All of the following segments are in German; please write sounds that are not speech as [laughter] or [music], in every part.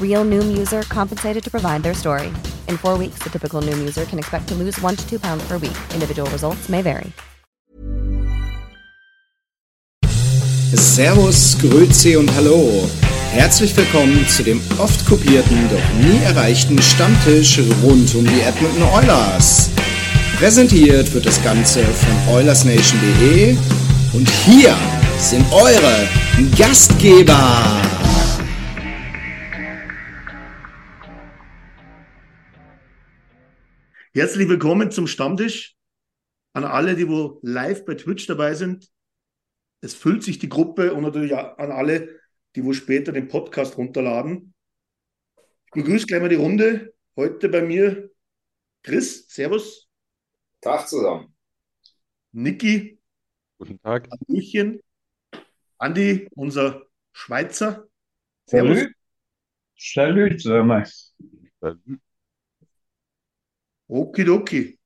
Real Noom user compensated to provide their story. In four weeks, the typical Noom user can expect to lose one to two pounds per week. Individual results may vary. Servus, Grüezi und Hallo. Herzlich willkommen zu dem oft kopierten, doch nie erreichten Stammtisch rund um die Edmonton Oilers. Präsentiert wird das Ganze von OilersNation.de und hier sind eure Gastgeber. Herzlich willkommen zum Stammtisch. An alle, die wo live bei Twitch dabei sind. Es füllt sich die Gruppe und natürlich an alle, die wo später den Podcast runterladen. Ich begrüße gleich mal die Runde. Heute bei mir Chris, Servus. Tag zusammen. Niki. Guten Tag. Hallöchen. Andi, unser Schweizer. Servus. Salut, Salut. Salut. Okidoki.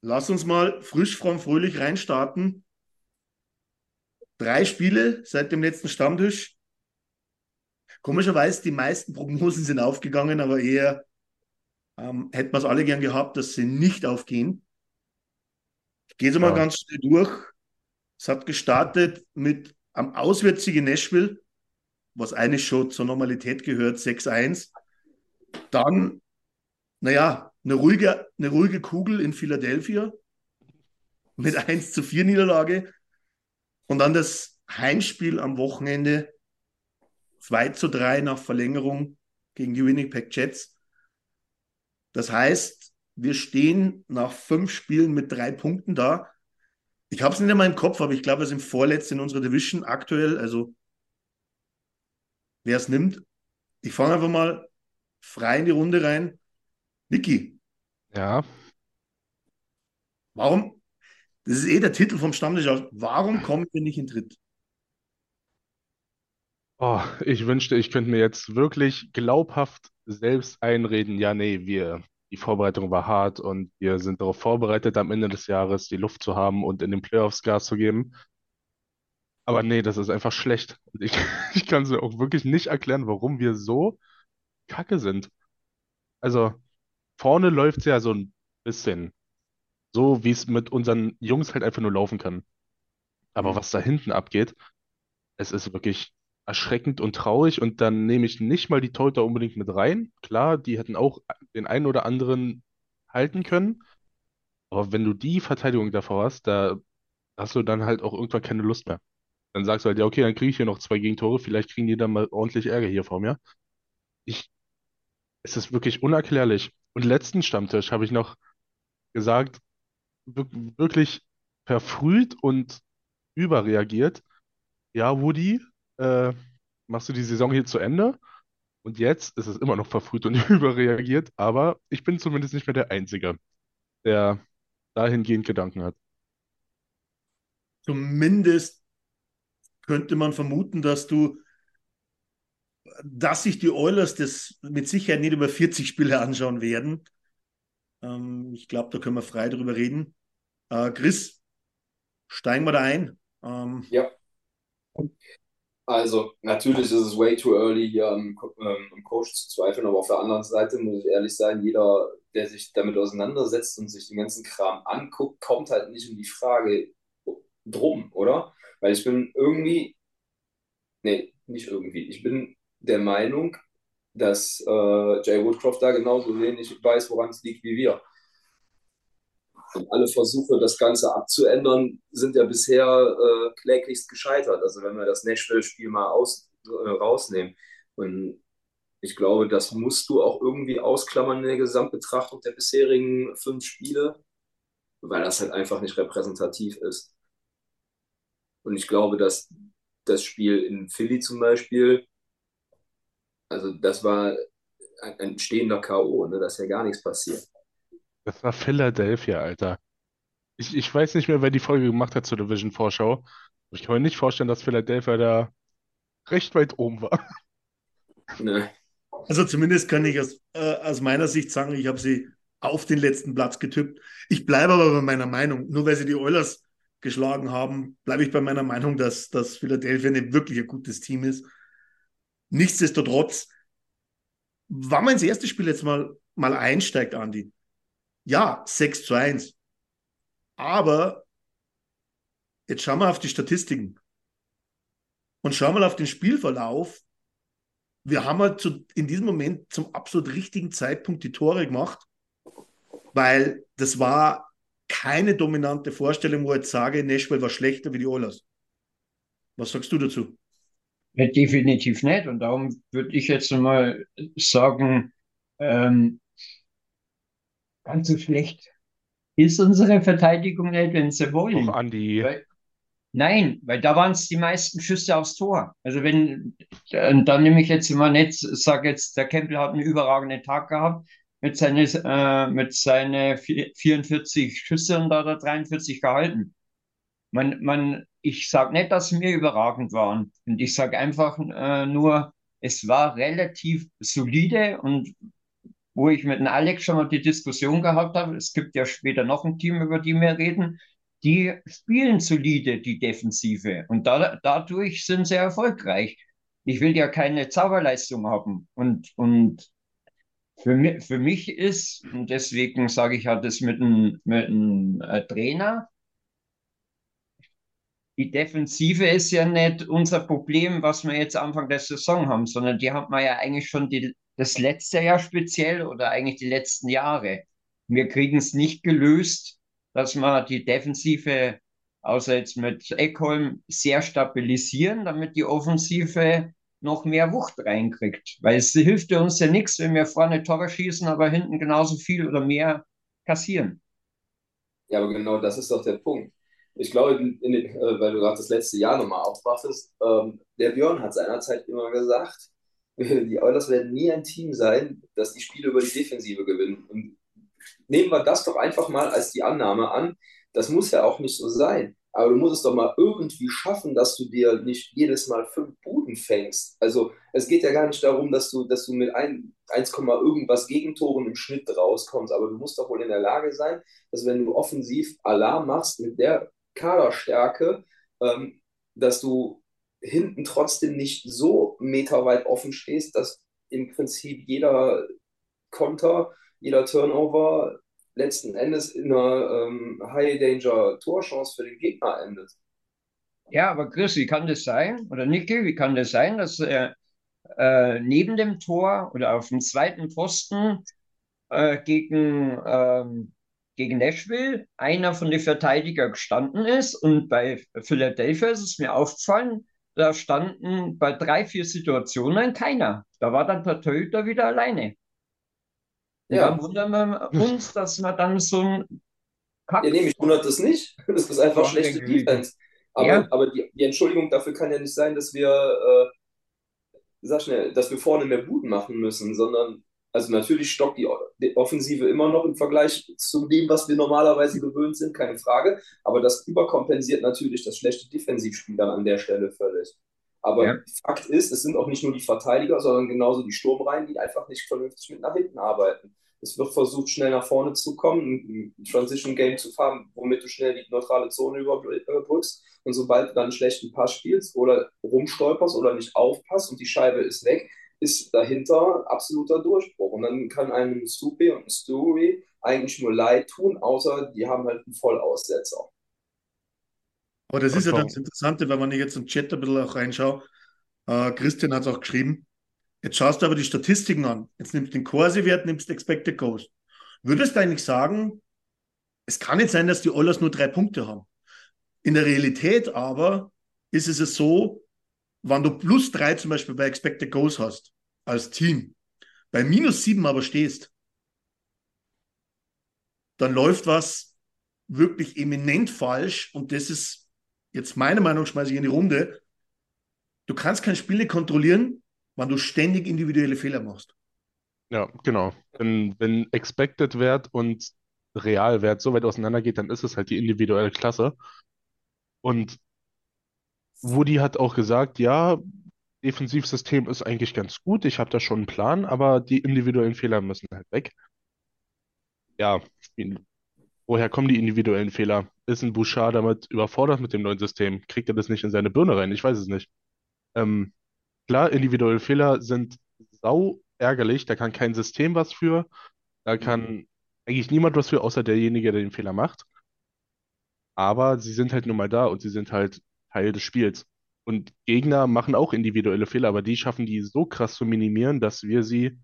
Lass uns mal frisch, fromm, fröhlich reinstarten. Drei Spiele seit dem letzten Stammtisch. Komischerweise, die meisten Prognosen sind aufgegangen, aber eher ähm, hätten wir es alle gern gehabt, dass sie nicht aufgehen. Ich gehe es mal Ja. ganz schnell durch. Es hat gestartet mit am Auswärtssieg in Nashville, was eigentlich schon zur Normalität gehört, 6-1. Dann, naja, eine ruhige, eine ruhige Kugel in Philadelphia mit 1 zu 4 Niederlage. Und dann das Heimspiel am Wochenende 2 zu 3 nach Verlängerung gegen die Winnipeg Jets. Das heißt, wir stehen nach fünf Spielen mit drei Punkten da. Ich habe es nicht in meinem Kopf, aber ich glaube, wir sind vorletzt in unserer Division aktuell. Also, wer es nimmt. Ich fange einfach mal frei in die Runde rein. Niki, Ja, warum? Das ist eh der Titel vom Stammtisch. Warum kommen wir nicht in Tritt? oh, ich wünschte, ich könnte mir jetzt wirklich glaubhaft selbst einreden, ja, nee, wir, die Vorbereitung war hart und wir sind darauf vorbereitet, am Ende des Jahres die Luft zu haben und in den Playoffs Gas zu geben. Aber nee, das ist einfach schlecht. Und ich, [laughs] ich kann es mir auch wirklich nicht erklären, warum wir so kacke sind. Also, vorne läuft es ja so ein bisschen so, wie es mit unseren Jungs halt einfach nur laufen kann. Aber was da hinten abgeht, es ist wirklich erschreckend und traurig. Und dann nehme ich nicht mal die Torhüter unbedingt mit rein. Klar, die hätten auch den einen oder anderen halten können. Aber wenn du die Verteidigung davor hast, da hast du dann halt auch irgendwann keine Lust mehr. Dann sagst du halt, ja, okay, dann kriege ich hier noch zwei Gegentore. Vielleicht kriegen die dann mal ordentlich Ärger hier vor mir. Ich, es ist wirklich unerklärlich. Und letzten Stammtisch habe ich noch gesagt, wirk- wirklich verfrüht und überreagiert. Ja, Woody, äh, machst du die Saison hier zu Ende? Und jetzt ist es immer noch verfrüht und [laughs] überreagiert, aber ich bin zumindest nicht mehr der Einzige, der dahingehend Gedanken hat. Zumindest könnte man vermuten, dass du, dass sich die Oilers das mit Sicherheit nicht über 40 Spiele anschauen werden. Ähm, ich glaube, da können wir frei drüber reden. Äh, Chris, steigen wir da ein. Ähm, Ja, also natürlich ist es way too early, hier am, ähm, am Coach zu zweifeln, aber auf der anderen Seite muss ich ehrlich sein, jeder, der sich damit auseinandersetzt und sich den ganzen Kram anguckt, kommt halt nicht um die Frage drum, oder? Weil ich bin irgendwie, nee, nicht irgendwie, ich bin der Meinung, dass äh, Jay Woodcroft da genauso wenig weiß, woran es liegt wie wir. Und alle Versuche, das Ganze abzuändern, sind ja bisher äh, kläglichst gescheitert. Also wenn wir das Nashville-Spiel mal aus, äh, rausnehmen. Und ich glaube, das musst du auch irgendwie ausklammern in der Gesamtbetrachtung der bisherigen fünf Spiele, weil das halt einfach nicht repräsentativ ist. Und ich glaube, dass das Spiel in Philly zum Beispiel, also das war ein, ein stehender K.O., ne? da ist ja gar nichts passiert. Das war Philadelphia, Alter. Ich, ich weiß nicht mehr, wer die Folge gemacht hat zur Division Vorschau. Ich kann mir nicht vorstellen, dass Philadelphia da recht weit oben war. [laughs] Ne. Also zumindest kann ich aus, äh, aus meiner Sicht sagen, ich habe sie auf den letzten Platz getippt. Ich bleibe aber bei meiner Meinung. Nur weil sie die Oilers geschlagen haben, bleibe ich bei meiner Meinung, dass, dass Philadelphia ein wirklich ein gutes Team ist. Nichtsdestotrotz, wenn man ins erste Spiel jetzt mal, mal einsteigt, Andi, ja, 6 zu 1. Aber jetzt schauen wir auf die Statistiken und schauen mal auf den Spielverlauf. Wir haben halt zu, in diesem Moment zum absolut richtigen Zeitpunkt die Tore gemacht, weil das war keine dominante Vorstellung, wo ich jetzt sage, Nashville war schlechter wie die Oilers. Was sagst du dazu? Definitiv nicht. Und darum würde ich jetzt mal sagen, ähm, ganz so schlecht ist unsere Verteidigung nicht, wenn sie wollen. Doch, Andi. Weil, nein, weil da waren es die meisten Schüsse aufs Tor. Also wenn, und dann nehme ich jetzt immer nicht, sage jetzt, der Campbell hat einen überragenden Tag gehabt mit seinen äh, mit seine 44 Schüsse und da hat er 43 gehalten. Man, man, ich sage nicht, dass sie mir überragend waren. Und ich sage einfach äh, nur, es war relativ solide und wo ich mit dem Alex schon mal die Diskussion gehabt habe, es gibt ja später noch ein Team, über die wir reden, die spielen solide, die Defensive. Und da, dadurch sind sie erfolgreich. Ich will ja keine Zauberleistung haben. Und, und für, mich, für mich ist, und deswegen sage ich halt das mit einem, mit einem äh, Trainer, die Defensive ist ja nicht unser Problem, was wir jetzt Anfang der Saison haben, sondern die haben wir ja eigentlich schon die, das letzte Jahr speziell oder eigentlich die letzten Jahre. Wir kriegen es nicht gelöst, dass wir die Defensive, außer jetzt mit Eckholm, sehr stabilisieren, damit die Offensive noch mehr Wucht reinkriegt. Weil es hilft uns ja nichts, wenn wir vorne Tore schießen, aber hinten genauso viel oder mehr kassieren. Ja, aber genau das ist doch der Punkt. Ich glaube, in, in, äh, weil du gerade das letzte Jahr nochmal aufbrachtest, ähm, der Björn hat seinerzeit immer gesagt, [laughs] die Oilers werden nie ein Team sein, das die Spiele über die Defensive gewinnt. Und nehmen wir das doch einfach mal als die Annahme an. Das muss ja auch nicht so sein. Aber du musst es doch mal irgendwie schaffen, dass du dir nicht jedes Mal fünf Buden fängst. Also es geht ja gar nicht darum, dass du, dass du mit 1, irgendwas Gegentoren im Schnitt rauskommst. Aber du musst doch wohl in der Lage sein, dass wenn du offensiv Alarm machst mit der Kaderstärke, ähm, dass du hinten trotzdem nicht so meterweit offen stehst, dass im Prinzip jeder Konter, jeder Turnover letzten Endes in einer ähm, High-Danger-Torchance für den Gegner endet. Ja, aber Chris, wie kann das sein? Oder Niki, wie kann das sein, dass äh, äh, neben dem Tor oder auf dem zweiten Posten äh, gegen, ähm, gegen Nashville einer von den Verteidigern gestanden ist und bei Philadelphia ist es mir aufgefallen, da standen bei drei, vier Situationen keiner. Da war dann der Torhüter wieder alleine. Ja. dann wundern wir uns, [laughs] dass man dann so ein Kack Ja, nee, mich wundert das nicht. [laughs] Das ist einfach schlechte Defense. Aber, ja. aber die, die, Entschuldigung dafür kann ja nicht sein, dass wir, äh, sag schnell, dass wir vorne mehr Buden machen müssen, sondern also natürlich stockt die, Offensive immer noch im Vergleich zu dem, was wir normalerweise gewöhnt sind, keine Frage. Aber das überkompensiert natürlich das schlechte Defensivspiel dann an der Stelle völlig. Aber ja. Fakt ist, es sind auch nicht nur die Verteidiger, sondern genauso die Sturmreihen, die einfach nicht vernünftig mit nach hinten arbeiten. Es wird versucht, schnell nach vorne zu kommen, ein Transition Game zu fahren, womit du schnell die neutrale Zone überbrückst. Und sobald du dann einen schlechten Pass spielst oder rumstolperst oder nicht aufpasst und die Scheibe ist weg, ist dahinter absoluter Durchbruch. Und dann kann einem Supi und ein Stewie eigentlich nur leid tun, außer die haben halt einen Vollaussetzer. Aber das ist ja das Interessante, wenn man jetzt im Chat ein bisschen auch reinschaut. Äh, Christian hat es auch geschrieben. Jetzt schaust du aber die Statistiken an. Jetzt nimmst du den Corsi-Wert, nimmst Expected Goals. Würdest du eigentlich sagen, es kann nicht sein, dass die Oilers nur drei Punkte haben. In der Realität aber ist es so, wenn du plus drei zum Beispiel bei Expected Goals hast, als Team, bei minus sieben aber stehst, dann läuft was wirklich eminent falsch und das ist jetzt meine Meinung, schmeiße ich in die Runde. Du kannst keine Spiele kontrollieren, wenn du ständig individuelle Fehler machst. Ja, genau. Wenn, wenn Expected Wert und Realwert so weit auseinandergeht, dann ist es halt die individuelle Klasse. Und Woody hat auch gesagt, ja, Defensivsystem ist eigentlich ganz gut, ich habe da schon einen Plan, aber die individuellen Fehler müssen halt weg. Ja, woher kommen die individuellen Fehler? Ist ein Bouchard damit überfordert mit dem neuen System? Kriegt er das nicht in seine Birne rein? Ich weiß es nicht. Ähm, klar, individuelle Fehler sind sau ärgerlich, da kann kein System was für, da kann eigentlich niemand was für, außer derjenige, der den Fehler macht. Aber sie sind halt nun mal da und sie sind halt Teil des Spiels. Und Gegner machen auch individuelle Fehler, aber die schaffen die so krass zu minimieren, dass wir sie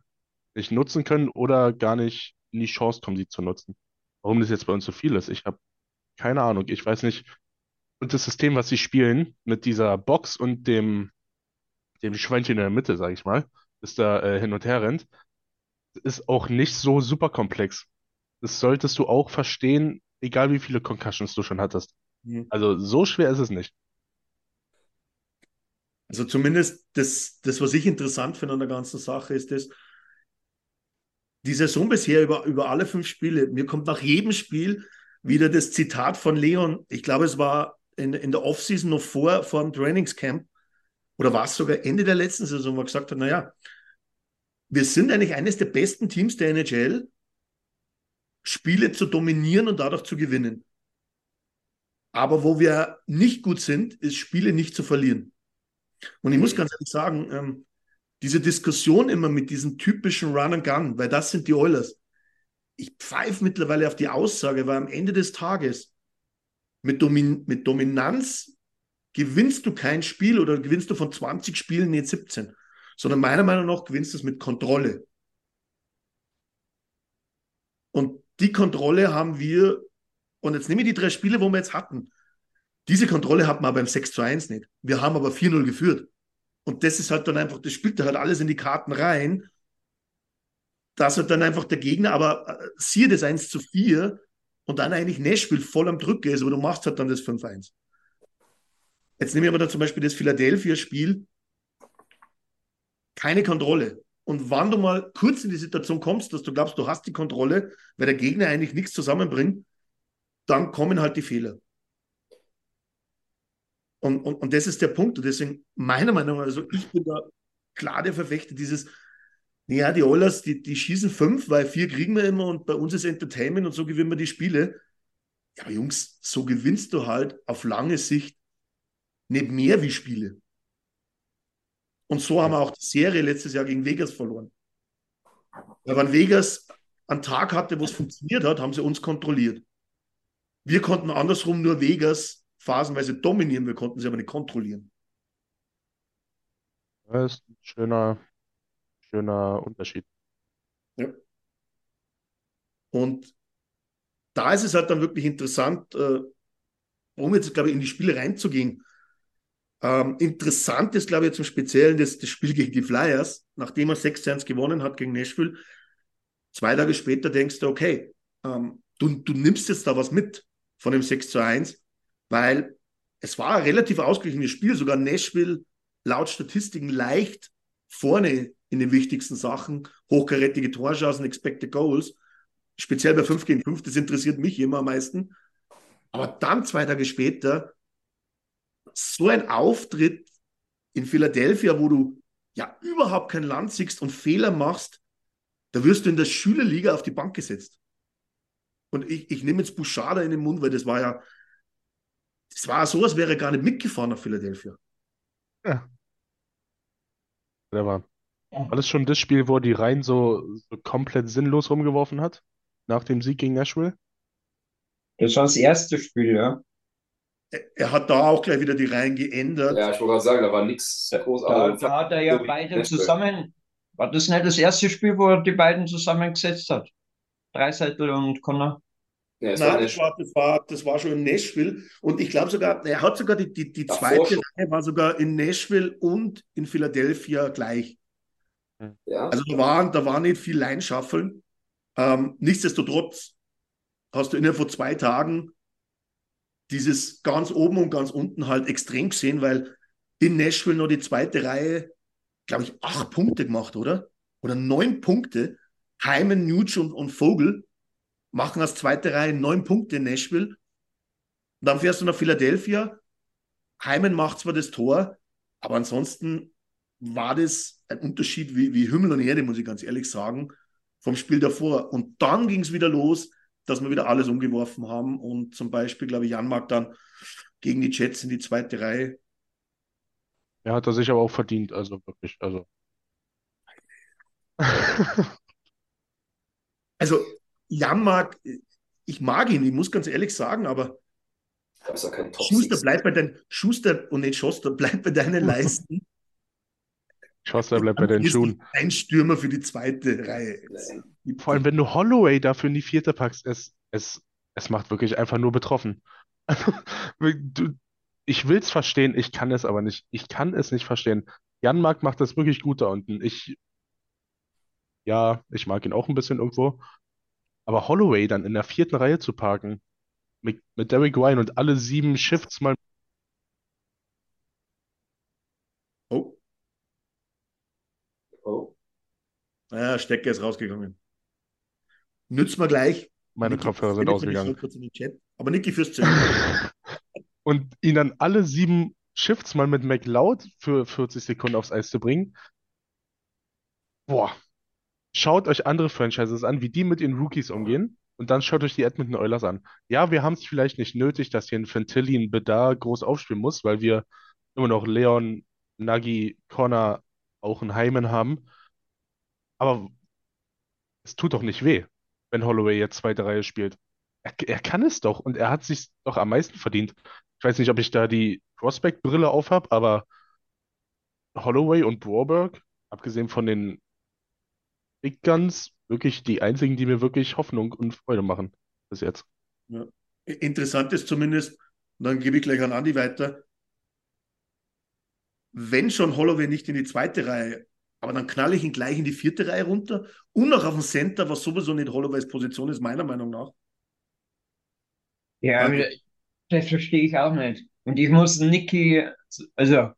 nicht nutzen können oder gar nicht in die Chance kommen, sie zu nutzen. Warum das jetzt bei uns so viel ist, ich habe keine Ahnung. Ich weiß nicht. Und das System, was sie spielen, mit dieser Box und dem, dem Schweinchen in der Mitte, sage ich mal, das da äh, hin und her rennt, ist auch nicht so super komplex. Das solltest du auch verstehen, egal wie viele Concussions du schon hattest. Mhm. Also so schwer ist es nicht. Also zumindest das, das, was ich interessant finde an der ganzen Sache, ist das, die Saison bisher über, über alle fünf Spiele, mir kommt nach jedem Spiel wieder das Zitat von Leon, ich glaube, es war in, in der Offseason noch vor, vor dem Trainingscamp, oder war es sogar Ende der letzten Saison, wo er gesagt hat, naja, wir sind eigentlich eines der besten Teams der NHL, Spiele zu dominieren und dadurch zu gewinnen. Aber wo wir nicht gut sind, ist Spiele nicht zu verlieren. Und ich muss ganz ehrlich sagen, ähm, diese Diskussion immer mit diesem typischen Run and Gun, weil das sind die Oilers. Ich pfeife mittlerweile auf die Aussage, weil am Ende des Tages mit, Domin mit Dominanz gewinnst du kein Spiel oder gewinnst du von 20 Spielen nicht 17, sondern meiner Meinung nach gewinnst du es mit Kontrolle. Und die Kontrolle haben wir, und jetzt nehme ich die drei Spiele, wo wir jetzt hatten. Diese Kontrolle hat man beim 6 zu 1 nicht. Wir haben aber 4-0 geführt. Und das ist halt dann einfach, das spielt halt alles in die Karten rein, dass halt dann einfach der Gegner, aber äh, siehe das 1 zu 4 und dann eigentlich Nashville voll am Drücke ist, aber du machst halt dann das 5-1. Jetzt nehme ich aber dann zum Beispiel das Philadelphia-Spiel. Keine Kontrolle. Und wann du mal kurz in die Situation kommst, dass du glaubst, du hast die Kontrolle, weil der Gegner eigentlich nichts zusammenbringt, dann kommen halt die Fehler. Und, und, und das ist der Punkt. Und deswegen, meiner Meinung nach, also ich bin da klar der Verfechter dieses, ja, die Oilers, die, die schießen fünf, weil vier kriegen wir immer und bei uns ist Entertainment und so gewinnen wir die Spiele. Ja, aber Jungs, so gewinnst du halt auf lange Sicht nicht mehr wie Spiele. Und so haben wir auch die Serie letztes Jahr gegen Vegas verloren. Weil wenn Vegas einen Tag hatte, wo es funktioniert hat, haben sie uns kontrolliert. Wir konnten andersrum nur Vegas phasenweise dominieren, wir konnten sie aber nicht kontrollieren. Das ist ein schöner, schöner Unterschied. Ja. Und da ist es halt dann wirklich interessant, äh, um jetzt, glaube ich, in die Spiele reinzugehen. Ähm, interessant ist, glaube ich, zum Speziellen das, das Spiel gegen die Flyers, nachdem er 6-1 gewonnen hat gegen Nashville. Zwei Tage später denkst du, okay, ähm, du, du nimmst jetzt da was mit von dem 6 zu 1 weil es war ein relativ ausgeglichenes Spiel, sogar Nashville laut Statistiken leicht vorne in den wichtigsten Sachen, hochkarätige Torschancen, Expected Goals, speziell bei 5 gegen 5, das interessiert mich immer am meisten. Aber dann zwei Tage später so ein Auftritt in Philadelphia, wo du ja überhaupt kein Land siehst und Fehler machst, da wirst du in der Schülerliga auf die Bank gesetzt. Und ich, ich nehme jetzt Bouchard in den Mund, weil das war ja es war so, als wäre er gar nicht mitgefahren nach Philadelphia. Ja. Der war alles schon das Spiel, wo er die Reihen so, so komplett sinnlos rumgeworfen hat, nach dem Sieg gegen Nashville? Das war das erste Spiel, ja. Er, hat da auch gleich wieder die Reihen geändert. Ja, ich wollte gerade sagen, da war nichts Da, großartiges. da hat er ja beide zusammen. War das nicht das erste Spiel, wo er die beiden zusammengesetzt hat? Dreiseitel und Connor? Ja, es Nein, war das war, das, war, das war schon in Nashville. Und ich glaube sogar, er hat sogar die, die, die zweite. Reihe war sogar in Nashville und in Philadelphia gleich. Ja, Also da war, da war nicht viel Leinschaffeln. Ähm, nichtsdestotrotz hast du innerhalb von zwei Tagen dieses ganz oben und ganz unten halt extrem gesehen, weil in Nashville noch die zweite Reihe, glaube ich, acht Punkte gemacht, oder? Oder neun Punkte. Hyman, Nuge und, und Vogel machen als zweite Reihe neun Punkte in Nashville. Und dann fährst du nach Philadelphia. Hyman macht zwar das Tor, aber ansonsten war das ein Unterschied wie, wie Himmel und Erde, muss ich ganz ehrlich sagen, vom Spiel davor. Und dann ging es wieder los, dass wir wieder alles umgeworfen haben und zum Beispiel, glaube ich, Janmark dann gegen die Jets in die zweite Reihe. Er hat er sich aber auch verdient, also wirklich, also. Also Janmark, ich mag ihn, ich muss ganz ehrlich sagen, aber Top Schuster, bleib bei deinen, Schuster und nicht Schoster, bleib bei deinen [laughs] Leisten. Schoster bleibt bei den Ist Schuhen. Ein Stürmer für die zweite Reihe. Nee. Vor allem, wenn du Holloway dafür in die vierte packst, es, es, es macht wirklich einfach nur betroffen. [laughs] Du, ich will es verstehen, ich kann es aber nicht. Ich kann es nicht verstehen. Janmark macht das wirklich gut da unten. Ich, ja, ich mag ihn auch ein bisschen irgendwo. Aber Holloway dann in der vierten Reihe zu parken, mit, mit Derek Ryan und alle sieben Shifts mal. Oh, Oh. ja, Stecker ist rausgegangen. Nützt mir gleich. Meine Niki, Kopfhörer sind ausgegangen. so kurz in den Chat. Aber Niki fürs Zimmer. [laughs] Und ihn dann alle sieben Shifts mal mit McLeod für 40 Sekunden aufs Eis zu bringen. Boah. Schaut euch andere Franchises an, wie die mit ihren Rookies umgehen. Und dann schaut euch die Edmonton Oilers an. Ja, wir haben es vielleicht nicht nötig, dass hier ein Fantilli, ein Bedard groß aufspielen muss, weil wir immer noch Leon, Nagy, Connor, auch einen Hyman haben. Aber es tut doch nicht weh, wenn Holloway jetzt zweite Reihe spielt. Er, er kann es doch und er hat sich doch am meisten verdient. Ich weiß nicht, ob ich da die Prospect-Brille aufhab, aber Holloway und Broberg, abgesehen von den Big Guns, wirklich die einzigen, die mir wirklich Hoffnung und Freude machen bis jetzt. Ja. Interessant ist zumindest, und dann gebe ich gleich an Andi weiter, wenn schon Holloway nicht in die zweite Reihe, aber dann knalle ich ihn gleich in die vierte Reihe runter und noch auf den Center, was sowieso nicht Holloways Position ist, meiner Meinung nach. Ja, das verstehe ich auch nicht. Und ich muss Niki, also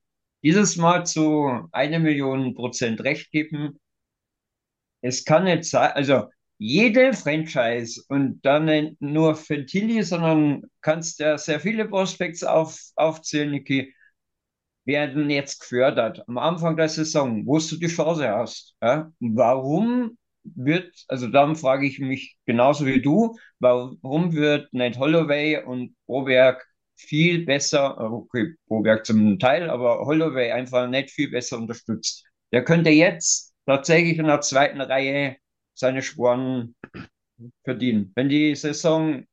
dieses Mal zu einer Million Prozent recht geben. Es kann nicht sein, also jede Franchise und dann nicht nur Fantilli, sondern kannst ja sehr viele Prospects auf, aufzählen, Niki, werden jetzt gefördert. Am Anfang der Saison, wo du die Chance hast. Ja? Warum wird, also dann frage ich mich genauso wie du, warum wird nicht Holloway und Broberg viel besser, okay, Broberg zum Teil, aber Holloway einfach nicht viel besser unterstützt. Der könnte jetzt tatsächlich in der zweiten Reihe seine Sporen verdienen. Wenn die Saison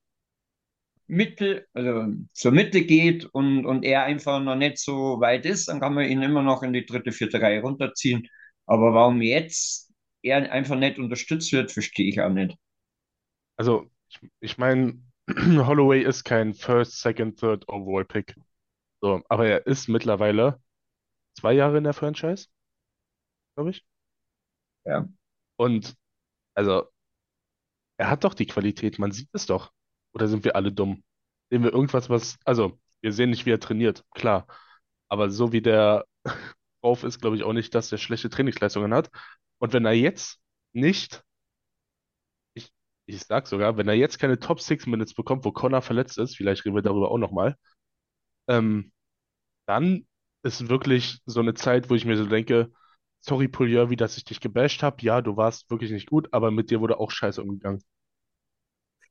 Mittel, also zur Mitte geht und, und er einfach noch nicht so weit ist, dann kann man ihn immer noch in die dritte, vierte Reihe runterziehen. Aber warum jetzt er einfach nicht unterstützt wird, verstehe ich auch nicht. Also, ich, ich meine, [clears throat] Holloway ist kein First, Second, Third Overall Pick. So, aber er ist mittlerweile zwei Jahre in der Franchise, glaube ich. Ja. Und also, er hat doch die Qualität, man sieht es doch. Oder sind wir alle dumm? Sehen wir irgendwas, was, also, wir sehen nicht, wie er trainiert, klar. Aber so wie der [laughs] drauf ist, glaube ich auch nicht, dass er schlechte Trainingsleistungen hat. Und wenn er jetzt nicht, ich, ich sag sogar, wenn er jetzt keine Top Six Minutes bekommt, wo Connor verletzt ist, vielleicht reden wir darüber auch nochmal, ähm, dann ist wirklich so eine Zeit, wo ich mir so denke, sorry Puljörvi, dass ich dich gebasht habe. Ja, du warst wirklich nicht gut, aber mit dir wurde auch scheiße umgegangen.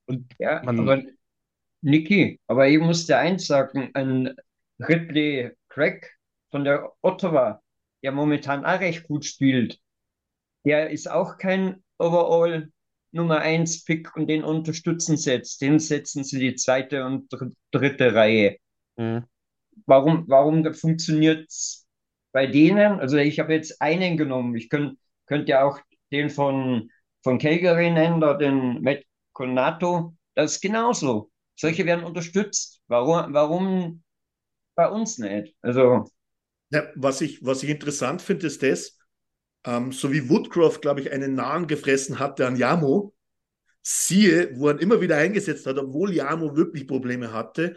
Und Ja, man, aber Niki, aber ich muss dir eins sagen, ein Ridley Craig von der Ottawa, der momentan auch recht gut spielt, der ist auch kein Overall Nummer 1 Pick und den unterstützen sie jetzt. Den setzen sie die zweite und dr- dritte Reihe. Mhm. Warum, warum funktioniert es bei denen? Also ich habe jetzt einen genommen. Ich könnte könnt ja auch den von, von Calgary nennen, da den Matt Conato. Das ist genauso. Solche werden unterstützt. Warum, warum bei uns nicht? Also. Ja, was, ich, was ich interessant finde, ist das, ähm, so wie Woodcroft, glaube ich, einen Nahen gefressen hatte an Yamo, siehe, wo er immer wieder eingesetzt hat, obwohl Yamo wirklich Probleme hatte.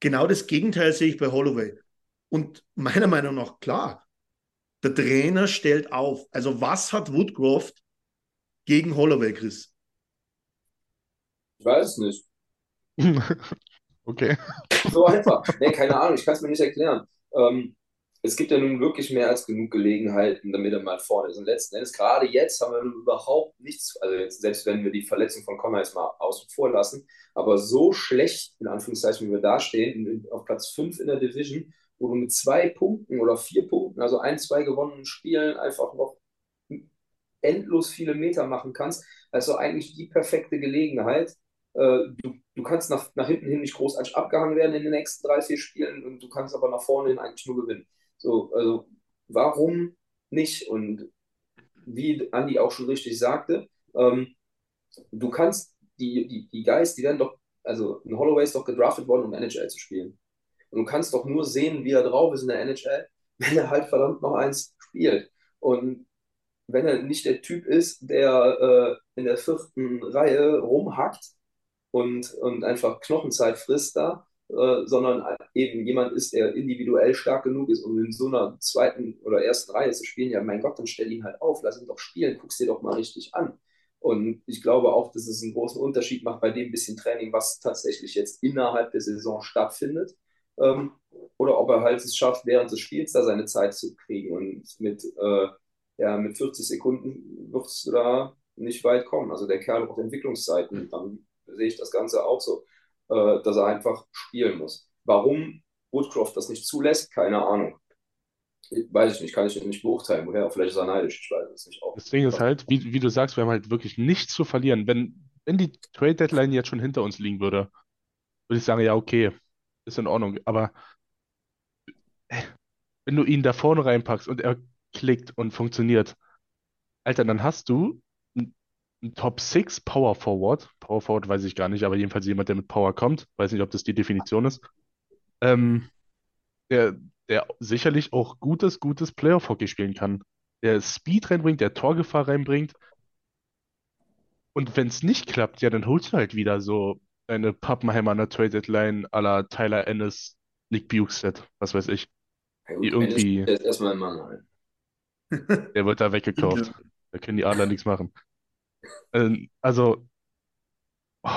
Genau das Gegenteil sehe ich bei Holloway. Und meiner Meinung nach, klar, der Trainer stellt auf. Also was hat Woodcroft gegen Holloway, Chris? Ich weiß es nicht. [laughs] Okay. So einfach. Nee, keine Ahnung, ich kann es mir nicht erklären. Ähm, es gibt ja nun wirklich mehr als genug Gelegenheiten, damit er mal vorne ist. Und letzten Endes, gerade jetzt haben wir nun überhaupt nichts, also jetzt, selbst wenn wir die Verletzung von Connor jetzt mal außen vor lassen, aber so schlecht, in Anführungszeichen, wie wir da stehen, auf Platz 5 in der Division, wo du mit zwei Punkten oder vier Punkten, also ein, zwei gewonnenen Spielen, einfach noch endlos viele Meter machen kannst, also eigentlich die perfekte Gelegenheit. Äh, du, du kannst nach, nach hinten hin nicht großartig abgehangen werden in den nächsten drei, vier Spielen und du kannst aber nach vorne hin eigentlich nur gewinnen. So, also warum nicht? Und wie Andi auch schon richtig sagte, ähm, du kannst die, die, die Guys, die werden doch, also ein Holloway ist doch gedraftet worden, um NHL zu spielen. Und du kannst doch nur sehen, wie er drauf ist in der NHL, wenn er halt verdammt noch eins spielt. Und wenn er nicht der Typ ist, der äh, in der vierten Reihe rumhackt und, und einfach Knochenzeit frisst da, äh, sondern eben jemand ist, der individuell stark genug ist, um in so einer zweiten oder ersten Reihe zu spielen, ja, mein Gott, dann stell ihn halt auf, lass ihn doch spielen, guck's dir doch mal richtig an. Und ich glaube auch, dass es einen großen Unterschied macht bei dem bisschen Training, was tatsächlich jetzt innerhalb der Saison stattfindet. Ähm, oder ob er halt es schafft, während des Spiels da seine Zeit zu kriegen. Und mit, äh, ja, mit 40 Sekunden wirst du da nicht weit kommen. Also der Kerl braucht Entwicklungszeiten. Dann sehe ich das Ganze auch so äh, dass er einfach spielen muss. Warum Woodcroft das nicht zulässt, keine Ahnung. Weiß ich nicht, kann ich nicht beurteilen. Woher? Vielleicht ist er neidisch, ich weiß es nicht. Auch. Das Ding ist halt, wie, wie du sagst, wir haben halt wirklich nichts zu verlieren. Wenn, wenn die Trade Deadline jetzt schon hinter uns liegen würde, würde ich sagen, ja, okay, ist in Ordnung. Aber äh, wenn du ihn da vorne reinpackst und er klickt und funktioniert, Alter, dann hast du ein Top 6 Power Forward. Power Forward weiß ich gar nicht, aber jedenfalls jemand, der mit Power kommt. Weiß nicht, ob das die Definition ist. Ähm, der, der sicherlich auch gutes, gutes Playoff-Hockey spielen kann. Der Speed reinbringt, der Torgefahr reinbringt. Und wenn es nicht klappt, ja, dann holst du halt wieder so eine Pappenheimer an der Trade Deadline à la Tyler Ennis, Nick Bukestead, was weiß ich. Ja, gut, irgendwie, Ennis ist erstmal ein Mann [laughs] halt. der wird da weggekauft. Da können die Adler nichts machen. Ähm, also, oh,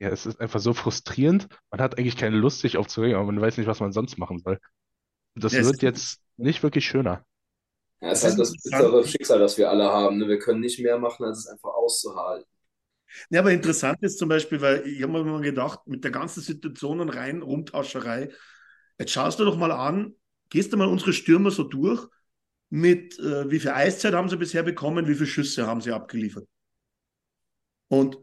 ja, es ist einfach so frustrierend. Man hat eigentlich keine Lust, sich aufzuregen, aber man weiß nicht, was man sonst machen soll. Und das Ja, wird jetzt nicht wirklich schöner. Ja, es Das ist halt das bittere Schicksal, das wir alle haben. Ne? Wir können nicht mehr machen, als es einfach auszuhalten. Ja, aber interessant ist zum Beispiel, weil ich habe mir mal gedacht, mit der ganzen Situation und rein Rumtauscherei, jetzt schaust du doch mal an, gehst du mal unsere Stürmer so durch, mit äh, wie viel Eiszeit haben sie bisher bekommen, wie viele Schüsse haben sie abgeliefert. Und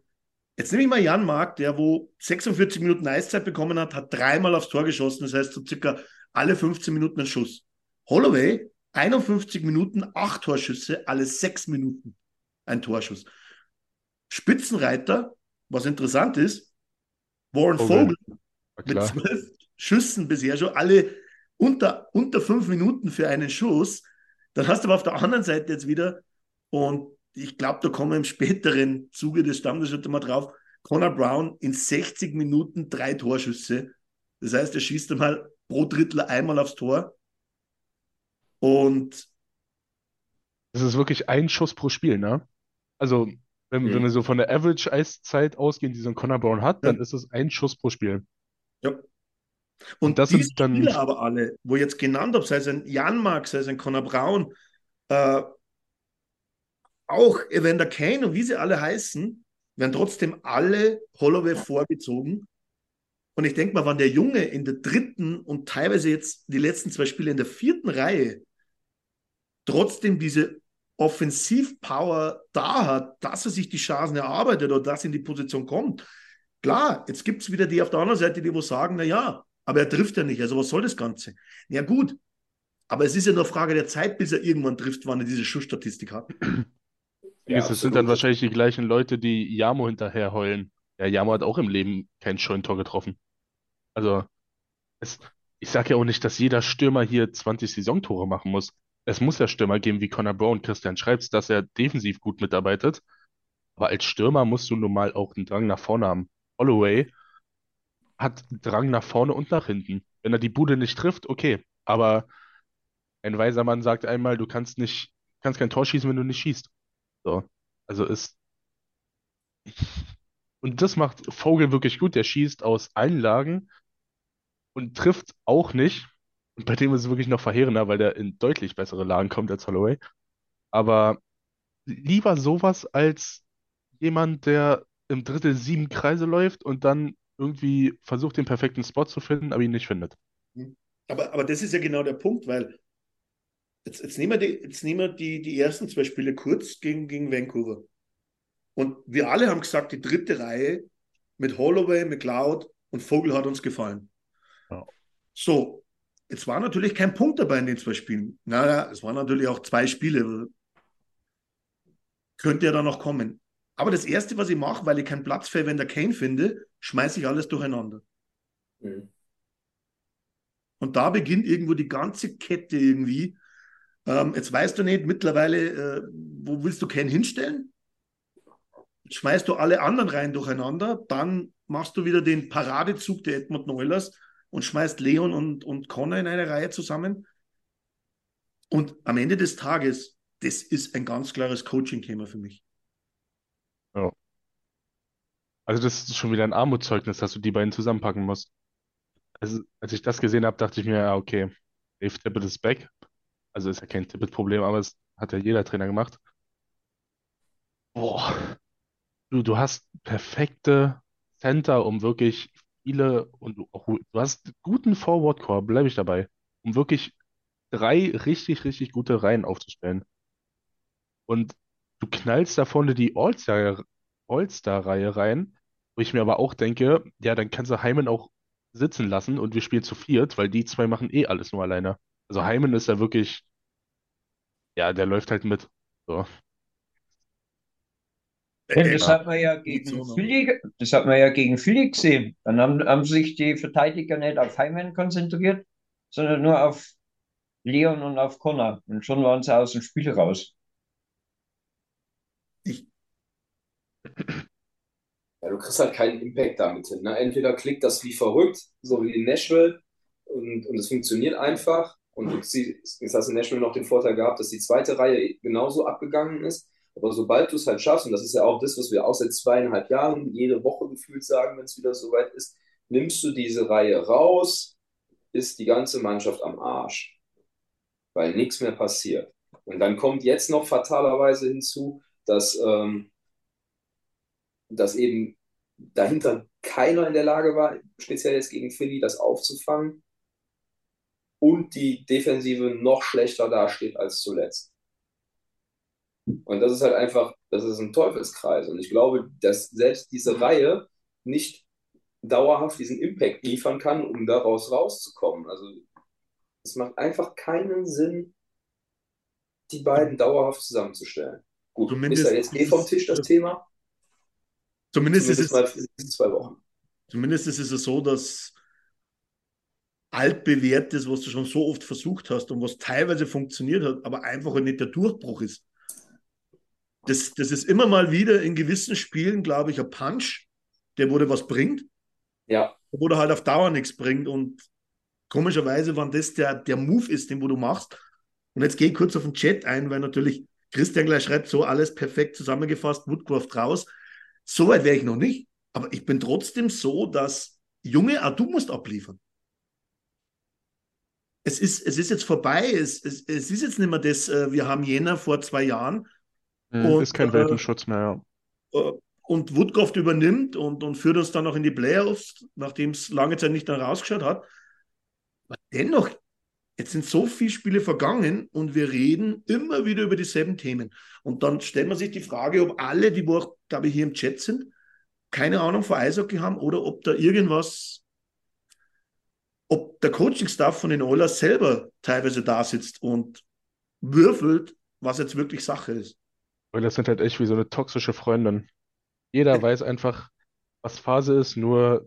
jetzt nehme ich mal Jan Mark, der wo 46 Minuten Eiszeit bekommen hat, hat dreimal aufs Tor geschossen, das heißt so circa alle 15 Minuten ein Schuss. Holloway, 51 Minuten, acht Torschüsse, alle sechs Minuten ein Torschuss. Spitzenreiter, was interessant ist, Warren Vogel. Vogel mit zwölf Schüssen bisher schon, alle unter, unter fünf Minuten für einen Schuss. Dann hast du aber auf der anderen Seite jetzt wieder, und ich glaube, da kommen wir im späteren Zuge des Stammtisches mal drauf, Connor Brown in 60 Minuten drei Torschüsse. Das heißt, er schießt einmal pro Drittel einmal aufs Tor. Und Das ist wirklich ein Schuss pro Spiel, ne? Also, wenn, Mhm. wenn wir so von der Average-Eiszeit ausgehen, die so ein Conor Brown hat, dann Ja. ist es ein Schuss pro Spiel. ja. Und Und das sind dann- Spieler aber alle, wo ich jetzt genannt habe, sei es ein Jan Mark, sei es ein Conor Braun, äh, auch Evander Kane und wie sie alle heißen, werden trotzdem alle Holloway vorgezogen. Und ich denke mal, wenn der Junge in der dritten und teilweise jetzt die letzten zwei Spiele in der vierten Reihe trotzdem diese Offensivpower da hat, dass er sich die Chancen erarbeitet oder dass er in die Position kommt. Klar, jetzt gibt es wieder die auf der anderen Seite, die wo sagen, na ja, aber er trifft ja nicht, also was soll das Ganze? Ja gut, aber es ist ja nur Frage der Zeit, bis er irgendwann trifft, wann er diese Schussstatistik hat. Das sind dann wahrscheinlich die gleichen Leute, die Jamo hinterher heulen. Ja, Jamo hat auch im Leben kein Scheunentor getroffen. Also, es, ich sage ja auch nicht, dass jeder Stürmer hier 20 Saisontore machen muss. Es muss ja Stürmer geben wie Conor Brown, Christian Schreibs, dass er defensiv gut mitarbeitet. Aber als Stürmer musst du nun mal auch einen Drang nach vorne haben. Holloway hat Drang nach vorne und nach hinten. Wenn er die Bude nicht trifft, okay. Aber ein weiser Mann sagt einmal, du kannst nicht, kannst kein Tor schießen, wenn du nicht schießt. So. Also ist. Und das macht Vogel wirklich gut. Der schießt aus allen Lagen und trifft auch nicht. Und bei dem ist es wirklich noch verheerender, weil der in deutlich bessere Lagen kommt als Holloway. Aber lieber sowas als jemand, der im Drittel sieben Kreise läuft und dann irgendwie versucht, den perfekten Spot zu finden, aber ihn nicht findet. Aber, aber das ist ja genau der Punkt, weil jetzt, jetzt nehmen wir, die, jetzt nehmen wir die, die ersten zwei Spiele kurz gegen, gegen Vancouver. Und wir alle haben gesagt, die dritte Reihe mit Holloway, McLeod und Vogel hat uns gefallen. Ja. So, jetzt war natürlich kein Punkt dabei in den zwei Spielen. Naja, es waren natürlich auch zwei Spiele. Könnte ja dann noch kommen. Aber das Erste, was ich mache, weil ich keinen Platz für Evander Kane finde, schmeiße ich alles durcheinander. Mhm. Und da beginnt irgendwo die ganze Kette irgendwie. Ähm, jetzt weißt du nicht mittlerweile, äh, wo willst du Kane hinstellen? Jetzt schmeißt du alle anderen rein durcheinander, dann machst du wieder den Paradezug der Edmund Neulers und schmeißt Leon und, und Connor in eine Reihe zusammen. Und am Ende des Tages, das ist ein ganz klares Coaching-Thema für mich. Ja. Also das ist schon wieder ein Armutszeugnis, dass du die beiden zusammenpacken musst. Also, als ich das gesehen habe, dachte ich mir, ja, okay, Dave Tippett ist back. Also ist ja kein Tippett-Problem, aber es hat ja jeder Trainer gemacht. Boah, du, du hast perfekte Center, um wirklich viele und du, auch, du hast guten Forward Core, bleibe ich dabei, um wirklich drei richtig, richtig gute Reihen aufzustellen. Und du knallst da vorne die All-Star, All-Star-Reihe rein, wo ich mir aber auch denke, ja, dann kannst du Hyman auch sitzen lassen und wir spielen zu viert, weil die zwei machen eh alles nur alleine. Also Hyman ist da wirklich, ja, der läuft halt mit. So. Das hat man ja gegen Philly, das hat man ja gegen Philly gesehen. Dann haben, haben sich die Verteidiger nicht auf Hyman konzentriert, sondern nur auf Leon und auf Connor. Und schon waren sie aus dem Spiel raus. Ich, Ja, du kriegst halt keinen Impact damit hin. Ne? Entweder klickt das wie verrückt, so wie in Nashville, und, und es funktioniert einfach. Und du jetzt hast du in Nashville noch den Vorteil gehabt, dass die zweite Reihe genauso abgegangen ist. Aber sobald du es halt schaffst, und das ist ja auch das, was wir auch seit zweieinhalb Jahren jede Woche gefühlt sagen, wenn es wieder soweit ist, nimmst du diese Reihe raus, ist die ganze Mannschaft am Arsch. Weil nichts mehr passiert. Und dann kommt jetzt noch fatalerweise hinzu, dass, ähm, dass eben dahinter keiner in der Lage war, speziell jetzt gegen Philly, das aufzufangen. Und die Defensive noch schlechter dasteht als zuletzt. Und das ist halt einfach, das ist ein Teufelskreis. Und ich glaube, dass selbst diese Reihe nicht dauerhaft diesen Impact liefern kann, um daraus rauszukommen. Also es macht einfach keinen Sinn, die beiden dauerhaft zusammenzustellen. Gut, Zumindest ist ja jetzt eh vom Tisch das Thema. zumindest, ist Zumindest es, die nächsten zwei Wochen. zumindest ist es so, dass altbewährtes, was du schon so oft versucht hast und was teilweise funktioniert hat, aber einfach nicht der Durchbruch ist. Das, das ist immer mal wieder in gewissen Spielen, glaube ich, ein Punch, der dir was bringt, Ja, wo der halt auf Dauer nichts bringt. Und komischerweise, wenn das der, der Move ist, den wo du machst, und jetzt gehe ich kurz auf den Chat ein, weil natürlich Christian gleich schreibt, so alles perfekt zusammengefasst, Woodcraft raus. So weit wäre ich noch nicht, aber ich bin trotzdem so, dass Junge, auch du musst abliefern. Es ist, es ist jetzt vorbei, es, es, es ist jetzt nicht mehr das, äh, wir haben Jänner vor zwei Jahren Hm, Und, ist kein äh, Welpenschutz mehr, ja. äh, und Woodcroft übernimmt und, und führt uns dann noch in die Playoffs, nachdem es lange Zeit nicht danach ausgeschaut hat. Aber dennoch, jetzt sind so viele Spiele vergangen und wir reden immer wieder über dieselben Themen. Und dann stellt man sich die Frage, ob alle, die wo auch, glaube ich, hier im Chat sind, keine Ahnung von Eishockey haben oder ob da irgendwas, ob der Coaching-Staff von den Oilers selber teilweise da sitzt und würfelt, was jetzt wirklich Sache ist. Weil das sind halt echt wie so eine toxische Freundin. Jeder [laughs] weiß einfach, was Phase ist, nur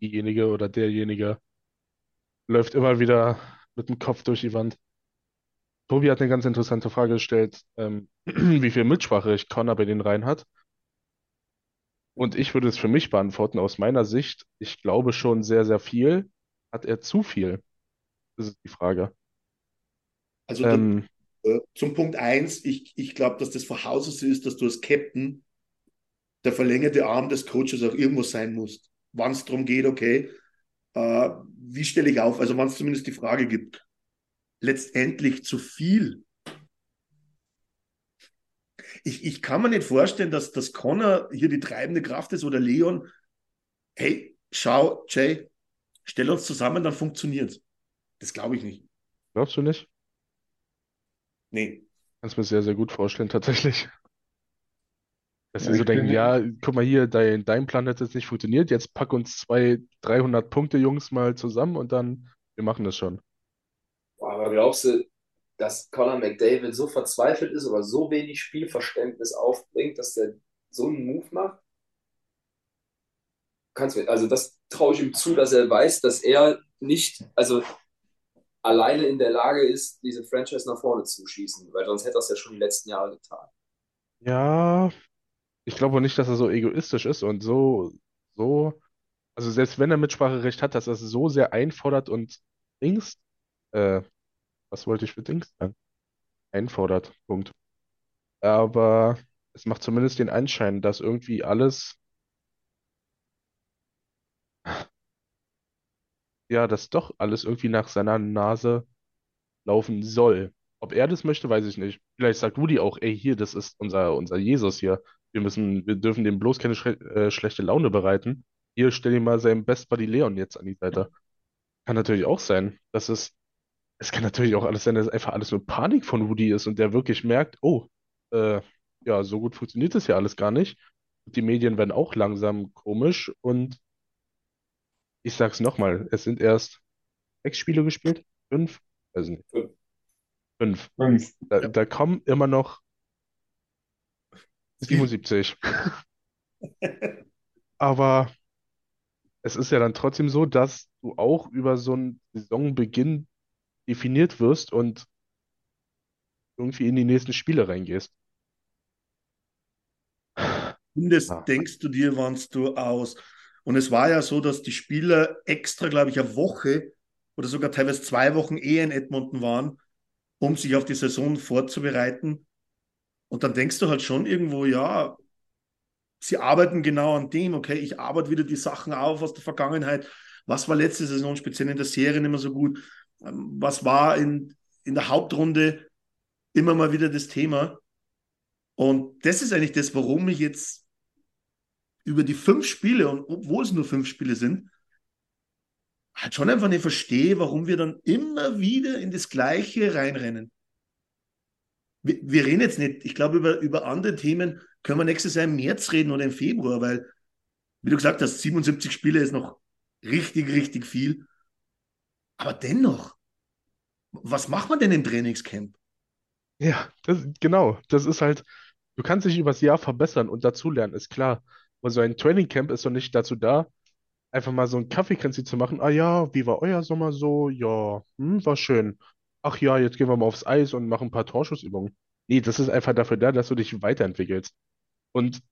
diejenige oder derjenige läuft immer wieder mit dem Kopf durch die Wand. Tobi hat eine ganz interessante Frage gestellt, ähm, [clears throat] wie viel Mitspracherecht Connor bei den Reihen hat. Und ich würde es für mich beantworten, aus meiner Sicht, ich glaube schon sehr, sehr viel. Hat er zu viel? Das ist die Frage. Also Ähm, äh, zum Punkt eins, ich, ich glaube, dass das von Haus aus ist, dass du als Captain der verlängerte Arm des Coaches auch irgendwo sein musst. Wann es darum geht, okay, äh, wie stelle ich auf? Also wann es zumindest die Frage gibt, letztendlich zu viel. Ich, ich kann mir nicht vorstellen, dass, dass Connor hier die treibende Kraft ist oder Leon. Hey, schau, Jay, stell uns zusammen, dann funktioniert Das glaube ich nicht. glaubst du nicht? Nee. Kannst mir sehr, sehr gut vorstellen, tatsächlich. Dass sie Ja, so ich denken, bin- ja, guck mal hier, dein, dein Plan hat jetzt nicht funktioniert, jetzt pack uns zwei 300 Punkte Jungs mal zusammen und dann, wir machen das schon. Boah, Aber glaubst du, dass Conor McDavid so verzweifelt ist oder so wenig Spielverständnis aufbringt, dass der so einen Move macht? Kannst du, also das traue ich ihm zu, dass er weiß, dass er nicht, also alleine in der Lage ist, diese Franchise nach vorne zu schießen, weil sonst hätte er es ja schon die letzten Jahre getan. Ja, ich glaube nicht, dass er so egoistisch ist und so, so, also selbst wenn er Mitspracherecht hat, dass er es so sehr einfordert und Dings, äh, was wollte ich für Dings sagen? Einfordert, Punkt. Aber es macht zumindest den Anschein, dass irgendwie alles, ja, dass doch alles irgendwie nach seiner Nase laufen soll. Ob er das möchte, weiß ich nicht. Vielleicht sagt Rudi auch, ey, hier, das ist unser, unser Jesus hier. Wir müssen, wir dürfen dem bloß keine schle äh, schlechte Laune bereiten. Hier, stell dir mal seinen Best Buddy Leon jetzt an die Seite. Kann natürlich auch sein, dass es, es kann natürlich auch alles sein, dass einfach alles nur Panik von Rudi ist und der wirklich merkt, oh, äh, ja, so gut funktioniert das ja alles gar nicht. Die Medien werden auch langsam komisch und ich sag's nochmal, es sind erst sechs Spiele gespielt? Fünf? Weiß nicht. Fünf. Fünf. Fünf. Da, da kommen immer noch 77. Aber es ist ja dann trotzdem so, dass du auch über so einen Saisonbeginn definiert wirst und irgendwie in die nächsten Spiele reingehst. Zumindest Ah. denkst du dir, wannst du aus. Und es war ja so, dass die Spieler extra, glaube ich, eine Woche oder sogar teilweise zwei Wochen eher in Edmonton waren, um sich auf die Saison vorzubereiten. Und dann denkst du halt schon irgendwo, ja, sie arbeiten genau an dem, okay, ich arbeite wieder die Sachen auf aus der Vergangenheit. Was war letzte Saison speziell in der Serie nicht mehr so gut? Ähm, Was war in, in der Hauptrunde immer mal wieder das Thema? Und das ist eigentlich das, warum ich jetzt über die fünf Spiele, und obwohl es nur fünf Spiele sind, halt schon einfach nicht verstehe, warum wir dann immer wieder in das Gleiche reinrennen. Wir, wir reden jetzt nicht, ich glaube, über, über andere Themen können wir nächstes Jahr im März reden oder im Februar, weil, wie du gesagt hast, 77 Spiele ist noch richtig, richtig viel. Aber dennoch, was macht man denn im Trainingscamp? Ja, das, genau. Das ist halt, du kannst dich übers Jahr verbessern und dazulernen, ist klar. Aber so ein Trainingcamp ist doch nicht dazu da, einfach mal so ein Kaffeekränzchen zu machen. Ah ja, wie war euer Sommer so? Ja, hm, war schön. Ach ja, jetzt gehen wir mal aufs Eis und machen ein paar Torschussübungen. Nee, das ist einfach dafür da, dass du dich weiterentwickelst. Und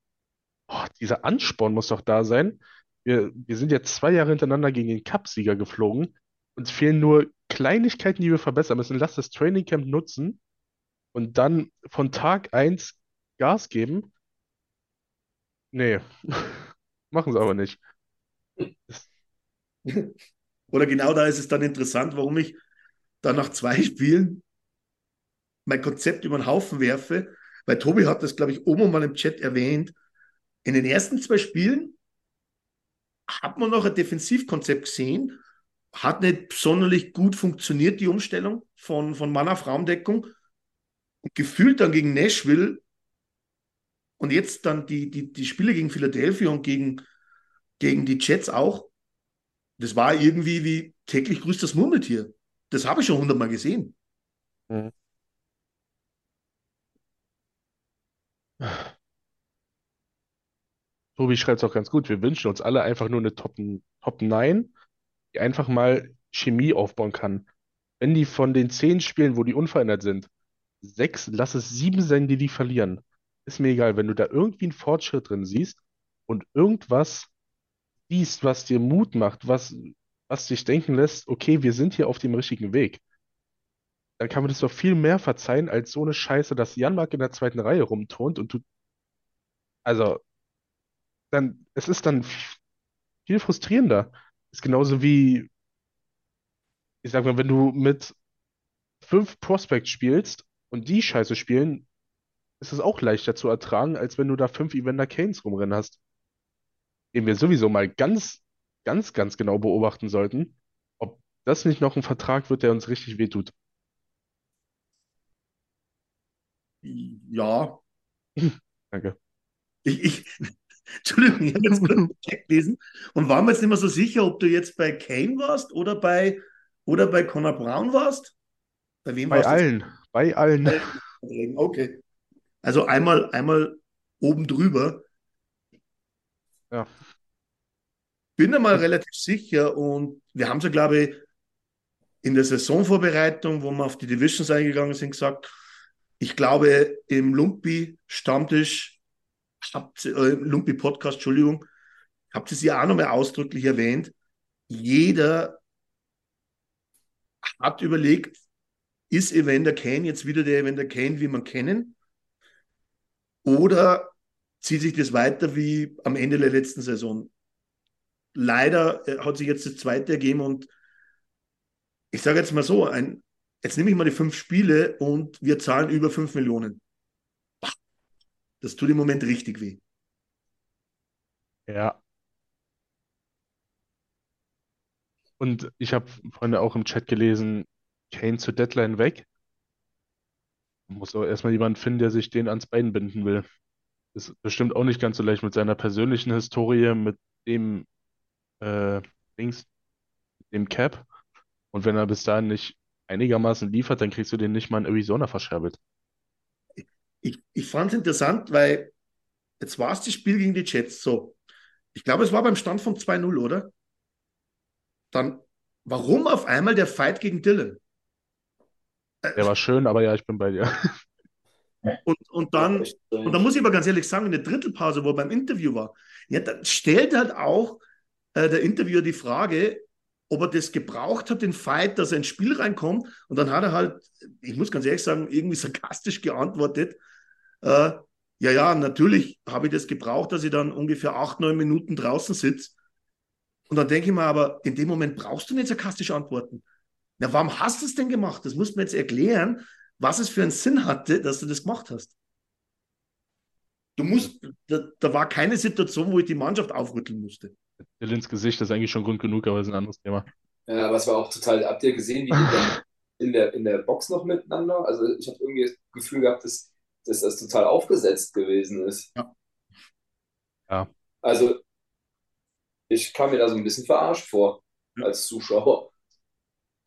oh, dieser Ansporn muss doch da sein. Wir, wir sind jetzt zwei Jahre hintereinander gegen den Cupsieger geflogen. Uns fehlen nur Kleinigkeiten, die wir verbessern müssen. Lass das Trainingcamp nutzen und dann von Tag eins Gas geben. Nee, [laughs] machen sie aber nicht. [laughs] Oder genau da ist es dann interessant, warum ich dann nach zwei [laughs] Spielen mein Konzept über den Haufen werfe, weil Tobi hat das, glaube ich, oben mal im Chat erwähnt. In den ersten zwei Spielen hat man noch ein Defensivkonzept gesehen, hat nicht sonderlich gut funktioniert, die Umstellung von, von Mann auf Raumdeckung. Und gefühlt dann gegen Nashville und jetzt dann die, die, die Spiele gegen Philadelphia und gegen, gegen die Jets auch. Das war irgendwie wie täglich grüßt das Murmeltier. Das habe ich schon hundertmal gesehen. Mhm. Tobi schreibt es auch ganz gut. Wir wünschen uns alle einfach nur eine Top, Top 9, die einfach mal Chemie aufbauen kann. Wenn die von den zehn Spielen, wo die unverändert sind, sechs, lass es sieben sein, die die verlieren. Ist mir egal, wenn du da irgendwie einen Fortschritt drin siehst und irgendwas siehst, was dir Mut macht, was, was dich denken lässt, okay, wir sind hier auf dem richtigen Weg, dann kann man das doch viel mehr verzeihen, als so eine Scheiße, dass Janmark in der zweiten Reihe rumturnt und du, also, dann, es ist dann viel frustrierender. Ist genauso wie, ich sag mal, wenn du mit fünf Prospects spielst und die Scheiße spielen, ist es auch leichter zu ertragen, als wenn du da fünf Evander Kanes rumrennen hast. Den wir sowieso mal ganz, ganz, ganz genau beobachten sollten, ob das nicht noch ein Vertrag wird, der uns richtig wehtut. Ja. [laughs] Danke. Ich, ich, [laughs] Entschuldigung, ich habe jetzt gerade den Check gelesen und war mir jetzt nicht mehr so sicher, ob du jetzt bei Kane warst oder bei, oder bei Connor Brown warst. Bei wem Bei warst du? allen. Bei allen. Okay. Also einmal, einmal oben drüber. Ja. Bin da mal relativ sicher und wir haben es ja, glaube ich, in der Saisonvorbereitung, wo wir auf die Divisions eingegangen sind, gesagt, ich glaube, im Lumpi-Stammtisch, äh, Lumpi-Podcast, Entschuldigung, habt ihr es ja auch nochmal ausdrücklich erwähnt, jeder hat überlegt, ist Evander Kane jetzt wieder der Evander Kane, wie man kennen? Oder zieht sich das weiter wie am Ende der letzten Saison? Leider äh, hat sich jetzt das zweite ergeben und ich sage jetzt mal so, ein, jetzt nehme ich mal die fünf Spiele und wir zahlen über fünf Millionen. Das tut im Moment richtig weh. Ja. Und ich habe vorhin auch im Chat gelesen, Kane zur Deadline weg. Muss aber erstmal jemand finden, der sich den ans Bein binden will. Ist bestimmt auch nicht ganz so leicht mit seiner persönlichen Historie, mit dem äh, Dings, dem Cap. Und wenn er bis dahin nicht einigermaßen liefert, dann kriegst du den nicht mal in Arizona verscherbelt. Ich, ich fand es interessant, weil jetzt war es das Spiel gegen die Jets so. Ich glaube, es war beim Stand von 2-0, oder? Dann, warum auf einmal der Fight gegen Dylan? Der war schön, aber ja, ich bin bei dir. [laughs] Und, und dann, und dann muss ich aber ganz ehrlich sagen, in der Drittelpause, wo er beim Interview war, ja, dann stellt halt auch äh, der Interviewer die Frage, ob er das gebraucht hat, den Fight, dass er ins Spiel reinkommt. Und dann hat er halt, ich muss ganz ehrlich sagen, irgendwie [laughs] sarkastisch geantwortet, äh, ja, ja, natürlich habe ich das gebraucht, dass ich dann ungefähr acht, neun Minuten draußen sitze. Und dann denke ich mir aber, in dem Moment brauchst du nicht sarkastisch antworten. Na, warum hast du es denn gemacht? Das muss man jetzt erklären, was es für einen Sinn hatte, dass du das gemacht hast. Du musst, da, da war keine Situation, wo ich die Mannschaft aufrütteln musste. ins Gesicht ist eigentlich schon Grund genug, aber das ist ein anderes Thema. Ja, aber es war auch total, habt ihr gesehen, wie die [laughs] in der, in der Box noch miteinander? Also ich habe irgendwie das Gefühl gehabt, dass, dass das total aufgesetzt gewesen ist. Ja. Ja. Also ich kam mir da so ein bisschen verarscht vor als Zuschauer.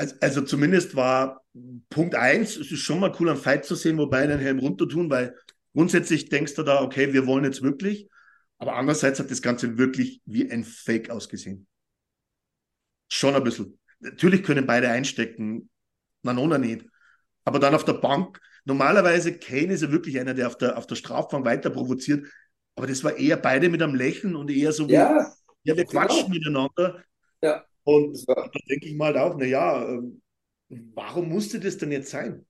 Also, also zumindest war Punkt eins, es ist schon mal cool, einen Fight zu sehen, wobei den Helm runter tun, weil grundsätzlich denkst du da, okay, wir wollen jetzt wirklich. Aber andererseits hat das Ganze wirklich wie ein Fake ausgesehen. Schon ein bisschen. Natürlich können beide einstecken, na, na, nicht. Aber dann auf der Bank, normalerweise Kane ist ja wirklich einer, der auf der, auf der Strafbank weiter provoziert. Aber das war eher beide mit einem Lächeln und eher so wie, ja, ja wir quatschen genau. miteinander. Ja. Und da denke ich mal auch, naja, ähm, warum musste das denn jetzt sein?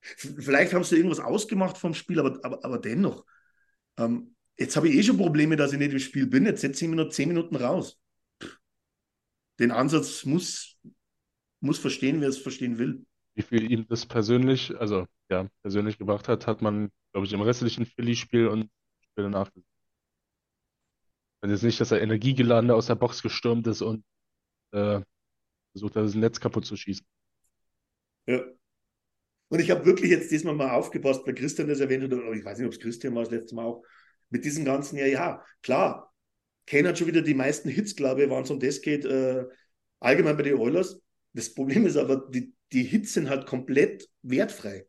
Vielleicht haben sie irgendwas ausgemacht vom Spiel, aber, aber, aber dennoch. Ähm, jetzt habe ich eh schon Probleme, dass ich nicht im Spiel bin. Jetzt setze ich mich nur zehn Minuten raus. Den Ansatz muss, muss verstehen, wer es verstehen will. Wie viel ihm das persönlich, also ja, persönlich gebracht hat, hat man, glaube ich, im restlichen Philly-Spiel und Spiel danach gesehen. Also jetzt nicht, dass er energiegeladen aus der Box gestürmt ist und äh, versucht hat, das Netz kaputt zu schießen. Ja. Und ich habe wirklich jetzt diesmal mal aufgepasst, weil Christian das erwähnt hat, oder ich weiß nicht, ob es Christian war das letzte Mal auch, mit diesem ganzen, ja, ja, klar, Kane hat schon wieder die meisten Hits, glaube ich, waren es um das geht, äh, allgemein bei den Oilers. Das Problem ist aber, die, die Hits sind halt komplett wertfrei.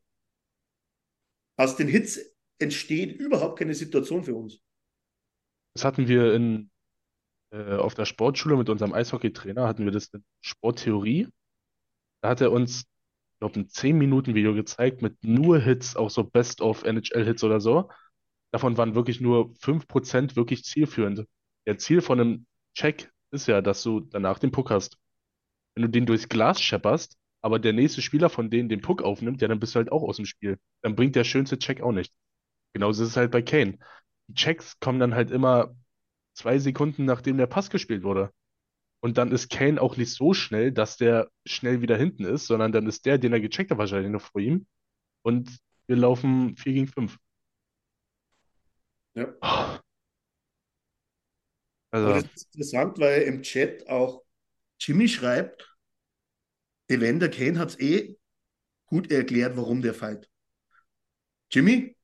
Aus den Hits entsteht überhaupt keine Situation für uns. Das hatten wir in, äh, auf der Sportschule mit unserem Eishockeytrainer, hatten wir das in Sporttheorie. Da hat er uns, ich glaube, ein 10-Minuten-Video gezeigt mit nur Hits, auch so Best of NHL-Hits oder so. Davon waren wirklich nur 5% wirklich zielführend. Der Ziel von einem Check ist ja, dass du danach den Puck hast. Wenn du den durchs Glas schepperst, aber der nächste Spieler von denen den Puck aufnimmt, ja, dann bist du halt auch aus dem Spiel. Dann bringt der schönste Check auch nichts. Genauso ist es halt bei Kane. Die Checks kommen dann halt immer zwei Sekunden, nachdem der Pass gespielt wurde. Und dann ist Kane auch nicht so schnell, dass der schnell wieder hinten ist, sondern dann ist der, den er gecheckt hat, wahrscheinlich noch vor ihm. Und wir laufen 4 gegen 5. Ja. Also, Aber das ist interessant, weil im Chat auch Jimmy schreibt, Evander Kane hat es eh gut erklärt, warum der fight. Jimmy,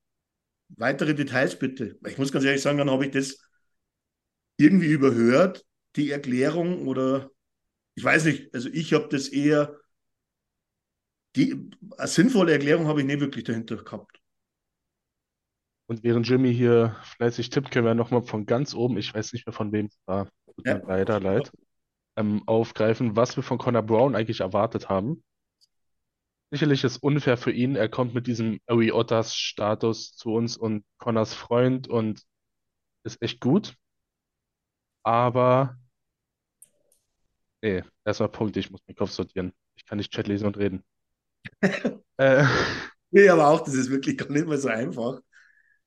weitere Details bitte. Ich muss ganz ehrlich sagen, dann habe ich das irgendwie überhört, die Erklärung oder ich weiß nicht, also ich habe das eher, die, eine sinnvolle Erklärung habe ich nicht wirklich dahinter gehabt. und während Jimmy hier fleißig tippt, können wir nochmal von ganz oben, ich weiß nicht mehr von wem es war, tut Ja. mir leider leid, ähm, aufgreifen, was wir von Connor Brown eigentlich erwartet haben. Sicherlich ist unfair für ihn. Er kommt mit diesem Aoi Ottas Status zu uns und Connors Freund und ist echt gut. Aber, nee, erstmal Punkt, ich muss meinen Kopf sortieren. Ich kann nicht Chat lesen und reden. [laughs] Äh, Nee, aber auch, das ist wirklich gar nicht mehr so einfach.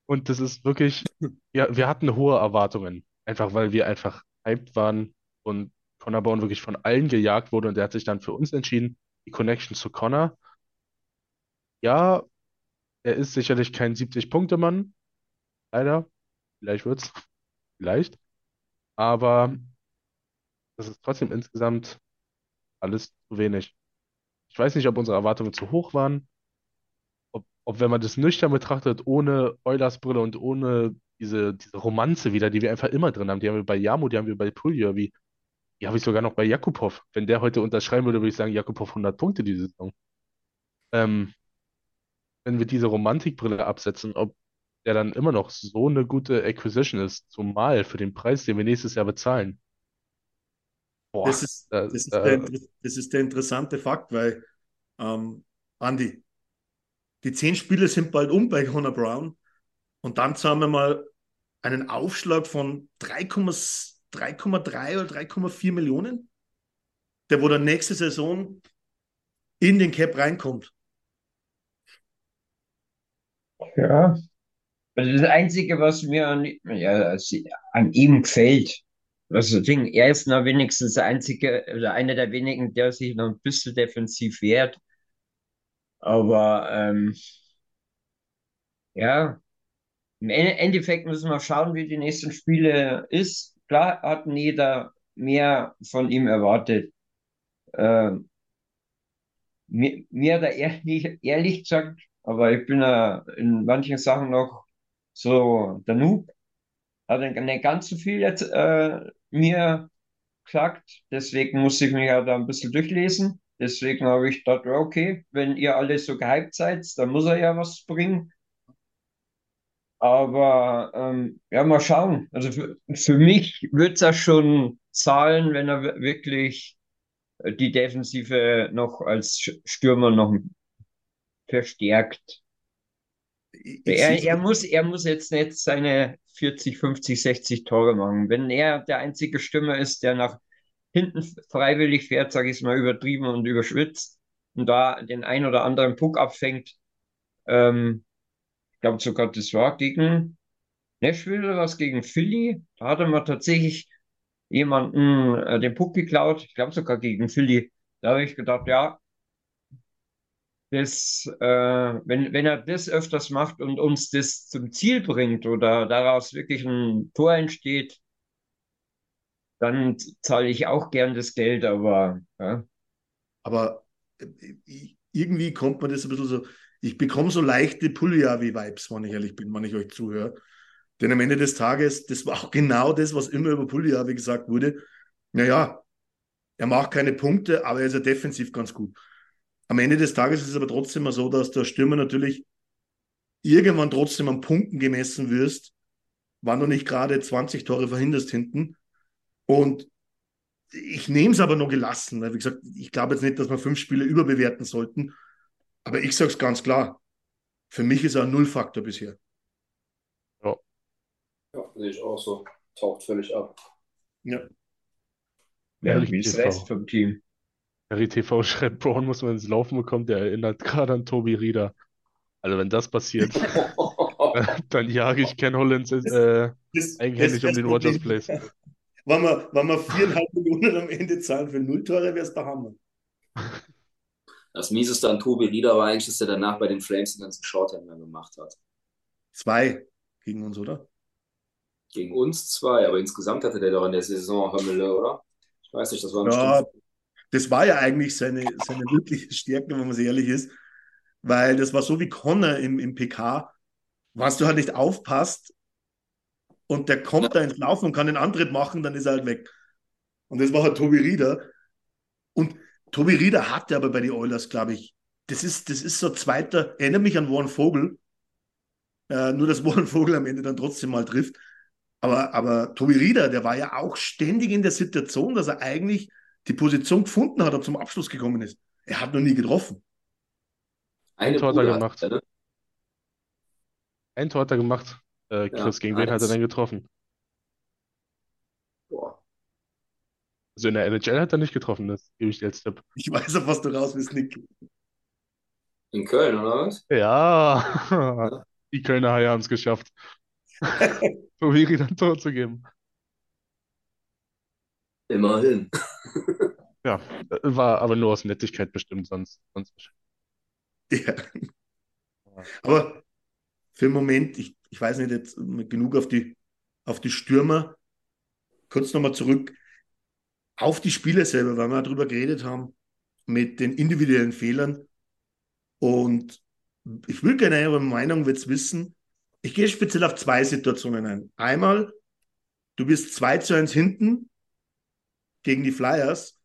und das ist wirklich, ja, wir hatten hohe Erwartungen. Einfach weil wir einfach hyped waren und Connor Brown wirklich von allen gejagt wurde und der hat sich dann für uns entschieden, die Connection zu Connor. Ja, er ist sicherlich kein 70-Punkte-Mann, leider. Vielleicht wird's, vielleicht. Aber das ist trotzdem insgesamt alles zu wenig. Ich weiß nicht, ob unsere Erwartungen zu hoch waren, ob, ob wenn man das nüchtern betrachtet, ohne Eulers-Brille und ohne diese, diese Romanze wieder, die wir einfach immer drin haben. Die haben wir bei Jamo, die haben wir bei Puljujarvi, die habe ich sogar noch bei Jakubov. Wenn der heute unterschreiben würde, würde ich sagen, Jakubov 100 Punkte diese Saison. Ähm, wenn wir diese Romantikbrille absetzen, ob der dann immer noch so eine gute Acquisition ist, zumal für den Preis, den wir nächstes Jahr bezahlen. Boah, Das ist, da, das ist, da, der, das ist der interessante Fakt, weil, ähm, Andi, die zehn Spiele sind bald um bei Connor Brown und dann zahlen wir mal einen Aufschlag von 3,3 3,3 oder 3,4 Millionen, der wo dann nächste Saison in den Cap reinkommt. Ja. Also das Einzige, was mir an, ja, an ihm gefällt, also das Ding, er ist noch wenigstens der Einzige oder einer der wenigen, der sich noch ein bisschen defensiv wehrt. Aber ähm, ja, im Ende- Endeffekt müssen wir schauen, wie die nächsten Spiele ist. Klar hat jeder mehr von ihm erwartet. Ähm, mir, mir hat er ehrlich, ehrlich gesagt, aber ich bin ja in manchen Sachen noch so der Noob, hat nicht ganz so viel jetzt äh, mir gesagt, deswegen muss ich mich ja da ein bisschen durchlesen. Deswegen habe ich gedacht, okay, wenn ihr alle so gehypt seid, dann muss er ja was bringen. Aber ähm, ja, mal schauen. Also für, für mich wird es ja schon zahlen, wenn er wir- wirklich äh, die Defensive noch als Stürmer noch verstärkt. Er, er muss, er muss jetzt nicht seine 40, 50, 60 Tore machen. Wenn er der einzige Stürmer ist, der nach hinten freiwillig fährt, sage ich mal, übertrieben und überschwitzt und da den ein oder anderen Puck abfängt, ähm, ich glaube sogar, das war gegen Nashville oder was gegen Philly. Da hat er mal tatsächlich jemanden äh, den Puck geklaut. Ich glaube sogar gegen Philly. Da habe ich gedacht, ja, das, äh, wenn, wenn er das öfters macht und uns das zum Ziel bringt oder daraus wirklich ein Tor entsteht, dann zahle ich auch gern das Geld, aber ja, Aber äh, irgendwie kommt man das ein bisschen so, ich bekomme so leichte Puljavi-Vibes, wenn ich ehrlich bin, wenn ich euch zuhöre. Denn am Ende des Tages, das war auch genau das, was immer über Puljavi gesagt wurde. Naja, er macht keine Punkte, aber er ist ja defensiv ganz gut. Am Ende des Tages ist es aber trotzdem mal so, dass der Stürmer natürlich irgendwann trotzdem an Punkten gemessen wirst, wann du nicht gerade 20 Tore verhinderst hinten. Und ich nehme es aber noch gelassen. Weil, wie gesagt, ich glaube jetzt nicht, dass wir fünf Spiele überbewerten sollten. Aber ich sage es ganz klar. Für mich ist er ein Nullfaktor bisher. Ja, sehe ich auch so. Taucht völlig ab. Ja. Ja, wie ist der Rest vom Team? Harry TV [laughs] schreibt, Braun muss man ins Laufen bekommen, der erinnert [laughs] gerade an Tobi Rieder. Also wenn das passiert, [laughs] dann jage ich Ken Hollins äh, das- um den Rogers Place. Wenn wir, wenn wir viereinhalb Millionen am Ende zahlen für null Tore, wäre es der Hammer. Das Mieseste an Tobi Rieder war eigentlich, dass er danach bei den Flames den ganzen Shorthänder gemacht hat. Zwei gegen uns, oder? Gegen uns zwei, aber insgesamt hatte der doch in der Saison Hömmele, oder? Ich weiß nicht, das war Ja, bestimmt. Das war ja eigentlich seine, seine wirkliche Stärke, wenn man so ehrlich ist. Weil das war so wie Connor im, im PK, was du halt nicht aufpasst und der kommt da ins Laufen und kann den Antritt machen, dann ist er halt weg. Und das war halt Tobi Rieder. Und Tobi Rieder hatte aber bei den Oilers, glaube ich, das ist, das ist so zweiter, erinnert mich an Warren Vogel. Äh, nur, dass Warren Vogel am Ende dann trotzdem mal trifft. Aber, aber Tobi Rieder, der war ja auch ständig in der Situation, dass er eigentlich die Position gefunden hat und zum Abschluss gekommen ist. Er hat noch nie getroffen. Eine Tor hat er gemacht. er, ne? Ein Tor hat er gemacht. Äh, Chris, Ja, gegen wen hat er denn getroffen? Boah. Also in der NHL hat er nicht getroffen, das gebe ich dir als Tipp. Ich weiß, auf was du raus willst, Nick. In Köln, oder was? Ja, die Kölner Haie haben es geschafft, [laughs] Tobi Rieder ein Tor zu geben. Immerhin. [laughs] Ja, war aber nur aus Nettigkeit bestimmt, sonst, sonst. Ja. Aber für den Moment, ich, ich weiß nicht, jetzt genug auf die, auf die Stürmer. Kurz nochmal zurück auf die Spiele selber, weil wir darüber geredet haben, mit den individuellen Fehlern. Und ich will gerne eure Meinung jetzt wissen. Ich gehe speziell auf zwei Situationen ein. Einmal, du bist 2 zu 1 hinten gegen die Flyers.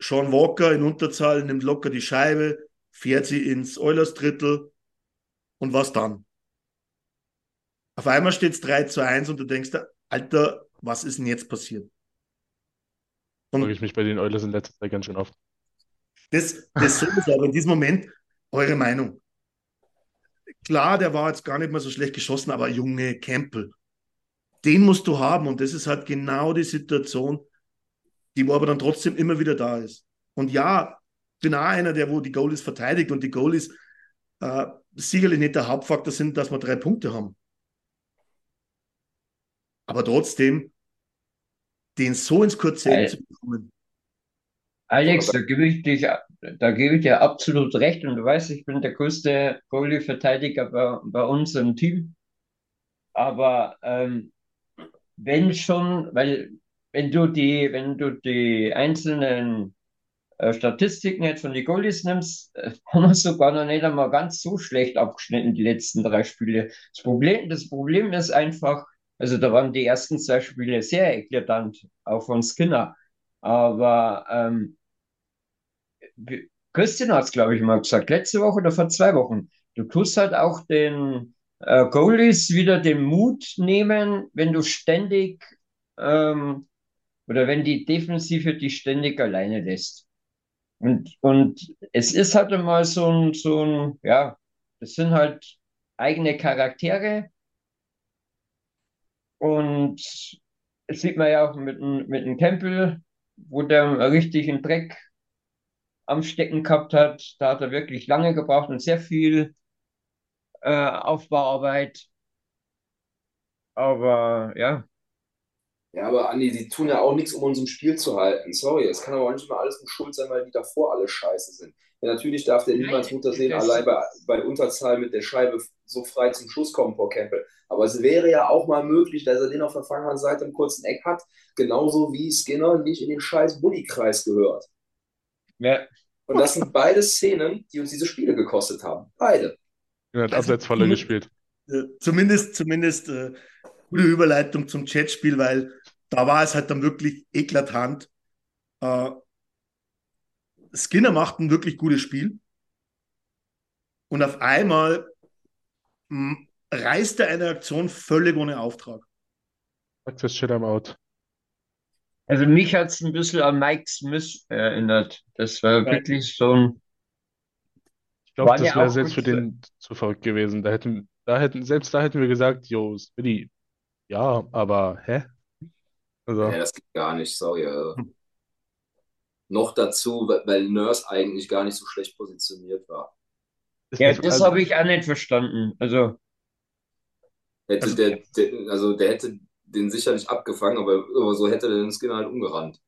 Sean Walker in Unterzahl nimmt locker die Scheibe, fährt sie ins Oilers Drittel und was dann? Auf einmal steht es 3 zu 1 und du denkst, Alter, was ist denn jetzt passiert? Frage Und ich mich bei den Oilers in letzter Zeit ganz schön oft. das, das sowieso, aber in diesem Moment eure Meinung. Klar, der war jetzt gar nicht mal so schlecht geschossen, aber Junge Campbell, den musst du haben und das ist halt genau die Situation, die wo aber dann trotzdem immer wieder da ist. Und ja, bin auch einer, der wo die Goalies verteidigt und die Goalies äh, sicherlich nicht der Hauptfaktor sind, dass wir drei Punkte haben. Aber trotzdem, den so ins Kurze Äh, zu bekommen. Alex, da gebe ich dich, da gebe ich dir absolut recht. Und du weißt, ich bin der größte Goalie-Verteidiger bei, bei uns im Team. Aber ähm, wenn schon, weil wenn du die, wenn du die einzelnen äh, Statistiken jetzt von den Goalies nimmst, äh, [laughs] haben wir sogar noch nicht einmal ganz so schlecht abgeschnitten, die letzten drei Spiele. Das Problem, das Problem ist einfach, also da waren die ersten zwei Spiele sehr eklatant, auch von Skinner. Aber ähm, Christian hat es, glaube ich, mal gesagt, letzte Woche oder vor zwei Wochen. Du tust halt auch den äh, Goalies wieder den Mut nehmen, wenn du ständig ähm, oder wenn die Defensive dich ständig alleine lässt. Und, und es ist halt einmal so ein, so ein, ja, das sind halt eigene Charaktere. Und das sieht man ja auch mit, mit dem Campbell, wo der einen Dreck am Stecken gehabt hat. Da hat er wirklich lange gebraucht und sehr viel äh, Aufbauarbeit. Aber ja, Ja, aber Andi, die tun ja auch nichts, um uns im Spiel zu halten. Sorry, es kann aber auch nicht mal alles mit Schuld sein, weil die davor alle scheiße sind. Ja, natürlich darf der niemals Muttersehen das- allein bei, bei Unterzahl mit der Scheibe so frei zum Schuss kommen vor Campbell. Aber es wäre ja auch mal möglich, dass er den auf der Fanghandseite im kurzen Eck hat, genauso wie Skinner nicht in den scheiß Bulli-Kreis gehört. ja, Und das sind beide Szenen, die uns diese Spiele gekostet haben. Beide. Er hat Also, Abseitsfalle gespielt. Äh, zumindest, zumindest äh, gute Überleitung zum Chatspiel, weil da war es halt dann wirklich eklatant. Äh, Skinner macht ein wirklich gutes Spiel. Und auf einmal mh, reißt er eine Aktion völlig ohne Auftrag. Access Shit, I'm out. Also mich hat es ein bisschen an Mike Smith erinnert. Das war wirklich so ein. Ich glaube, das wäre selbst für den zu verrückt gewesen. Da hätten, da hätten, selbst da hätten wir gesagt, yo, Speedy, ja, aber hä? Also, Ja, das geht gar nicht, sorry. äh. Noch dazu, weil- weil Nurse eigentlich gar nicht so schlecht positioniert war. Ja, das also, habe ich auch nicht verstanden. Also, Hätte Also- der, der, also der hätte den sicherlich abgefangen, aber, aber so hätte der den Skin halt umgerannt.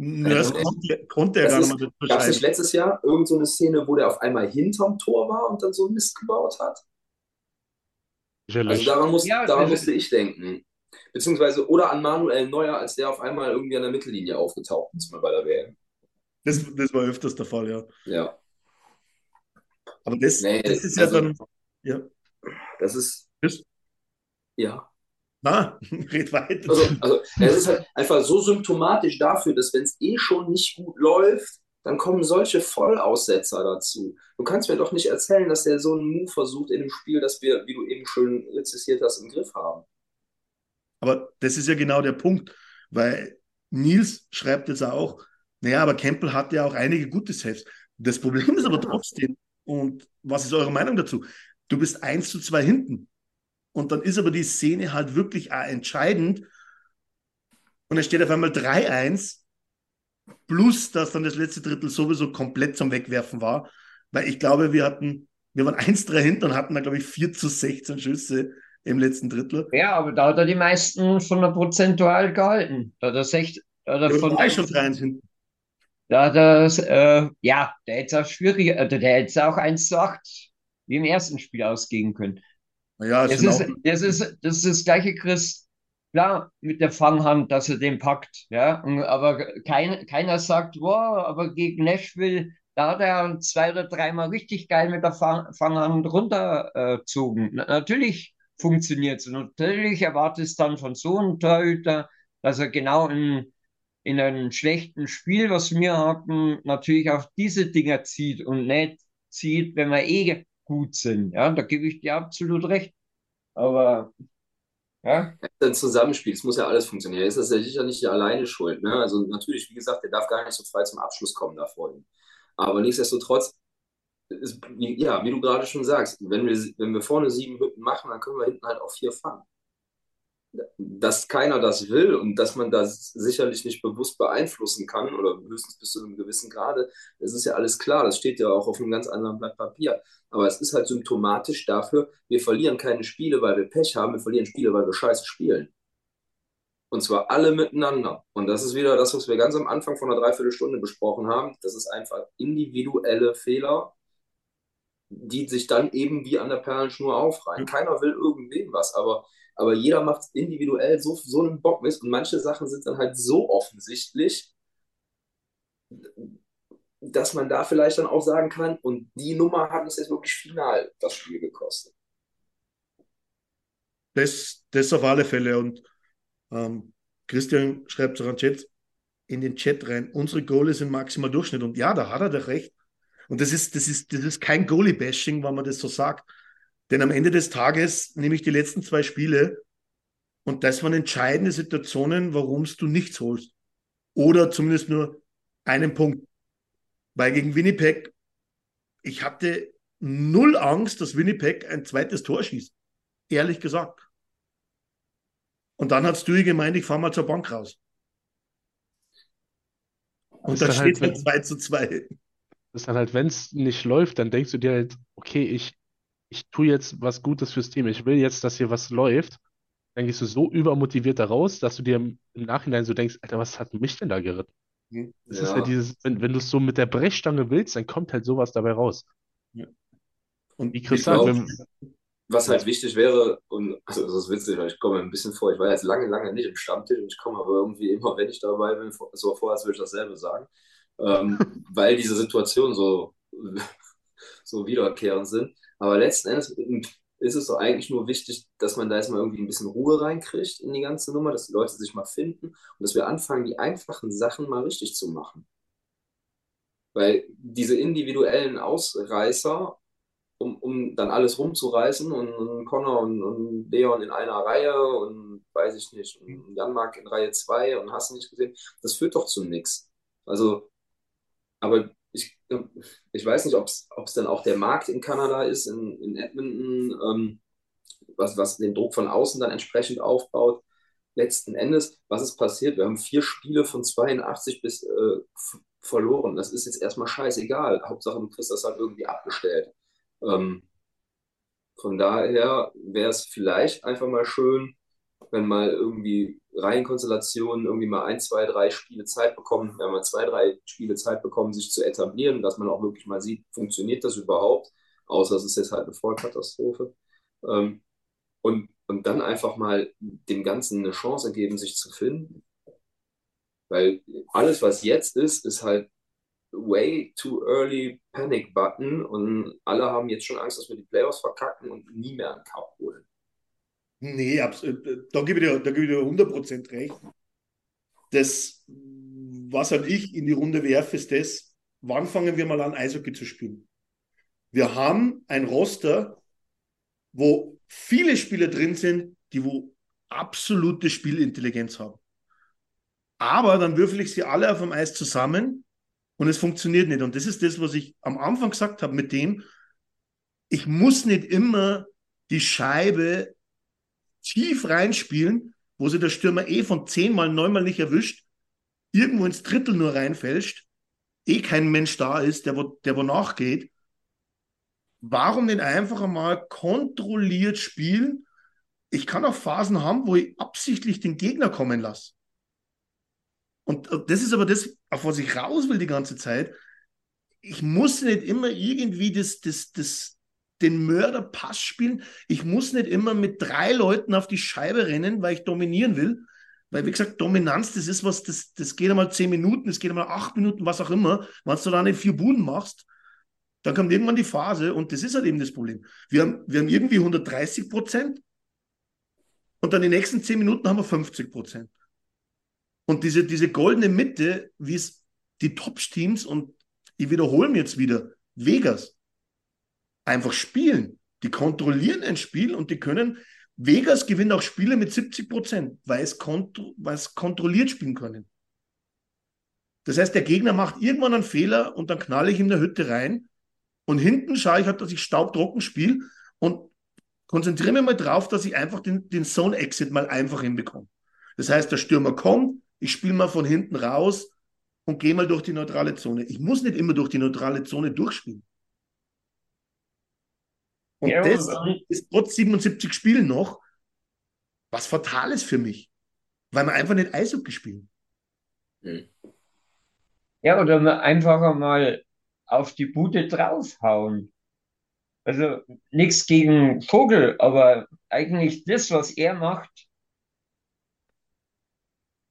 Nurse Ja. konnte, konnte er Das gar nicht Gab es nicht letztes Jahr irgend so eine Szene, wo der auf einmal hinterm Tor war und dann so Mist gebaut hat? Also sicherlich. daran, muss, Ja, daran das- musste ich denken. Beziehungsweise, oder an Manuel Neuer, als der auf einmal irgendwie an der Mittellinie aufgetaucht ist mal bei der WM. Das, das war öfters der Fall, ja. Ja, Aber das, Nee, das ist ja also- dann. Ja. das ist, Das, ja. Na, [laughs] red weiter. Also, also es ist halt einfach so symptomatisch dafür, dass wenn es eh schon nicht gut läuft, dann kommen solche Vollaussetzer dazu. Du kannst mir doch nicht erzählen, dass der so einen Move versucht in dem Spiel, dass wir, wie du eben schön rezessiert hast, im Griff haben. Aber das ist ja genau der Punkt, weil Nils schreibt jetzt auch, naja, aber Campbell hatte ja auch einige gute Saves. Das Problem ist aber trotzdem, und was ist eure Meinung dazu? Du bist 1 zu 2 hinten. Und dann ist aber die Szene halt wirklich auch entscheidend. Und es steht auf einmal 3-1, plus dass dann das letzte Drittel sowieso komplett zum Wegwerfen war. Weil ich glaube, wir hatten, wir waren 1-3 hinten und hatten dann, glaube ich, 4 zu 16 Schüsse im letzten Drittel. ja, aber da hat er die meisten von der Prozentual gehalten. Da hat er sech, da hat er Wir von, waren schon 3-1 hinten. da hat er, äh, ja, der hätte es auch schwieriger, äh, der hätte es auch 1 zu 8 wie im ersten Spiel ausgehen können. Naja, es Das sind ist, das ist, das ist das gleiche, Chris. Klar, mit der Fanghand, dass er den packt, ja. Aber kein, keiner sagt, wow, aber gegen Nashville, da hat er zwei oder dreimal richtig geil mit der Fang, Fanghand runtergezogen. Na, natürlich funktioniert es. Natürlich erwartest dann von so einem Torhüter, dass er genau in, in einem schlechten Spiel, was wir hatten, natürlich auch diese Dinger zieht und nicht zieht, wenn wir eh gut sind. Ja, da gebe ich dir absolut recht. Aber ja, ein Zusammenspiel, es muss ja alles funktionieren. Ist das ja sicher nicht alleine schuld. Ne? Also natürlich, wie gesagt, der darf gar nicht so frei zum Abschluss kommen da vorhin. Aber nichtsdestotrotz, ist, ja, wie du gerade schon sagst, wenn wir, wenn wir vorne sieben Hütten machen, dann können wir hinten halt auch vier fangen. Dass keiner das will und dass man das sicherlich nicht bewusst beeinflussen kann oder höchstens bis zu einem gewissen Grade, das ist ja alles klar. Das steht ja auch auf einem ganz anderen Blatt Papier. Aber es ist halt symptomatisch dafür, wir verlieren keine Spiele, weil wir Pech haben, wir verlieren Spiele, weil wir scheiße spielen. Und zwar alle miteinander. Und das ist wieder das, was wir ganz am Anfang von einer Dreiviertelstunde besprochen haben. Das ist einfach individuelle Fehler, die sich dann eben wie an der Perlenschnur aufreihen. Keiner will irgendwem was, aber, aber jeder macht individuell so, so einen Bock mit. Und manche Sachen sind dann halt so offensichtlich, dass man da vielleicht dann auch sagen kann, und die Nummer hat uns jetzt wirklich final das Spiel gekostet. Das, das auf alle Fälle. Und ähm, Christian schreibt sogar in den Chat rein, unsere Goalies sind maximal Durchschnitt. Und ja, da hat er doch recht. Und das ist, das ist, das ist kein Goalie-Bashing, wenn man das so sagt. Denn am Ende des Tages nehme ich die letzten zwei Spiele und das waren entscheidende Situationen, warum du nichts holst. Oder zumindest nur einen Punkt. Weil gegen Winnipeg, ich hatte null Angst, dass Winnipeg ein zweites Tor schießt. Ehrlich gesagt. Und dann hat's du gemeint, ich fahre mal zur Bank raus. Und dann dann steht halt, halt 2 zu 2. ist dann halt, wenn es nicht läuft, dann denkst du dir halt, okay, ich, ich tue jetzt was Gutes fürs Team. Ich will jetzt, dass hier was läuft. Dann gehst du so übermotiviert da raus, dass du dir im, Nachhinein so denkst, Alter, was hat mich denn da geritten? Das ist Ja. ja dieses, wenn, wenn du es so mit der Brechstange willst, dann kommt halt sowas dabei raus. Und Wie Chris sagt, Was halt wichtig wäre, und also das ist witzig, weil ich komme mir ein bisschen vor, ich war jetzt lange, lange nicht im Stammtisch und ich komme aber irgendwie immer, wenn ich dabei bin, so vor, als würde ich dasselbe sagen. Ähm, [laughs] weil diese Situationen so, so wiederkehrend sind. Aber letzten Endes ist es doch eigentlich nur wichtig, dass man da jetzt mal irgendwie ein bisschen Ruhe reinkriegt in die ganze Nummer, dass die Leute sich mal finden und dass wir anfangen, die einfachen Sachen mal richtig zu machen. Weil diese individuellen Ausreißer, um, um dann alles rumzureißen und, und Connor und, und Leon in einer Reihe und weiß ich nicht, und Janmark in Reihe 2 und hast nicht gesehen, das führt doch zu nichts. Also, aber ich, ich weiß nicht, ob es dann auch der Markt in Kanada ist, in, in Edmonton, ähm, was, was den Druck von außen dann entsprechend aufbaut. Letzten Endes, was ist passiert? Wir haben vier Spiele von 82 bis äh, verloren. Das ist jetzt erstmal scheißegal. Hauptsache, kriegst das halt irgendwie abgestellt. Ähm, von daher wäre es vielleicht einfach mal schön, wenn mal irgendwie Reihenkonstellationen irgendwie mal ein, zwei, drei Spiele Zeit bekommen, wenn man zwei, drei Spiele Zeit bekommen, sich zu etablieren, dass man auch wirklich mal sieht, funktioniert das überhaupt, außer es ist jetzt halt eine Vollkatastrophe. Ähm, und, und dann einfach mal dem Ganzen eine Chance geben, sich zu finden. Weil alles, was jetzt ist, ist halt way too early Panic Button und alle haben jetzt schon Angst, dass wir die Playoffs verkacken und nie mehr einen Cup holen. Nee. Äh, da gebe ich dir, da gebe ich dir 100% recht. Das, was halt ich in die Runde werfe, ist das, wann fangen wir mal an, Eishockey zu spielen? Wir haben ein Roster, wo viele Spieler drin sind, die wo absolute Spielintelligenz haben. Aber dann würfel ich sie alle auf dem Eis zusammen und es funktioniert nicht. Und das ist das, was ich am Anfang gesagt habe mit dem, ich muss nicht immer die Scheibe tief reinspielen, wo sie der Stürmer eh von zehnmal, neunmal nicht erwischt, irgendwo ins Drittel nur reinfälscht, eh kein Mensch da ist, der wo, der wo nachgeht. Warum denn einfach einmal kontrolliert spielen? Ich kann auch Phasen haben, wo ich absichtlich den Gegner kommen lasse. Und das ist aber das, auf was ich raus will die ganze Zeit. Ich muss nicht immer irgendwie das, das, das, den Mörderpass spielen. Ich muss nicht immer mit drei Leuten auf die Scheibe rennen, weil ich dominieren will. Weil, wie gesagt, Dominanz, das ist was, das, das geht einmal zehn Minuten, das geht einmal acht Minuten, was auch immer. Wenn du dann vier Buden machst, dann kommt irgendwann die Phase und das ist halt eben das Problem. Wir haben, wir haben irgendwie 130 Prozent und dann die nächsten zehn Minuten haben wir 50 Prozent. Und diese, diese goldene Mitte, wie es die Top-Teams und ich wiederhole mir jetzt wieder, Vegas, einfach spielen. Die kontrollieren ein Spiel und die können. Vegas gewinnt auch Spiele mit 70 Prozent, weil es, kontro weil es kontrolliert spielen können. Das heißt, der Gegner macht irgendwann einen Fehler und dann knalle ich in der Hütte rein und hinten schaue ich halt, dass ich staubtrocken spiele und konzentriere mich mal drauf, dass ich einfach den, den Zone-Exit mal einfach hinbekomme. Das heißt, der Stürmer kommt, ich spiele mal von hinten raus und gehe mal durch die neutrale Zone. Ich muss nicht immer durch die neutrale Zone durchspielen. Und ja, das ist trotz 77 Spielen noch was Fatales für mich, weil man einfach nicht Eishockey spielen. Hm. Ja, oder einfach mal auf die Bude draufhauen. Also nichts gegen Vogel, aber eigentlich das, was er macht,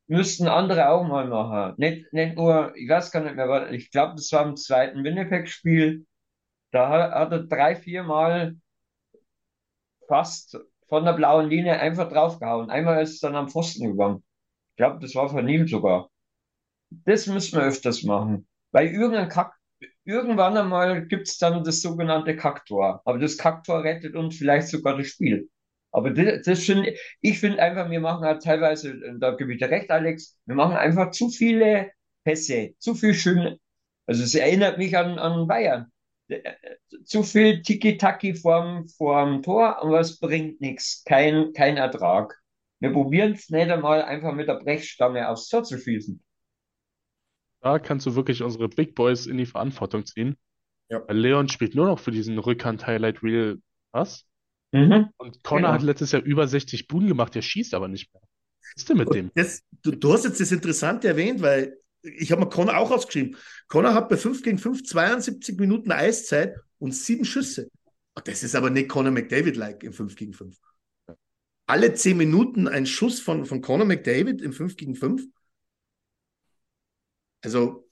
müssten andere auch mal machen. Nicht, nicht nur, ich weiß gar nicht mehr, ich glaube, das war im zweiten Winnipeg-Spiel, da hat er drei, vier Mal fast von der blauen Linie einfach draufgehauen. Einmal ist es dann am Pfosten gegangen. Ich glaube, das war von ihm sogar. Das müssen wir öfters machen. Weil irgendein Kack, irgendwann einmal gibt es dann das sogenannte Kacktor. Aber das Kacktor rettet uns vielleicht sogar das Spiel. Aber das, das finde ich finde einfach, wir machen halt teilweise, da gebe ich dir recht, Alex, wir machen einfach zu viele Pässe, zu viel schön. Also es erinnert mich an, an Bayern zu viel Tiki-Taki vorm, vorm Tor, aber es bringt nichts. Kein, kein Ertrag. Wir probieren es nicht einmal einfach mit der Brechstange aufs Tor zu schießen. Da kannst du wirklich unsere Big Boys in die Verantwortung ziehen. Ja. Leon spielt nur noch für diesen Rückhand-Highlight-Reel Pass. Mhm. Und Connor genau. hat letztes Jahr über 60 Buden gemacht, der schießt aber nicht mehr. Was ist denn mit dem? Das, du, du, hast jetzt das Interessante erwähnt, weil ich habe mir Connor auch ausgeschrieben. Connor hat bei 5 gegen 5 72 Minuten Eiszeit und sieben Schüsse. Das ist aber nicht Connor McDavid-like im 5 gegen 5. Alle 10 Minuten ein Schuss von, von Connor McDavid im 5 gegen 5. Also.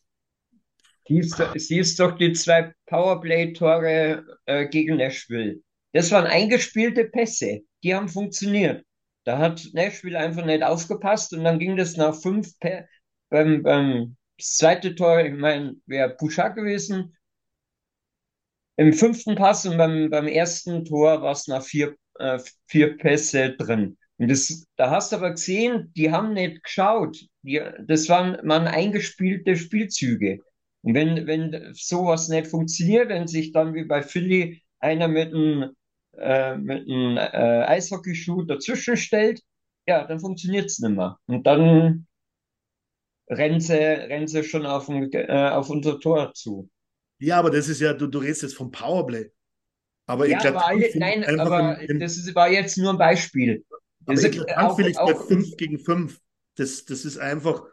Siehst, siehst doch die zwei Powerplay-Tore äh, gegen Nashville. Das waren eingespielte Pässe. Die haben funktioniert. Da hat Nashville einfach nicht aufgepasst und dann ging das nach fünf beim, beim das zweite Tor, ich meine, wäre Bouchard gewesen. im fünften Pass und beim, beim ersten Tor war es nach vier, äh, vier Pässe drin. Und das, da hast du aber gesehen, die haben nicht geschaut. Die, das waren, waren eingespielte Spielzüge. Und wenn, wenn sowas nicht funktioniert, wenn sich dann wie bei Philly einer mit einem, äh, mit einem äh, Eishockeyschuh dazwischen stellt, ja, dann funktioniert's nicht mehr. Und dann rennen sie, rennen sie schon auf, ein, äh, auf unser Tor zu. Ja, aber das ist ja, du, du redest jetzt vom Powerplay. Aber Ja, ich glaube, aber alle, nein, aber das ist, war jetzt nur ein Beispiel. Das ich ist auch, bei auch, 5 gegen 5. Das, das ist einfach,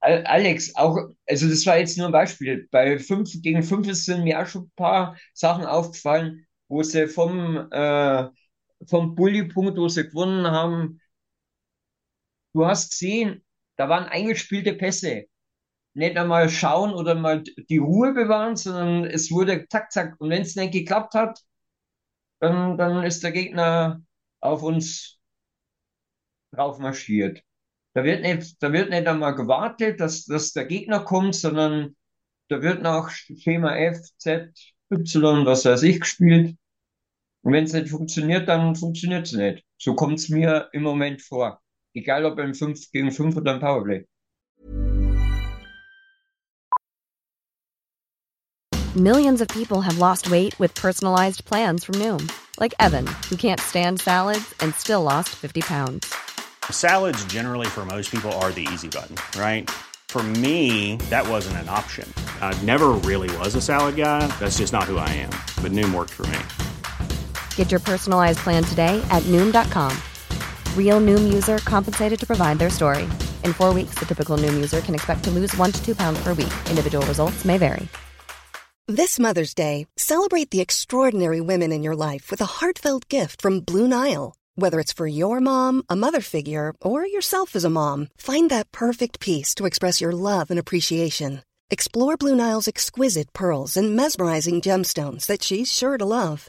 Al- Alex, auch, also das war jetzt nur ein Beispiel. Bei 5 gegen 5 sind mir auch schon ein paar Sachen aufgefallen, wo sie vom, äh, vom Bully-Punkt, wo sie gewonnen haben, du hast gesehen, da waren eingespielte Pässe. Nicht einmal schauen oder mal die Ruhe bewahren, sondern es wurde zack, zack. Und wenn es nicht geklappt hat, dann, dann ist der Gegner auf uns drauf marschiert. Da wird nicht, da wird nicht einmal gewartet, dass, dass der Gegner kommt, sondern da wird nach Schema F, Z, Y, was weiß ich, gespielt. Und wenn es nicht funktioniert, dann funktioniert es nicht. So kommt es mir im Moment vor. Egal ob er im 5 gegen 5 oder im Powerplay. Millions of people have lost weight with personalized plans from Noom, like Evan, who can't stand salads and still lost 50 pounds. Salads, generally, for most people, are the easy button, right? For me, that wasn't an option. I never really was a salad guy. That's just not who I am. But Noom worked for me. Get your personalized plan today at Noom.com. Real Noom user compensated to provide their story. In four weeks, the typical Noom user can expect to lose one to two pounds per week. Individual results may vary. This Mother's Day, celebrate the extraordinary women in your life with a heartfelt gift from Blue Nile. Whether it's for your mom, a mother figure, or yourself as a mom, find that perfect piece to express your love and appreciation. Explore Blue Nile's exquisite pearls and mesmerizing gemstones that she's sure to love.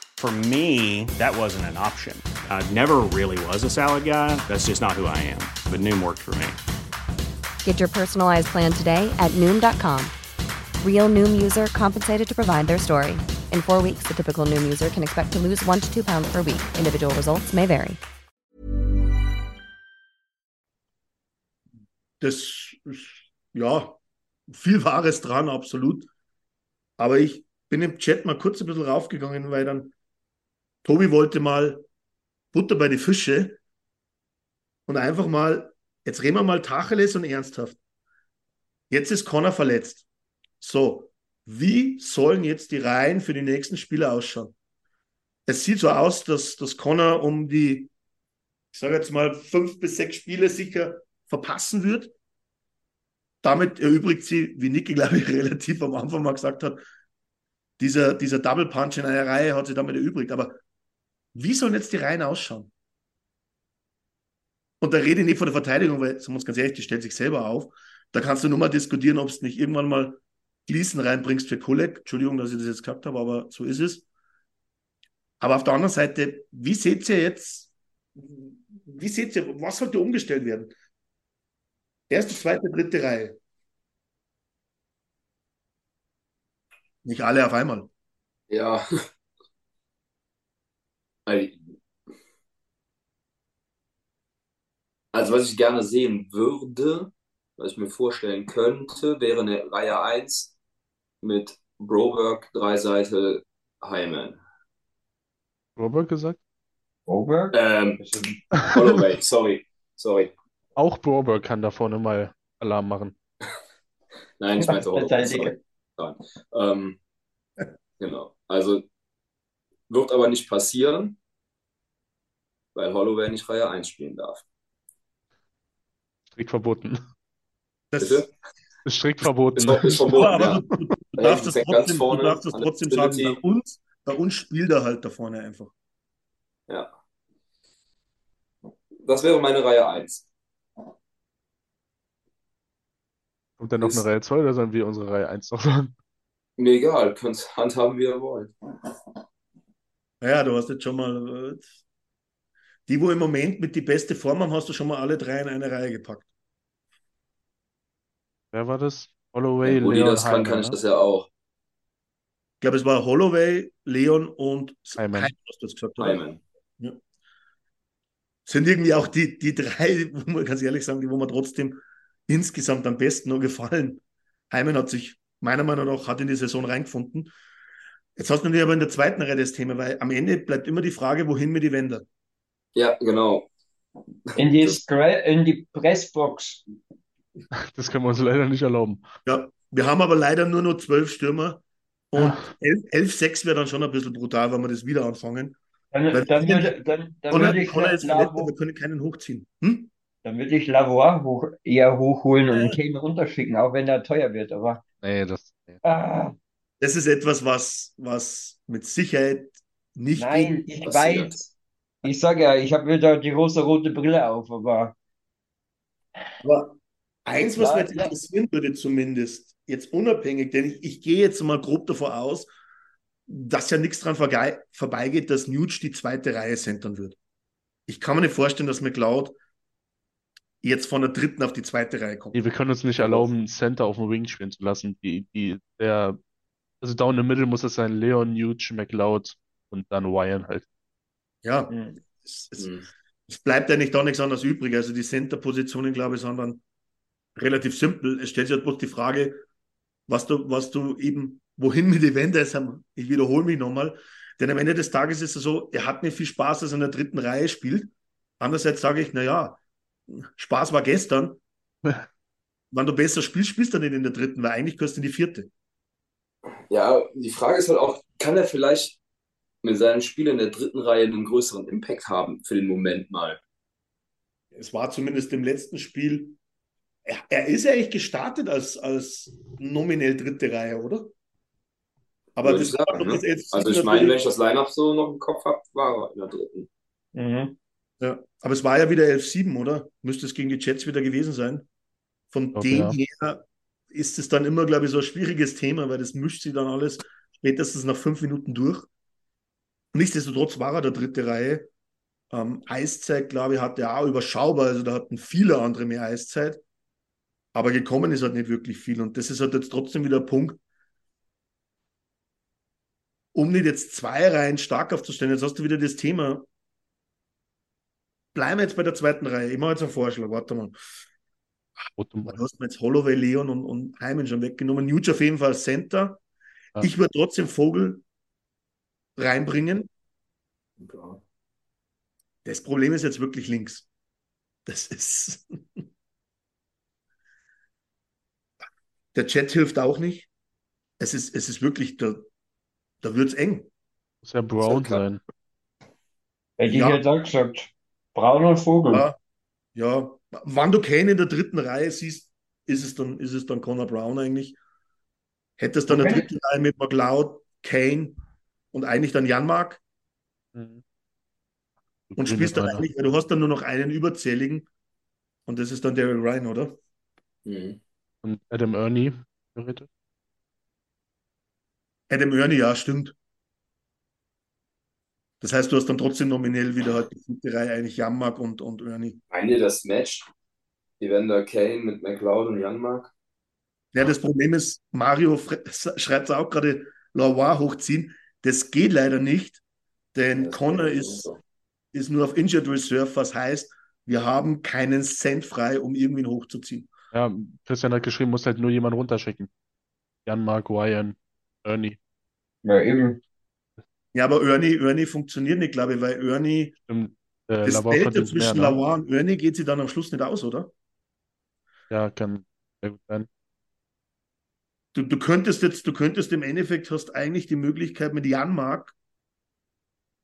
For me, that wasn't an option. I never really was a salad guy. That's just not who I am. But Noom worked for me. Get your personalized plan today at Noom.com. Real Noom user compensated to provide their story. In four weeks, the typical Noom user can expect to lose one to two pounds per week. Individual results may vary. das ist, ja, viel Wahres dran, absolut. Aber ich bin im Chat mal kurz ein bisschen raufgegangen, weil dann Tobi wollte mal Butter bei die Fische und einfach mal, jetzt reden wir mal Tacheles und ernsthaft. Jetzt ist Connor verletzt. So, wie sollen jetzt die Reihen für die nächsten Spiele ausschauen? Es sieht so aus, dass, dass Connor um die, ich sage jetzt mal, fünf bis sechs Spiele sicher verpassen wird. Damit erübrigt sie, wie Niki, glaube ich, [laughs] relativ am Anfang mal gesagt hat, dieser, dieser Double Punch in einer Reihe hat sie damit erübrigt. Aber wie sollen jetzt die Reihen ausschauen? Und da rede ich nicht von der Verteidigung, weil, sagen wir uns ganz ehrlich, die stellt sich selber auf. Da kannst du nur mal diskutieren, ob es nicht irgendwann mal Gleason reinbringst für Kolek. Entschuldigung, dass ich das jetzt gesagt habe, aber so ist es. Aber auf der anderen Seite, wie seht ihr jetzt, wie seht ihr, was sollte umgestellt werden? Erste, zweite, dritte Reihe. Nicht alle auf einmal. Ja. Also, was ich gerne sehen würde, was ich mir vorstellen könnte, wäre eine Reihe 1 mit Broberg, Dreiseite, Hyman. Robert gesagt? Oberg? Ähm, Holloway, sorry, sorry. Auch Broberg kann da vorne mal Alarm machen. Nein, ich meinte [laughs] Holloway. Ähm, genau. Also wird aber nicht passieren, weil Holloway nicht Reihe 1 spielen darf. Strikt verboten. Das, Bitte? Ist strikt Ist, verboten. ver- ist Ja, verboten, aber ja. du, du, du darfst ganz trotzdem, du vorne darfst das an der trotzdem sagen, bei uns, bei uns spielt er halt da vorne einfach. Ja. Das wäre meine Reihe 1. Kommt dann noch eine Reihe 2 oder sollen wir unsere Reihe 1 noch sagen? Mir egal, könnt handhaben, wie ihr wollt. Ja, du hast jetzt schon mal. Die, wo im Moment mit die beste Form haben, hast du schon mal alle drei in eine Reihe gepackt. Wer war das? Holloway, Leon, das kann, kann ich ne? das ja auch. Ich glaube, es war Holloway, Leon und Hyman. Hast du jetzt gesagt? Hyman. Ja. Sind irgendwie auch die, die drei, [laughs] wo man ganz ehrlich sagen, die, wo mir trotzdem insgesamt am besten noch gefallen. Hyman hat sich meiner Meinung nach hat in die Saison reingefunden. Jetzt hast du natürlich aber in der zweiten Reihe das Thema, weil am Ende bleibt immer die Frage, wohin mir die Wände. Ja, genau. In die, Scra- in die Pressbox. [laughs] Das können wir uns leider nicht erlauben. Ja, wir haben aber leider nur noch zwölf Stürmer und Ja. elf, elf sechs wäre dann schon ein bisschen brutal, wenn wir das wieder anfangen. Dann, Weil dann, wir- würde, dann, dann Connor, würde ich Connor ist verletzt, wir können keinen hochziehen. Hm? dann würde ich Lavoie hoch, eher hochholen und einen Kane runterschicken, auch wenn er teuer wird. Aber Nee, das. Nee. ah, Das ist etwas, was, was mit Sicherheit nicht nein, ich passiert. weiß. Ich sage ja, ich habe wieder die rosa-rote Brille auf, aber Aber eins, was Ja, mich jetzt ja. interessieren würde, zumindest, jetzt unabhängig, denn ich, ich gehe jetzt mal grob davon aus, dass ja nichts dran vorbeigeht, dass Nuge die zweite Reihe centern wird. Ich kann mir nicht vorstellen, dass McLeod jetzt von der dritten auf die zweite Reihe kommt. Nee, wir können uns nicht erlauben, Center auf dem Wing spielen zu lassen. Die, die, der, also down the middle muss es sein, Leon, Nuge, McLeod und dann Ryan halt. Ja, hm. es, es, Hm. es bleibt eigentlich da nichts anderes übrig. Also die Center-Positionen, glaube ich, sind dann relativ simpel. Es stellt sich halt bloß die Frage, was du, was du eben, wohin mit den Wenders haben. Ich wiederhole mich nochmal. Denn am Ende des Tages ist es so, er hat nicht viel Spaß, dass er in der dritten Reihe spielt. Andererseits sage ich, naja, Spaß war gestern. [laughs] Wenn du besser spielst, spielst du nicht in der dritten, weil eigentlich gehörst du in die vierte. Ja, die Frage ist halt auch, kann er vielleicht mit seinem Spiel in der dritten Reihe einen größeren Impact haben für den Moment mal? Es war zumindest im letzten Spiel. Er, er ist ja eigentlich gestartet als, als nominell dritte Reihe, oder? Aber das ich sagen, ne? ist jetzt Also ich meine, wenn ich das Line-Up so noch im Kopf habe, war er in der dritten. Mhm. Ja, aber es war ja wieder 11-7, oder? Müsste es gegen die Jets wieder gewesen sein. Von Doch, dem ja. her ist es dann immer, glaube ich, so ein schwieriges Thema, weil das mischt sie dann alles spätestens nach fünf Minuten durch. Nichtsdestotrotz war er der dritte Reihe. Ähm, Eiszeit, glaube ich, hatte er auch überschaubar. Also da hatten viele andere mehr Eiszeit. Aber gekommen ist halt nicht wirklich viel. Und das ist halt jetzt trotzdem wieder ein Punkt, um nicht jetzt zwei Reihen stark aufzustellen. Jetzt hast du wieder das Thema. Bleiben wir jetzt bei der zweiten Reihe. Ich mache jetzt einen Vorschlag. Warte mal. Du hast mir jetzt Holloway, Leon und, und Hyman schon weggenommen. Nuge auf jeden Fall Center. Ja. Ich würde trotzdem Vogel reinbringen. Ja. Das Problem ist jetzt wirklich links. Das ist. [laughs] Der Chat hilft auch nicht. Es ist, es ist wirklich, da, da wird es eng. Muss ja Brown sein. Hätte ich Ja. jetzt auch gesagt. Braun und Vogel. Ja, ja. Wann du Kane in der dritten Reihe siehst, ist es dann, ist es dann Connor Brown eigentlich. Hättest dann eine Okay. dritte Reihe mit McLeod, Kane und eigentlich dann Janmark Mhm. und spielst dann eigentlich, weil du hast dann nur noch einen überzähligen und das ist dann Daryl Ryan, oder? Hm. Und Adam Ernie, theoretisch. Adam Ernie, ja, stimmt. Das heißt, du hast dann trotzdem nominell wieder halt die vierte Reihe eigentlich Janmark und, und Ernie. Meint ihr das Match? Evander Kane mit McLeod und Janmark? Ja, das Problem ist, Mario [laughs] schreibt es auch gerade, Lavoie hochziehen. Das geht leider nicht, denn Das Connor ist, ist nur auf Injured Reserve, was heißt, wir haben keinen Cent frei, um irgendwen hochzuziehen. Ja, Christian hat geschrieben, muss halt nur jemand runterschicken. Jan, Mark, Ryan, Ernie. Ja, eben. Ja, aber Ernie, Ernie funktioniert nicht, glaube ich, weil Ernie, Stimmt, äh, das Lavoie Delta verdient mehr, zwischen ne? Lavoie und Ernie geht sie dann am Schluss nicht aus, oder? Ja, kann sehr gut sein. Du, du könntest jetzt, du könntest im Endeffekt, hast eigentlich die Möglichkeit mit Janmark,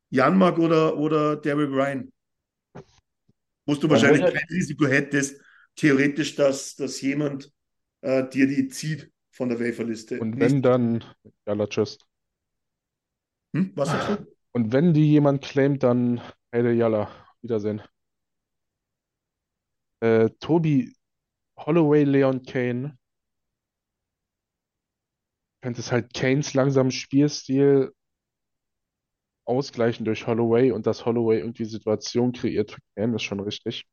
Janmark oder, oder Derrick Ryan, wo du wahrscheinlich kein Risiko hättest, theoretisch, dass, dass jemand äh, dir die zieht von der Waferliste. Und Nicht- wenn dann, Jalla, tschüss. Hm? Was sagst du? Und wenn die jemand claimt, dann, hey, Jalla, Wiedersehen. Äh, Tobi, Holloway, Leon Kane. Könntest halt Kanes langsamen Spielstil ausgleichen durch Holloway und dass Holloway irgendwie Situation kreiert für Kane, ist schon richtig.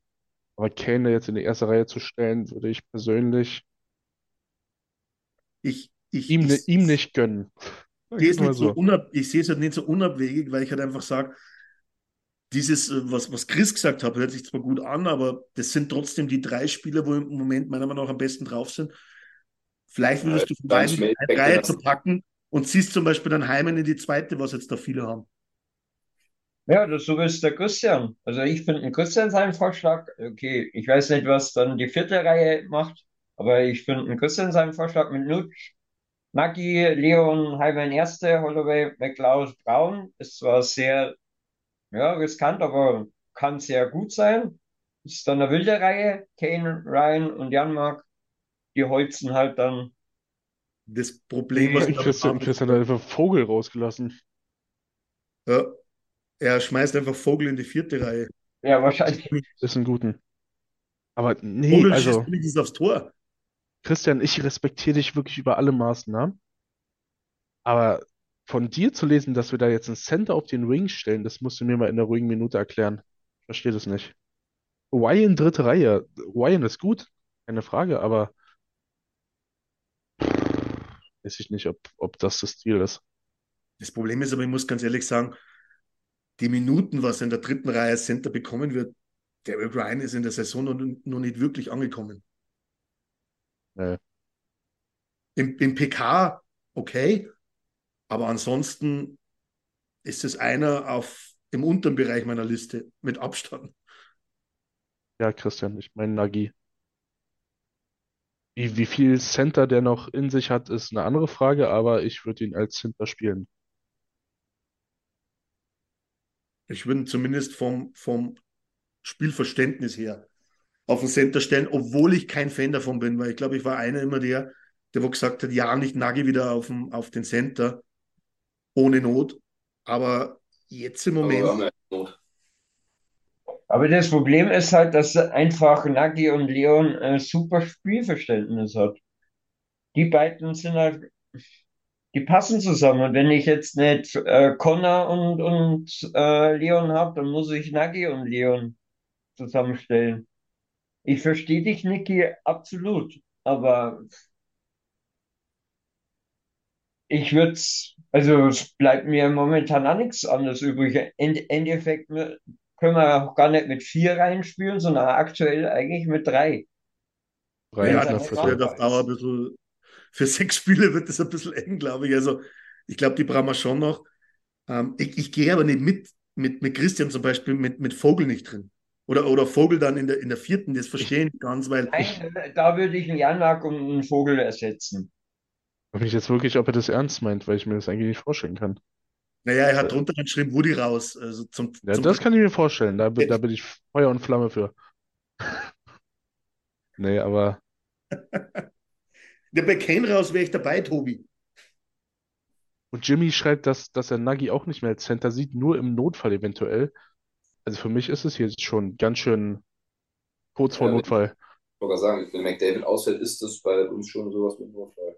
Aber Kane jetzt in die erste Reihe zu stellen, würde ich persönlich Ich, ich, ihm, ich, ihm nicht gönnen. Ich es so so. ich sehe es halt nicht so unabwegig, weil ich halt einfach sage, dieses, äh, was, was Chris gesagt hat, hört sich zwar gut an, aber das sind trotzdem die drei Spieler, wo im Moment meiner Meinung nach am besten drauf sind. Vielleicht würdest du von beiden eine Reihe zu packen und ziehst zum Beispiel dann Heimen in die zweite, was jetzt da viele haben. Ja, das so ist der Christian. Also ich finde Christian seinen Vorschlag, okay, ich weiß nicht, was dann die vierte Reihe macht, aber ich finde Christian seinen Vorschlag mit Nutsch, Nagi, Leon, Heimann Erste, Holloway, McLeod, Braun ist zwar sehr, ja, riskant, aber kann sehr gut sein. Ist dann eine wilde Reihe, Kane, Ryan und Janmark, die holzen halt dann. Das Problem, was wir Christian, haben, Christian hat einfach Vogel rausgelassen. ja, er schmeißt einfach Vogel in die vierte Reihe. Ja, wahrscheinlich. Ist ein guten. Aber nee, Vogel also schießt aufs Tor. Christian, ich respektiere dich wirklich über alle Maßen, ne? Aber von dir zu lesen, dass wir da jetzt einen Center auf den Wing stellen, das musst du mir mal in der ruhigen Minute erklären. Ich verstehe das nicht. Ryan dritte Reihe. Ryan ist gut, keine Frage, aber weiß ich nicht, ob, ob das das Ziel ist. Das Problem ist aber, ich muss ganz ehrlich sagen, die Minuten, was er in der dritten Reihe Center bekommen wird, Derek Ryan ist in der Saison noch, noch nicht wirklich angekommen. Nee. Im, Im PK okay, aber ansonsten ist es einer auf, im unteren Bereich meiner Liste mit Abstand. Ja, Christian, ich meine Nagy. Wie, wie viel Center der noch in sich hat, ist eine andere Frage, aber ich würde ihn als Center spielen. Ich würde ihn zumindest vom, vom Spielverständnis her auf den Center stellen, obwohl ich kein Fan davon bin, weil ich glaube, ich war einer immer der, der wo gesagt hat, ja, nicht Nagi wieder auf, den- auf den Center, ohne Not. Aber jetzt im Aber Moment, Not. Aber das Problem ist halt, dass einfach Nagi und Leon äh, super Spielverständnis hat. Die beiden sind halt, die passen zusammen. Und wenn ich jetzt nicht äh, Connor und, und äh, Leon habe, dann muss ich Nagi und Leon zusammenstellen. Ich verstehe dich, Niki, absolut. Aber ich würde also es bleibt mir momentan auch nichts anderes übrig. Im Endeffekt ne, können wir auch gar nicht mit vier reinspielen, sondern aktuell eigentlich mit drei. Drei Ja, das wird auf Dauer ein bisschen, für sechs Spiele wird das ein bisschen eng, glaube ich. Also ich glaube, die brauchen wir schon noch. Ähm, ich, ich gehe aber nicht mit, mit, mit Christian zum Beispiel, mit, mit Vogel nicht drin. Oder, oder Vogel dann in der, in der vierten, das verstehe ich nicht ganz, weil Nein, da würde ich einen Janak und einen Vogel ersetzen. Ich frage mich jetzt wirklich, ob er das ernst meint, weil ich mir das eigentlich nicht vorstellen kann. Naja, er hat drunter geschrieben, Woody raus. Also zum, Ja, zum das kann ich mir vorstellen. Da, bin- da bin ich Feuer und Flamme für. [laughs] Nee, aber [laughs] Der bei Kane raus wäre ich dabei, Tobi. und Jimmy schreibt, dass, dass er Nagy auch nicht mehr als Center sieht, nur im Notfall eventuell. Also für mich ist es jetzt schon ganz schön kurz vor Ja, Notfall. Ich wollte gerade sagen, wenn McDavid ausfällt, ist das bei uns schon sowas mit Notfall.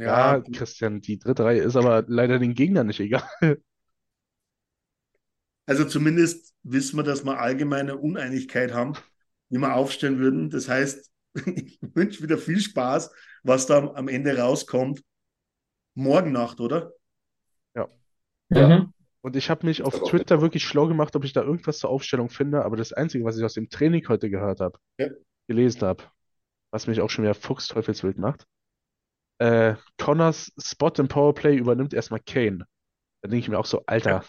Ja, Christian, die dritte Reihe ist aber leider den Gegnern nicht egal. [laughs] Also zumindest wissen wir, dass wir allgemeine Uneinigkeit haben, wie wir aufstellen würden. Das heißt, [laughs] ich wünsche wieder viel Spaß, was da am Ende rauskommt. Morgen Nacht, oder? Ja. Mhm. Und ich habe mich auf Twitter wirklich schlau gemacht, ob ich da irgendwas zur Aufstellung finde, aber das Einzige, was ich aus dem Training heute gehört habe, Ja. gelesen habe, was mich auch schon wieder fuchsteufelswild macht, äh, Connors Spot im Powerplay übernimmt erstmal Kane. Da denke ich mir auch so, Alter,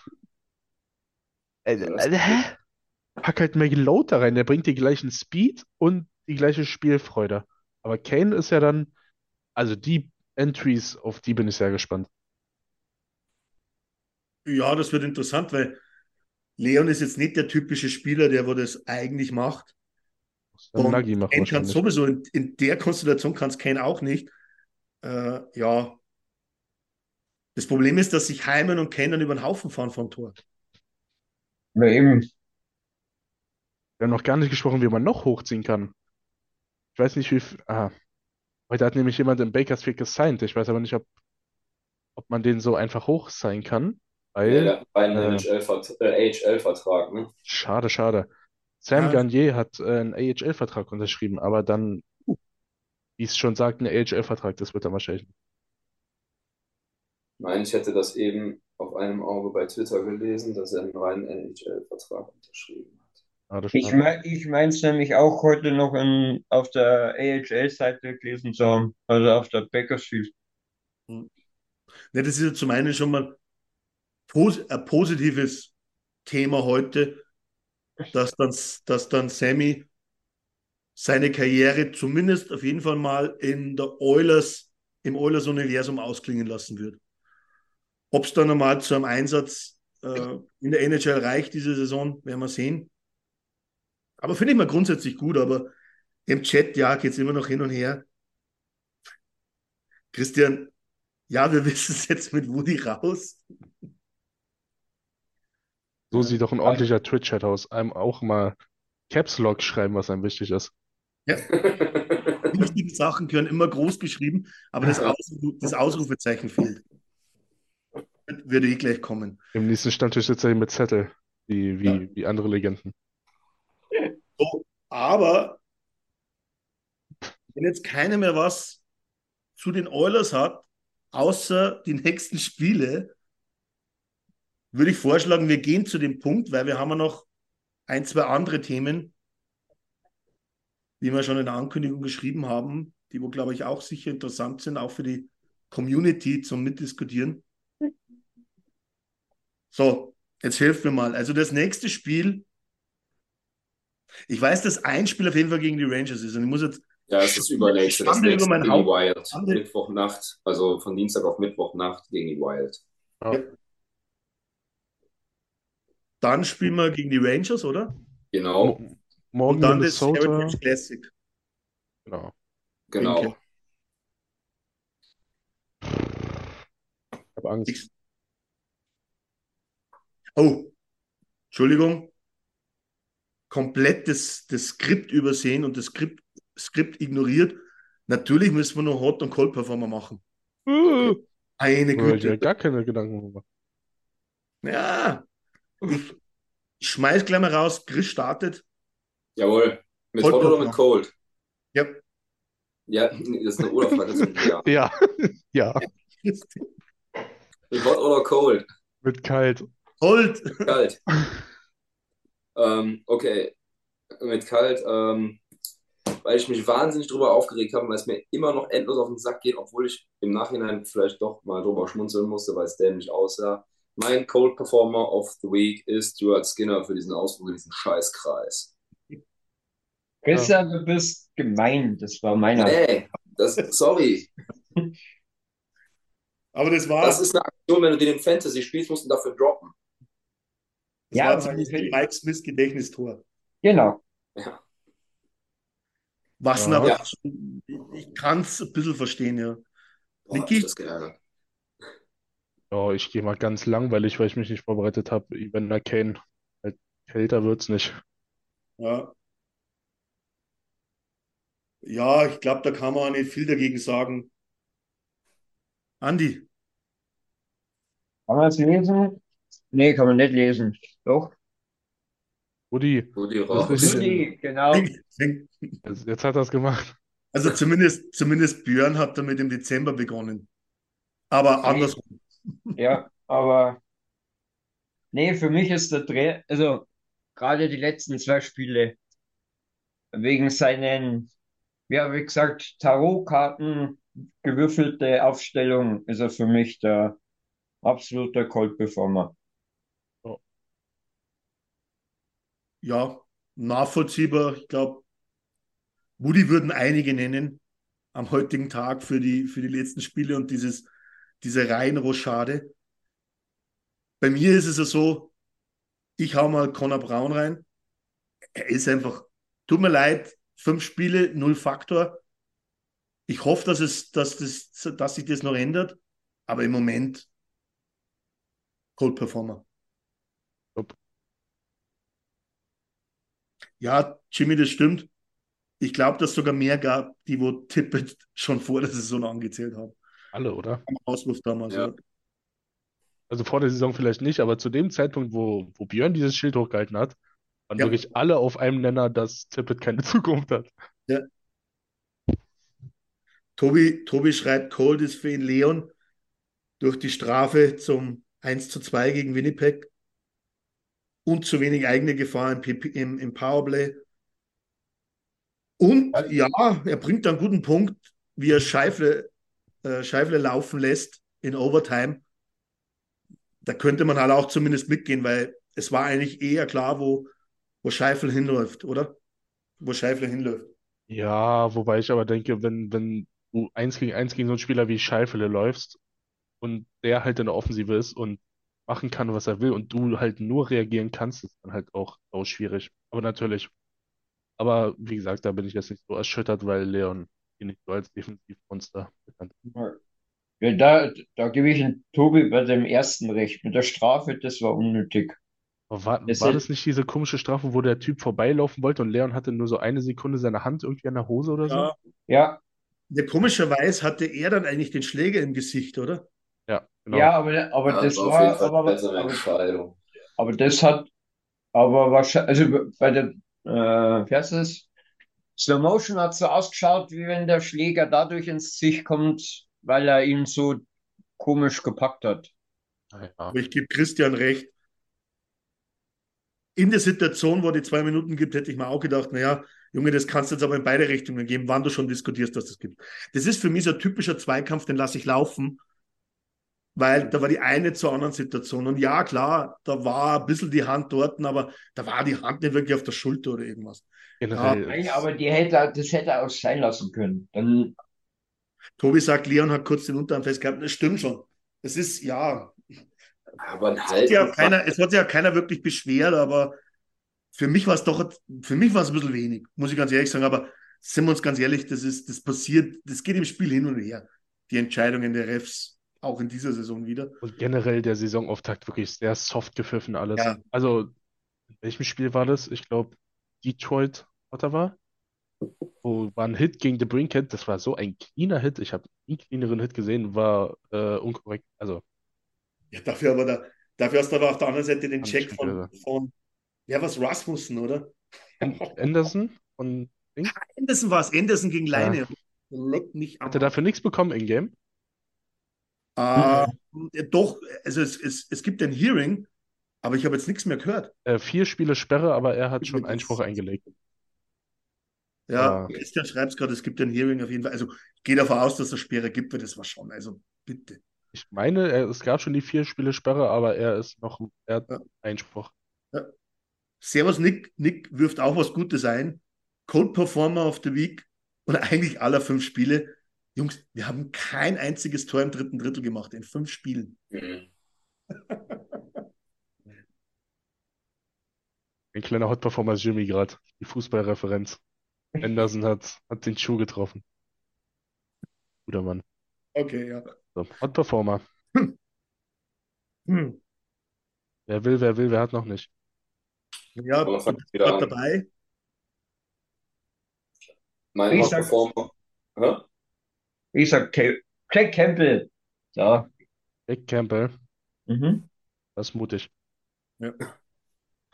äh, äh, hä? Pack halt McLeod da rein, der bringt die gleichen Speed und die gleiche Spielfreude. Aber Kane ist ja dann, also die Entries, auf die bin ich sehr gespannt. Ja, das wird interessant, weil Leon ist jetzt nicht der typische Spieler, der wo das eigentlich macht. Und Kane kann sowieso, in, in der Konstellation kann es Kane auch nicht. Äh, ja. Das Problem ist, dass sich Heimann und dann über den Haufen fahren vom Tor. Ja, eben. Wir haben noch gar nicht gesprochen, wie man noch hochziehen kann. Ich weiß nicht, wie. Ah, heute hat nämlich jemand im Bakersfield gesigned. Ich weiß aber nicht, ob, ob man den so einfach hochsignen kann, Ja, weil. hat einen Äh, NHL-Vert äh, AHL-Vertrag, ne? schade, schade. Sam Ja. Gagner hat äh, einen AHL-Vertrag unterschrieben, aber dann, wie es schon sagt, ein AHL-Vertrag, das wird dann wahrscheinlich. nicht. Ich meine, ich hätte das eben auf einem Auge bei Twitter gelesen, dass er einen reinen NHL-Vertrag unterschrieben hat. Schade, Ich, schade. mein, ich meine es nämlich auch heute noch in, auf der AHL-Seite gelesen zu haben, also auf der Bakersfield. Ne, das ist ja zum einen schon mal pos ein positives Thema heute, dass dann, dass dann Sammy seine Karriere zumindest auf jeden Fall mal in der Oilers, im Oilers-Universum ausklingen lassen wird. Ob es dann einmal zu einem Einsatz äh, in der NHL reicht diese Saison, werden wir sehen. Aber finde ich mal grundsätzlich gut, aber im Chat, ja, geht es immer noch hin und her. Christian, ja, wir [laughs] wissen es jetzt mit Woody raus. So sieht doch ein ordentlicher Twitch-Chat aus. Einem auch mal Caps Lock schreiben, was einem wichtig ist. Ja. [laughs] Wichtige Sachen gehören immer groß geschrieben, aber das, Ausru das Ausrufezeichen fehlt. Würde eh gleich kommen. Im nächsten Stammtisch sitzt er hier mit Zettel, wie, wie, Ja. wie andere Legenden. So, aber wenn jetzt keiner mehr was zu den Oilers hat, außer die nächsten Spiele, würde ich vorschlagen, wir gehen zu dem Punkt, weil wir haben ja noch ein, zwei andere Themen, wie wir schon in der Ankündigung geschrieben haben, die wo, glaube ich, auch sicher interessant sind, auch für die Community zum Mitdiskutieren. So, jetzt hilft mir mal. Also das nächste Spiel, ich weiß, dass ein Spiel auf jeden Fall gegen die Rangers ist und ich muss jetzt Ja, es ist übernächste, das über nächste mein gegen. Wild. Schande. Mittwochnacht, also von Dienstag auf Mittwochnacht gegen die Wild. Ja. Dann spielen wir gegen die Rangers, oder? Genau, Mo- Morgen Und dann das. Heritage Classic. Genau. genau. Ich habe Angst. Ich- Oh, Entschuldigung. Komplett das, das Skript übersehen und das Skript, Skript ignoriert. Natürlich müssen wir noch Hot und Cold Performer machen. Uh, Eine habe ich mir Güte. gar keine Gedanken gemacht. Ja. Ich, ich schmeiß gleich mal raus. Chris startet. Jawohl. Mit Cold Hot oder mit Cold? Ja. Ja, das ist eine ein Ja. [laughs] Ja, ja, Mit Hot oder Cold? mit kalt. Cold. Kalt. Ähm, okay, mit kalt, ähm, weil ich mich wahnsinnig drüber aufgeregt habe, weil es mir immer noch endlos auf den Sack geht, obwohl ich im Nachhinein vielleicht doch mal drüber schmunzeln musste, weil es dämlich aussah. Mein Cold Performer of the Week ist Stuart Skinner für diesen Ausflug in diesen Scheißkreis. Christian, du bist gemein. Das war meiner. Ey, das, sorry, Aber das war, das ist eine Aktion, wenn du den im Fantasy spielst, musst du dafür droppen. das Ja, war ich- ein Mike Smith Gedächtnistor. Genau. Ja. Was Ja. aber, Ja. ich kann es ein bisschen verstehen, ja. Boah, Niki? mich das geärgert. Ja, ich gehe mal ganz langweilig, weil ich mich nicht vorbereitet habe. Evander Kane. Halt kälter wird's nicht. Ja. Ja, ich glaube, da kann man auch nicht viel dagegen sagen. Andi, Kann man es lesen? Nee, kann man nicht lesen. Doch. Woody, Rudi Das raus. ist- Rudi, genau. jetzt, jetzt hat er es gemacht. also zumindest, zumindest Björn hat damit im Dezember begonnen. Aber andersrum. Ja, aber nee, für mich ist der Dreh, also gerade die letzten zwei Spiele, wegen seinen, ja, wie gesagt, Tarotkarten, gewürfelte Aufstellung, ist er für mich der absolute Cold Performer. Ja, nachvollziehbar. Ich glaube, Woody würden einige nennen am heutigen Tag für die, für die letzten Spiele und dieses, diese Reihenrochade. Bei mir ist es ja so, ich hau mal Connor Braun rein. Er ist einfach, tut mir leid, fünf Spiele, null Faktor. Ich hoffe, dass es, dass das, dass sich das noch ändert. Aber im Moment Cold Performer. Top. Ja, Jimmy, das stimmt. Ich glaube, dass es sogar mehr gab, die wo Tippett schon vor der Saison angezählt haben. Alle, oder? Am Auswurf damals. Ja. Ja. Also vor der Saison vielleicht nicht, aber zu dem Zeitpunkt, wo, wo Björn dieses Schild hochgehalten hat, waren Ja. wirklich alle auf einem Nenner, dass Tippett keine [laughs] Zukunft hat. Tobi, Tobi schreibt, Cold ist für ihn Leon durch die Strafe zum 1 zu 2 gegen Winnipeg und zu wenig eigene Gefahr im, im, im Powerplay. Und ja, er bringt einen guten Punkt, wie er Scheifle, äh, Scheifle laufen lässt in Overtime. Da könnte man halt auch zumindest mitgehen, weil es war eigentlich eher klar, wo, wo Scheifle hinläuft, oder? Wo Scheifle hinläuft. Ja, wobei ich aber denke, wenn, wenn du eins gegen eins gegen so einen Spieler wie Scheifele läufst und der halt in der Offensive ist und machen kann, was er will und du halt nur reagieren kannst, ist dann halt auch, auch schwierig. Aber natürlich. Aber wie gesagt, da bin ich jetzt nicht so erschüttert, weil Leon ihn nicht so als Defensivmonster bekannt ist. Ja, da, da gebe ich Tobi bei dem ersten recht. Mit der Strafe, das war unnötig. Aber war, Es war das nicht diese komische Strafe, wo der Typ vorbeilaufen wollte und Leon hatte nur so eine Sekunde seine Hand irgendwie an der Hose oder so? Ja, Ja, komischerweise hatte er dann eigentlich den Schläger im Gesicht, oder? Ja, genau. ja, aber, aber Ja, das war aber, aber, das hat, aber wahrscheinlich, also bei der, äh, wie heißt das? Slow Motion hat so ausgeschaut, wie wenn der Schläger dadurch ins Gesicht kommt, weil er ihn so komisch gepackt hat. Ja. Aber ich gebe Christian recht. In der Situation, wo die zwei Minuten gibt, hätte ich mir auch gedacht, naja, Junge, das kannst du jetzt aber in beide Richtungen geben, wann du schon diskutierst, dass das gibt. Das ist für mich so ein typischer Zweikampf, den lasse ich laufen, weil da war die eine zur anderen Situation. Und ja, klar, da war ein bisschen die Hand dort, aber da war die Hand nicht wirklich auf der Schulter oder irgendwas. Generell. Nein, aber die hätte, das hätte er auch sein lassen können. Dann, Tobi sagt, Leon hat kurz den Unterarm festgehabt. Das stimmt schon. Das ist, ja, Aber ein hat Halt ja keiner, es hat sich ja keiner wirklich beschwert, aber für mich war es doch, für mich war es ein bisschen wenig, muss ich ganz ehrlich sagen. Aber sind wir uns ganz ehrlich, das ist, das passiert, das geht im Spiel hin und her. Die Entscheidungen der Refs, auch in dieser Saison wieder. Und generell der Saisonauftakt wirklich sehr soft gepfiffen alles. Ja. Also, in welchem Spiel war das? Ich glaube, Detroit, Ottawa. Wo war ein Hit gegen The Brinkhead. Das war so ein cleaner Hit. Ich habe nie cleaneren Hit gesehen. War äh, unkorrekt. Also, Ja, dafür aber da, dafür hast du aber auf der anderen Seite den Check von, von, ja, was Rasmussen, oder? Anderson von Ding. Anderson war es, Anderson gegen Leine. Ja. Leck mich am Hat er dafür nichts bekommen in-game? Äh, doch, also es, es, es gibt ein Hearing, aber ich habe jetzt nichts mehr gehört. Äh, vier Spiele Sperre, aber er hat schon Einspruch eingelegt. Ja, Ah. Christian schreibt es gerade, es gibt ein Hearing auf jeden Fall. Also ich gehe davon aus, dass es Sperre gibt, weil das war schon. Also bitte. Ich meine, er, es gab schon die vier Spiele Sperre, aber er ist noch, er hat Ja. Einspruch. Servus Nick. Nick wirft auch was Gutes ein. Cold Performer of the Week und eigentlich aller fünf Spiele. Jungs, wir haben kein einziges Tor im dritten Drittel gemacht in fünf Spielen. Mhm. [laughs] Ein kleiner Hot Performer ist Jimmy gerade. Die Fußballreferenz. Anderson hat, hat den Schuh getroffen. Guter Mann. Okay, ja. So, Hot Performer. Hm. Wer will, wer will, wer hat noch nicht. Ja, Aber fang bist wieder an. dabei. Mein Ich Hot sag- Performer. Hä? ich sag, Jack Campbell. Ja. Nick Campbell, Mhm. das ist mutig. [laughs]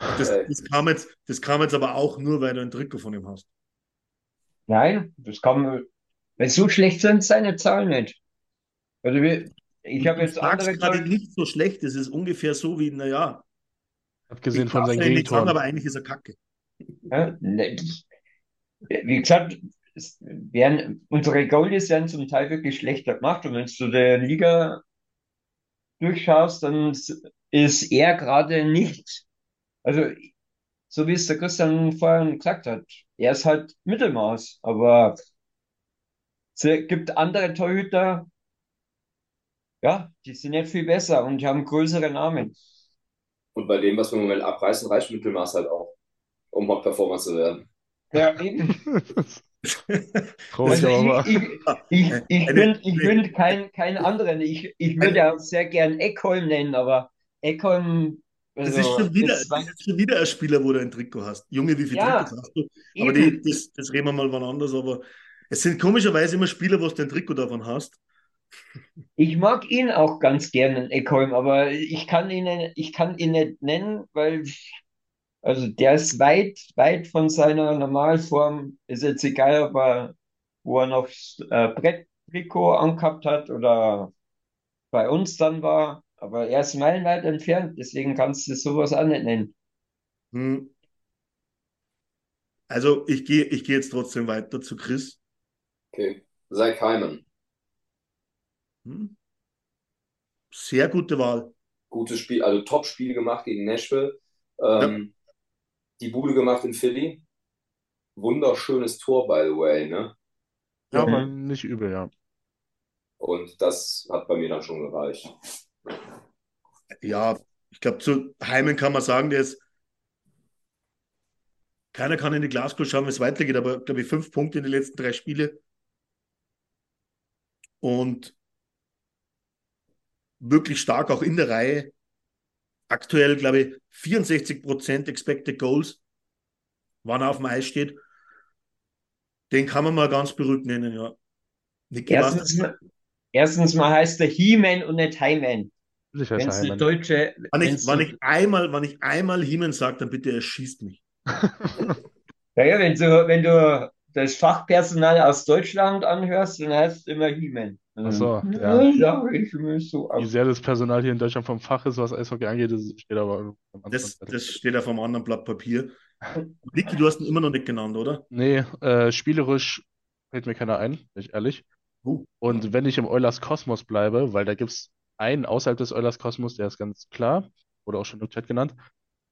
Das, Ey. das, kam jetzt, das kam jetzt aber auch nur, weil du ein Trikot von ihm hast. Nein, das kann, weil so schlecht sind seine Zahlen nicht. Also wir, ich habe jetzt andere gerade nicht so schlecht. Es ist ungefähr so wie, naja, Abgesehen ich von seinen Gegentoren. aber eigentlich ist er kacke. Ja, ne, wie gesagt, es werden, unsere Goalies werden zum Teil wirklich schlechter gemacht. Und wenn du der Liga durchschaust, dann ist er gerade nicht, also so wie es der Christian vorhin gesagt hat, er ist halt Mittelmaß, aber es gibt andere Torhüter, ja, die sind nicht viel besser und die haben größere Namen. Und bei dem, was wir im Moment abreißen, reicht Mittelmaß halt auch, um Hot Performer zu werden. Ja, eben. [laughs] Traurig, Also ich, ich, ich, ich bin, ich bin kein, kein anderen. Ich, ich würde auch sehr gern Ekholm nennen, aber Ekholm Das Also, ist schon wieder, das war- das ist schon wieder ein Spieler, wo du ein Trikot hast. Junge, wie viele Ja, Trikots hast du? Aber die, das, das reden wir mal wann anders. Aber es sind komischerweise immer Spieler, wo du ein Trikot davon hast. Ich mag ihn auch ganz gerne, Eckholm, aber ich kann ihn, ich kann ihn nicht nennen, weil, also der ist weit, weit von seiner Normalform. Ist jetzt egal, ob er, wo er noch äh, Bretttrikot angehabt hat oder bei uns dann war, aber er ist meilenweit entfernt, deswegen kannst du sowas auch nicht nennen. Hm. Also ich gehe ich gehe jetzt trotzdem weiter zu Chris. Okay. Zach Hyman. Hm. Sehr gute Wahl. Gutes Spiel, also Top-Spiel gemacht gegen Nashville. Ähm, Die Bude gemacht in Philly. Wunderschönes Tor, by the way, ne? Ja, Mhm. aber nicht übel, ja. Und das hat bei mir dann schon gereicht. Ja, ich glaube, zu Heimen kann man sagen, der ist. Keiner kann in die Glaskugel schauen, wie es weitergeht, aber glaube ich, fünf Punkte in den letzten drei Spiele. Und wirklich stark auch in der Reihe. Aktuell, glaube ich, 64% Expected Goals, wann er auf dem Eis steht. Den kann man mal ganz beruhigt nennen, ja. Erstens, mal- erstens mal heißt er He-Man und nicht He-Man. Wenn es eine deutsche, Wenn ich, wenn ich einmal, wenn ich einmal Hiemen sage, dann bitte erschießt mich. [laughs] [laughs] Ja, ja, wenn du, wenn du das Fachpersonal aus Deutschland anhörst, dann heißt es immer He-Man. Ach so, ja. ja. Ich so Wie sehr das Personal hier in Deutschland vom Fach ist, was Eishockey angeht, das steht aber. Das, das steht auf einem anderen Blatt Papier. Niki, du hast ihn immer noch nicht genannt, oder? Nee, äh, spielerisch fällt mir keiner ein, bin ich ehrlich. Uh. Und wenn ich im Eulers Kosmos bleibe, weil da gibt es einen außerhalb des Eulers Kosmos, der ist ganz klar, wurde auch schon im Chat genannt.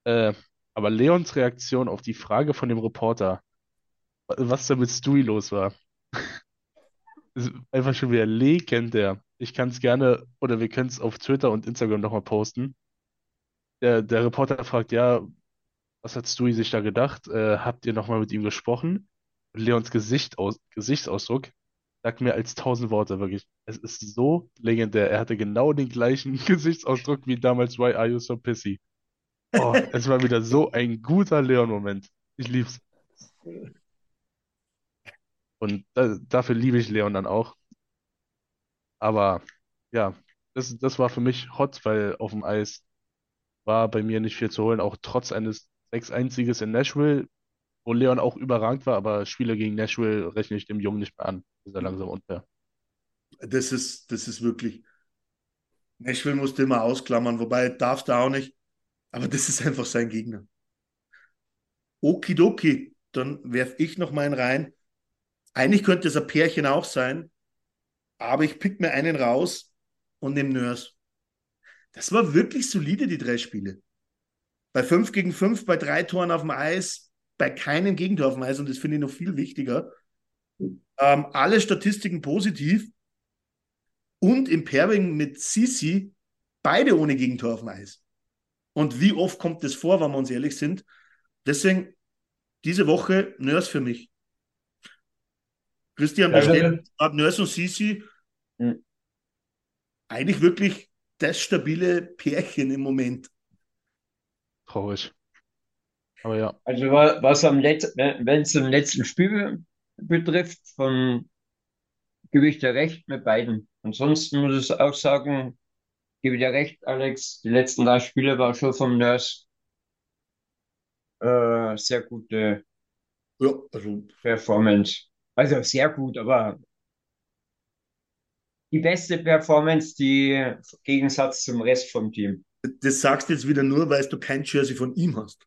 Äh, aber Leons Reaktion auf die Frage von dem Reporter, was da mit Stewie los war, [laughs] einfach schon wieder legendär. Ich kann es gerne, oder wir können es auf Twitter und Instagram nochmal posten. Der, der Reporter fragt, ja, was hat Stewie sich da gedacht? Äh, habt ihr nochmal mit ihm gesprochen? Und Leons Gesicht aus, Gesichtsausdruck sagt mehr als tausend Worte, wirklich. Es ist so legendär. Er hatte genau den gleichen [laughs] Gesichtsausdruck wie damals Why Are You So Pissy? Oh, es war wieder so ein guter Leon-Moment. Ich lieb's. Und da, dafür liebe ich Leon dann auch. Aber ja, das, das war für mich hot, weil auf dem Eis war bei mir nicht viel zu holen, auch trotz eines 6-1-Sieges in Nashville, wo Leon auch überragend war, aber Spiele gegen Nashville rechne ich dem Jungen nicht mehr an. Ist er langsam unfair. Das ist, das ist wirklich. Nashville musste immer ausklammern, wobei darf da auch nicht. Aber das ist einfach sein Gegner. Okidoki, dann werfe ich noch mal einen rein. Eigentlich könnte es ein Pärchen auch sein, aber ich pick mir einen raus und nehme Nurse. Das war wirklich solide, die drei Spiele. Bei 5 gegen 5, bei drei Toren auf dem Eis, bei keinem Gegentor auf dem Eis und das finde ich noch viel wichtiger. Ähm, alle Statistiken positiv und im Pairing mit Sisi beide ohne Gegentor auf dem Eis. Und wie oft kommt das vor, wenn wir uns ehrlich sind? Deswegen diese Woche Nurse für mich. Christian Ja, bestellt gerade Nurse und Sisi. Hm. Eigentlich wirklich das stabile Pärchen im Moment. Traurig. Aber ja, Also wa- was am Letz wenn es im letzten Spiel betrifft, von gebe ich dir recht mit beiden. Ansonsten muss ich auch sagen, gebe dir recht, Alex, die letzten drei Spiele war schon vom Nurse äh, sehr gute Ja, also Performance. Also sehr gut, aber die beste Performance, die im Gegensatz zum Rest vom Team. das sagst du jetzt wieder nur, weil du kein Jersey von ihm hast.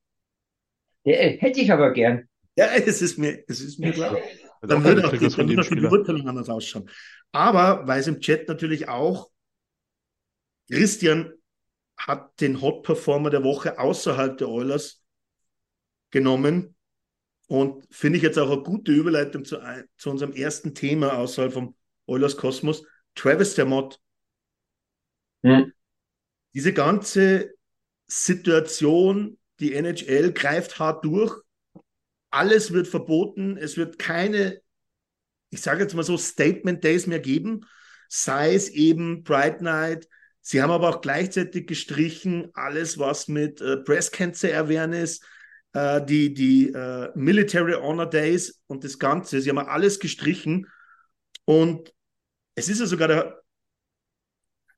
Ja, hätte ich aber gern. Ja, es ist mir, es ist mir klar. hat Dann würde auch die, dann würde die. Beurteilung anders ausschauen. Aber weil es im Chat natürlich auch, Christian hat den Hot Performer der Woche außerhalb der Oilers genommen und finde ich jetzt auch eine gute Überleitung zu, zu unserem ersten Thema außerhalb vom Oilers Kosmos. Travis Dermott. Hm. Diese ganze Situation, die NHL greift hart durch. Alles wird verboten. Es wird keine, ich sage jetzt mal so, Statement Days mehr geben. Sei es eben Bright Night, Sie haben aber auch gleichzeitig gestrichen alles, was mit äh, Breast Cancer Awareness, äh, die, die äh, Military Honor Days und das Ganze. Sie haben alles gestrichen. Und es ist ja sogar der,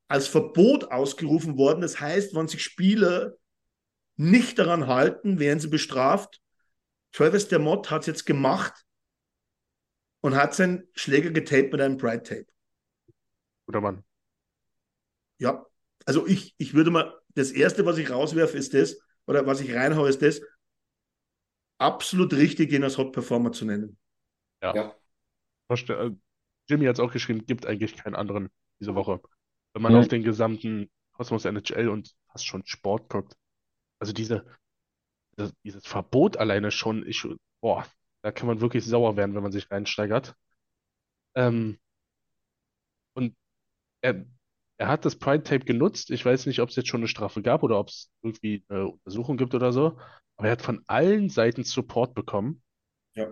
als Verbot ausgerufen worden. Das heißt, wenn sich Spieler nicht daran halten, werden sie bestraft. Travis der Mott hat es jetzt gemacht und hat seinen Schläger getaped mit einem Pride Tape. Guter Mann. Ja, also ich, ich würde mal, das Erste, was ich rauswerfe, ist das, oder was ich reinhaue, ist das, absolut richtig, ihn als Hot Performer zu nennen. Ja. Ja. Verste- äh, Jimmy hat es auch geschrieben, gibt eigentlich keinen anderen diese Woche. Wenn man Ja. auf den gesamten Kosmos NHL und fast schon Sport guckt. Also diese, das, dieses Verbot alleine schon, ich, boah, da kann man wirklich sauer werden, wenn man sich reinsteigert. Ähm, und er, er hat das Pride Tape genutzt. Ich weiß nicht, ob es jetzt schon eine Strafe gab oder ob es irgendwie eine Untersuchung gibt oder so. Aber er hat von allen Seiten Support bekommen. Ja.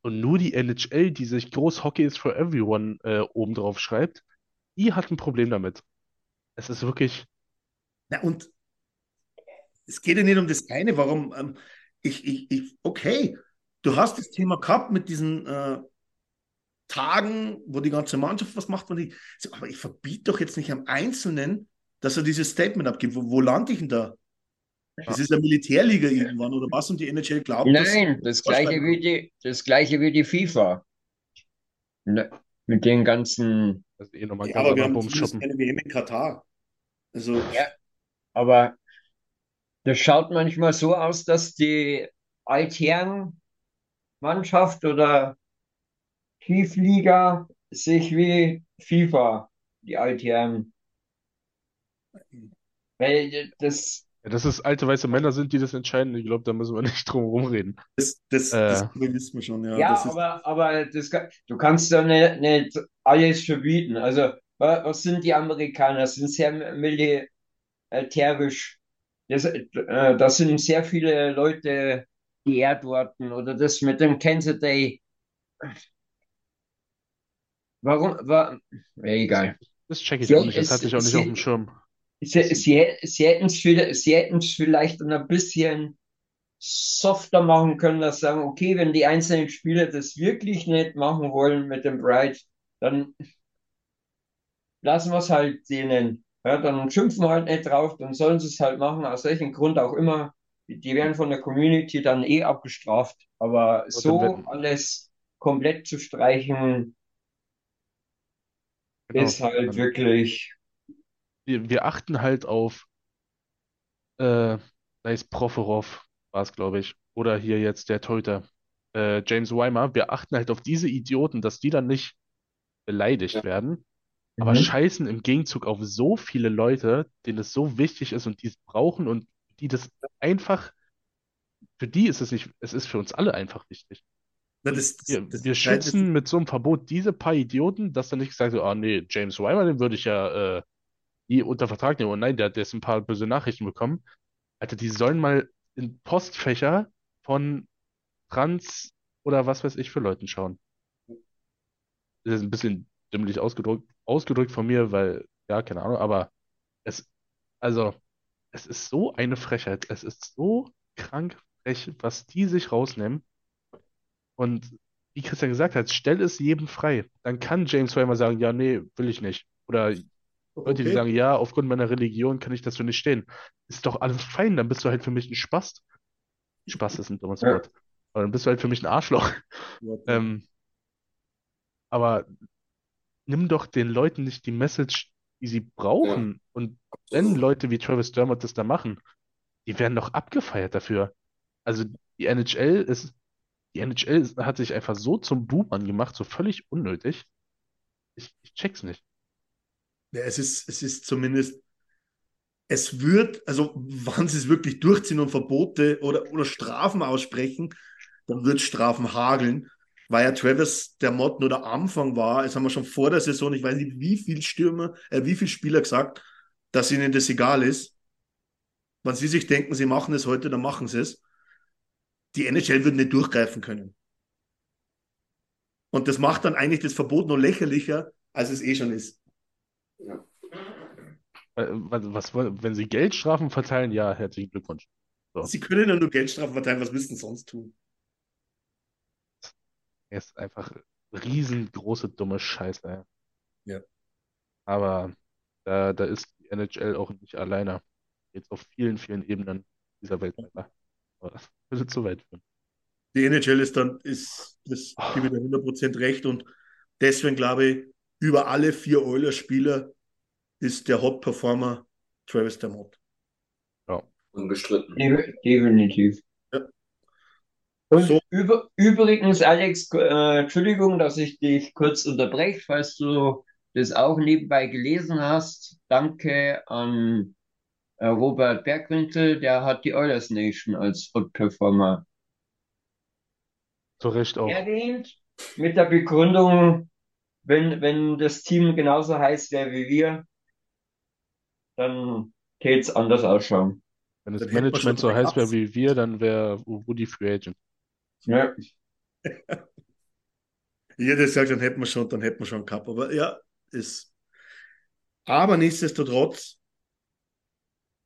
Und nur die NHL, die sich groß Hockey is for everyone äh, oben drauf schreibt, die hat ein Problem damit. Es ist wirklich, Na, und es geht ja nicht um das eine, warum ähm, ich, ich, ich, okay, du hast das Thema gehabt mit diesen äh, Tagen, wo die ganze Mannschaft was macht, so, aber ich verbiete doch jetzt nicht am Einzelnen, dass er dieses Statement abgibt. Wo, wo lande ich denn da? Das ist eine Militärliga irgendwann oder was und die NHL glaubt, dass- Nein, das gleiche wie die, das gleiche wie die FIFA. Ne, mit den ganzen, das ist eh nochmal Ja, aber wir haben keine WM in Katar. Also, Ja. aber das schaut manchmal so aus, dass die Altherrenmannschaft oder Tiefliga sich wie FIFA, die Altherren. Weil das, Ja, dass es alte weiße Männer sind, die das entscheiden, ich glaube, da müssen wir [laughs] nicht drum herum reden. das, das, Äh. das wissen wir schon, ja. ja, das ist, aber, aber das, kann- du kannst doch nicht, nicht alles verbieten. Also, wa- was sind die Amerikaner? Das sind sehr militärisch. Das, äh, das sind sehr viele Leute geehrt worden. Oder das mit dem Cancer Day. Warum, war, egal. Das checke ich Ja, auch nicht, das hatte ich auch nicht sie- auf dem Schirm. Sie, sie, sie hätten es vielleicht, ein bisschen softer machen können, dass sie sagen, okay, wenn die einzelnen Spieler das wirklich nicht machen wollen mit dem Bright, dann lassen wir es halt denen. Ja, dann schimpfen wir halt nicht drauf, dann sollen sie es halt machen, aus welchem Grund auch immer. Die werden von der Community dann eh abgestraft. Aber so wetten. alles komplett zu streichen, Genau. ist halt wirklich. Wir, wir achten halt auf, äh, da ist Provorov, war es, glaube ich, oder hier jetzt der Torhüter, äh, James Weimer, wir achten halt auf diese Idioten, dass die dann nicht beleidigt Ja. werden, aber Mhm. scheißen im Gegenzug auf so viele Leute, denen es so wichtig ist und die es brauchen und die das einfach, für die ist es nicht, es ist für uns alle einfach wichtig. das, das, Wir, das, wir das- schützen mit so einem Verbot diese paar Idioten, dass dann nicht gesagt wird, ah nee, James Weimer, den würde ich ja äh, nie unter Vertrag nehmen. Und nein, der hat jetzt ein paar böse Nachrichten bekommen. Alter, die sollen mal in Postfächer von Trans oder was weiß ich für Leuten schauen. Das ist ein bisschen dümmlich ausgedrückt, ausgedrückt von mir, weil, ja, keine Ahnung, aber es, also, es ist so eine Frechheit. Es ist so krank frech, was die sich rausnehmen. Und wie Christian gesagt hat, stell es jedem frei. Dann kann James Weimer sagen, ja, nee, will ich nicht. Oder Leute, die okay. sagen, ja, aufgrund meiner Religion kann ich dazu nicht stehen. Ist doch alles fein, dann bist du halt für mich ein Spast. Spaß ist ein dummes Ja. Wort. Aber dann bist du halt für mich ein Arschloch. Ähm, aber nimm doch den Leuten nicht die Message, die sie brauchen. Und wenn Leute wie Travis Dermott das da machen, die werden doch abgefeiert dafür. Also die NHL ist, die NHL hat sich einfach so zum Boomern gemacht, so völlig unnötig. Ich, ich check's nicht. Ja, es ist, es ist zumindest, es wird, also wann sie es wirklich durchziehen und Verbote oder, oder Strafen aussprechen, dann wird Strafen hageln, weil ja Travis der Mott nur der Anfang war. Das haben wir schon vor der Saison, ich weiß nicht, wie viel Stürmer, äh, wie viel Spieler gesagt, dass ihnen das egal ist. Wenn sie sich denken, sie machen es heute, dann machen sie es. Die NHL wird nicht durchgreifen können. Und das macht dann eigentlich das Verbot noch lächerlicher, als es eh schon ist. Äh, Was, was, wenn sie Geldstrafen verteilen, ja, herzlichen Glückwunsch. So. Sie können ja nur Geldstrafen verteilen, was müssen sie sonst tun? Er ist einfach riesengroße, dumme Scheiße. Ja. Aber da, da ist die NHL auch nicht alleine. Jetzt auf vielen, vielen Ebenen dieser Welt weiter. Aber das würde zu weit führen. Die NHL ist dann, ist, das gebe ich dir 100% recht und deswegen glaube ich, über alle vier Oilers-Spieler ist der Hot-Performer Travis Dermott. Unbestritten. De- Definitiv. Ja. Und So. über, übrigens, Alex, äh, Entschuldigung, dass ich dich kurz unterbreche, falls du das auch nebenbei gelesen hast. Danke an äh, Robert Bergwinkel, der hat die Oilers Nation als Hot Performer Zu Recht auch. erwähnt, mit der Begründung, wenn, wenn das Team genauso heiß wäre wie wir, dann täte es anders ausschauen. Wenn das Dann Management so heiß wäre wie wir, dann wäre Woody Free Agent. Ja. [laughs] Jeder sagt, dann hätten wir schon, dann hätten wir schon gehabt. Aber ja, ist. Aber nichtsdestotrotz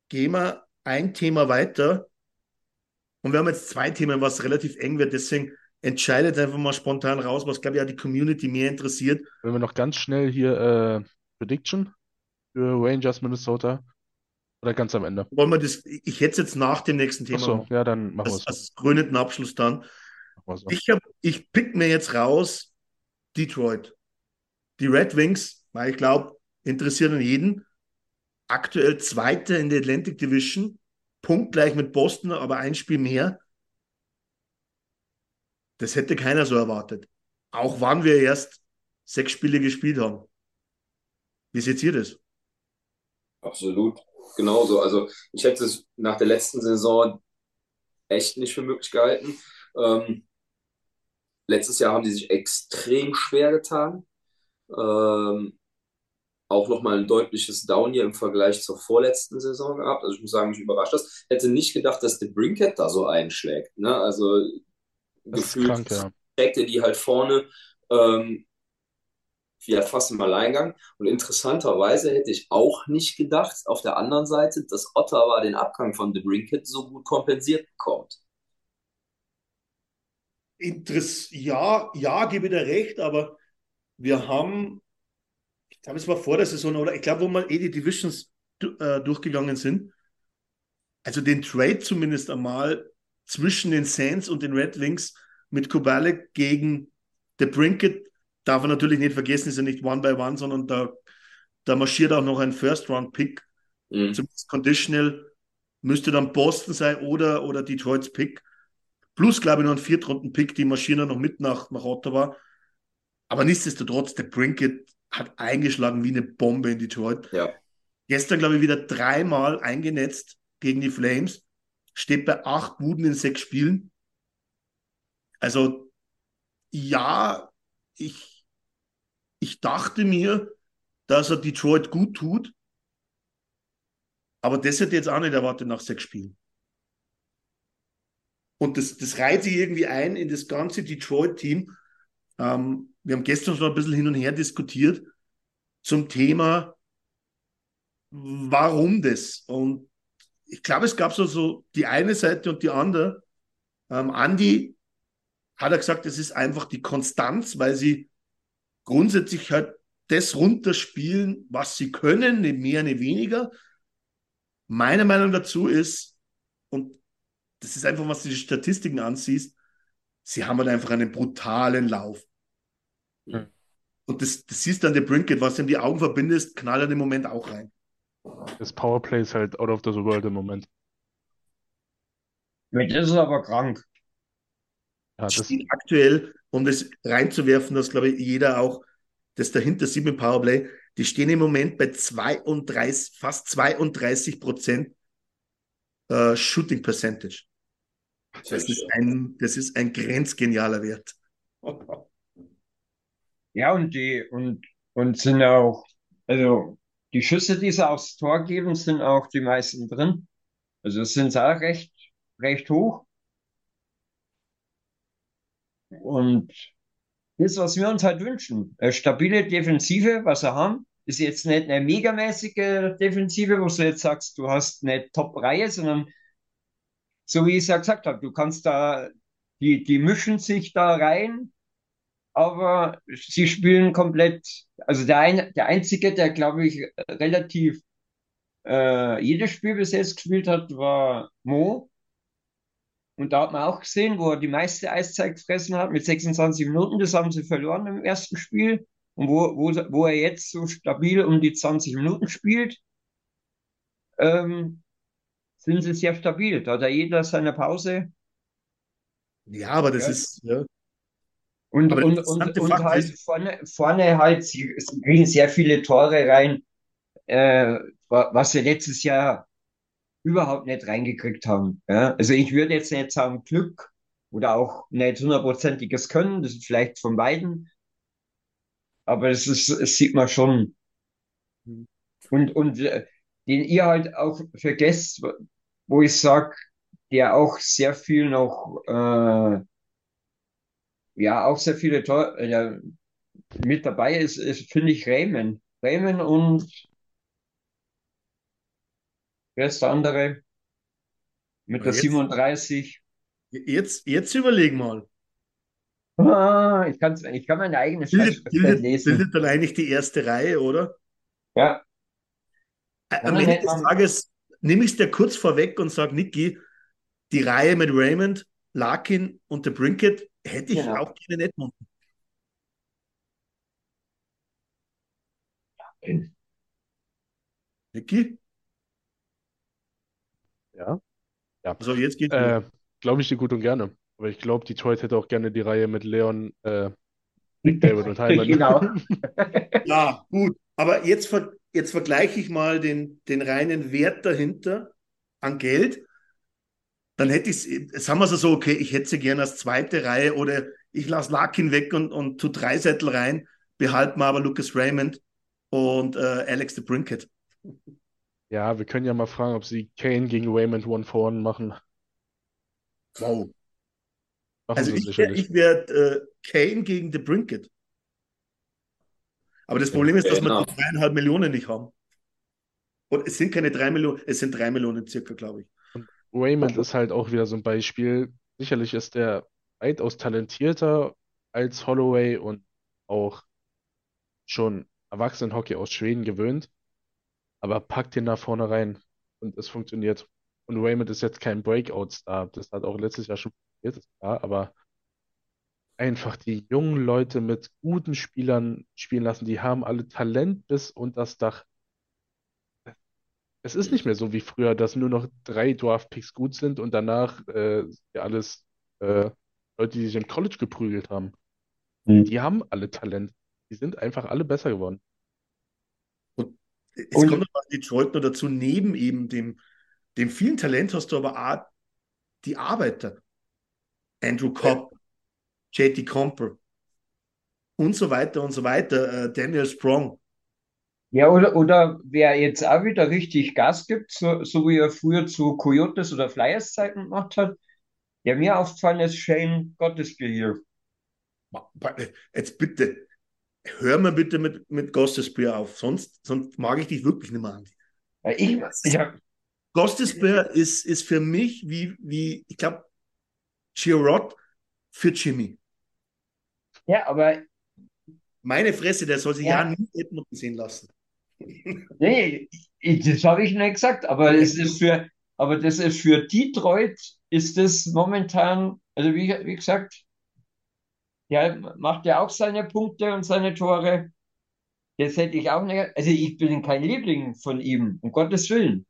gehen wir ein Thema weiter. Und wir haben jetzt zwei Themen, was relativ eng wird. Deswegen entscheidet einfach mal spontan raus, was, glaube ich, auch die Community mehr interessiert. Wenn wir noch ganz schnell hier äh, Prediction für Rangers Minnesota oder ganz am Ende. Wollen wir das, ich hätte es jetzt nach dem nächsten Thema machen. ja, dann machen wir Als, es als krönenden Abschluss dann. So. Ich, hab, ich pick mir jetzt raus Detroit. Die Red Wings, weil ich glaube, interessieren jeden. Aktuell Zweiter in der Atlantic Division, punktgleich mit Boston, aber ein Spiel mehr. Das hätte keiner so erwartet. Auch wann wir erst sechs Spiele gespielt haben. Wie seht ihr das? Absolut. Genauso. Also ich hätte es nach der letzten Saison echt nicht für möglich gehalten. Ähm, letztes Jahr haben die sich extrem schwer getan. Ähm, auch nochmal ein deutliches Down hier im Vergleich zur vorletzten Saison gehabt. Also ich muss sagen, mich überrascht das. Hätte nicht gedacht, dass der Brinket da so einschlägt. Ne? Also gefühlt ja. er die halt vorne ähm, ja, fast im Alleingang. Und interessanterweise hätte ich auch nicht gedacht, auf der anderen Seite, dass Ottawa den Abgang von The Brinket so gut kompensiert bekommt. Interess ja, ja, gebe dir recht, aber wir haben, ich glaube, es war vor der Saison, oder ich glaube, wo wir eh die Divisions äh, durchgegangen sind, also den Trade zumindest einmal zwischen den Saints und den Red Wings mit Kubalik gegen The Brinket, darf man natürlich nicht vergessen, ist ja nicht one by one, sondern da, da marschiert auch noch ein First-Round-Pick, Mhm. zumindest conditional, müsste dann Boston sein oder, oder Detroits Pick. Plus, glaube ich, noch ein Viertrunden-Pick, die marschieren noch mit nach, nach Ottawa. Aber nichtsdestotrotz, der Brinket hat eingeschlagen wie eine Bombe in Detroit. Ja. Gestern, glaube ich, wieder dreimal eingenetzt gegen die Flames. Steht bei acht Buden in sechs Spielen. Also, ja, ich, ich dachte mir, dass er Detroit gut tut. Aber das hätte ich jetzt auch nicht erwartet nach sechs Spielen. Und das, das reiht sich irgendwie ein in das ganze Detroit-Team. Ähm, wir haben gestern schon ein bisschen hin und her diskutiert zum Thema, warum das? Und ich glaube, es gab so, so die eine Seite und die andere. Ähm, Andi hat er gesagt, es ist einfach die Konstanz, weil sie grundsätzlich halt das runterspielen, was sie können, nicht mehr, nicht weniger. Meine Meinung dazu ist, und das ist einfach, was du die Statistiken ansiehst, sie haben halt einfach einen brutalen Lauf. Hm. Und das, das siehst du an der Brinket, was du in die Augen verbindest, knallt im Moment auch rein. Das Powerplay ist halt out of this world im Moment. Mit ist er aber krank. Ja, das, Steht aktuell, um das reinzuwerfen, dass glaube ich jeder auch das dahinter sieht mit Powerplay, die stehen im Moment bei 32, fast 32 Prozent äh, Shooting Percentage. Das ist ein, das ist ein grenzgenialer Wert. [laughs] Ja, und die, und, und sind auch, also die Schüsse, die sie aufs Tor geben, sind auch die meisten drin. Also sind sie auch recht, recht hoch. Und das, was wir uns halt wünschen, eine stabile Defensive, was sie haben, ist jetzt nicht eine megamäßige Defensive, wo du jetzt sagst, du hast eine Top-Reihe, sondern so wie ich es ja gesagt habe, du kannst da, die, die mischen sich da rein, aber sie spielen komplett, also der, ein, der Einzige, der glaube ich relativ äh, jedes Spiel bis jetzt gespielt hat, war Mo. Und da hat man auch gesehen, wo er die meiste Eiszeit gefressen hat mit 26 Minuten. Das haben sie verloren im ersten Spiel. Und wo, wo, wo er jetzt so stabil um die 20 Minuten spielt, ähm, sind sie sehr stabil. Da hat er jeder seine Pause. Ja, aber das ja. ist, ja. Und, und, und, und halt vorne, vorne halt, sie, kriegen sehr viele Tore rein, äh, was sie letztes Jahr überhaupt nicht reingekriegt haben. Ja? Also ich würde jetzt nicht sagen Glück oder auch nicht hundertprozentiges Können, das ist vielleicht von beiden, aber das, ist, das sieht man schon. Und, und äh, den ihr halt auch vergesst, wo ich sag, der auch sehr viel noch, äh, ja, auch sehr viele Tor äh, mit dabei ist, ist finde ich Raymond. Raymond und Wer ist der andere? Mit der jetzt, 37. Jetzt, jetzt überleg mal. Ah, ich, kann's, ich kann meine eigene bildet, lesen. Bildet dann eigentlich die erste Reihe, oder? Ja. Am Ende des Tages nehme ich es dir kurz vorweg und sage, Niki, die Reihe mit Raymond, Larkin und der Brinket hätte ich genau. auch gerne in Edmonton. Niki? Ja. Ja. So, jetzt geht's. Äh, glaube ich dir gut und gerne. Aber ich glaube, Detroit hätte auch gerne die Reihe mit Leon, äh, David und Hyman. genau. [laughs] ja, gut. Aber jetzt, ver jetzt vergleiche ich mal den, den reinen Wert dahinter an Geld. Dann hätte ich es, sagen wir es so, okay, ich hätte sie gerne als zweite Reihe oder ich lasse Larkin weg und, und tu drei Sättel rein, behalten wir aber Lucas Raymond und äh, Alex de Brinket. Ja, wir können ja mal fragen, ob sie Kane gegen Raymond One for One machen. Wow. Machen also ich, ich werde äh, Kane gegen The Brinket. Aber das Problem ist, dass wir die dreieinhalb Millionen nicht haben. Und es sind keine drei Millionen, es sind drei Millionen circa, glaube ich. Raymond ist halt auch wieder so ein Beispiel. Sicherlich ist er weitaus talentierter als Holloway und auch schon Erwachsenenhockey aus Schweden gewöhnt aber packt ihn da vorne rein und es funktioniert. Und Raymond ist jetzt kein Breakout-Star. Das hat auch letztes Jahr schon funktioniert, ist klar, aber einfach die jungen Leute mit guten Spielern spielen lassen, die haben alle Talent bis unter das Dach. Es ist nicht mehr so wie früher, dass nur noch drei Draft-Picks gut sind und danach äh, alles äh, Leute, die sich im College geprügelt haben. Mhm. Die haben alle Talent. Die sind einfach alle besser geworden. Es und, kommt noch Detroit noch dazu, neben eben dem, dem vielen Talent hast du aber auch die Arbeiter. Andrew Cobb, ja. JT Comper und so weiter und so weiter, äh, Daniel Sprong. Ja, oder, oder wer jetzt auch wieder richtig Gas gibt, so, so wie er früher zu Coyotes oder Flyers Zeiten gemacht hat, der mir aufgefallen ist, Shane Gottesbier hier. Jetzt bitte, hör mal bitte mit, mit Gottesbier auf, sonst, sonst mag ich dich wirklich nicht mehr an. Ich, ich hab... Gottesbier ist, ist für mich wie, wie ich glaube, Girard für Jimmy. Ja, aber. Meine Fresse, der soll sich ja, ja nie Edmonton sehen lassen. Nee, das habe ich nicht gesagt, aber es ist für, aber das ist für Detroit ist das momentan, also wie, wie gesagt, ja, macht ja auch seine Punkte und seine Tore. Das hätte ich auch nicht. Also ich bin kein Liebling von ihm, um Gottes Willen.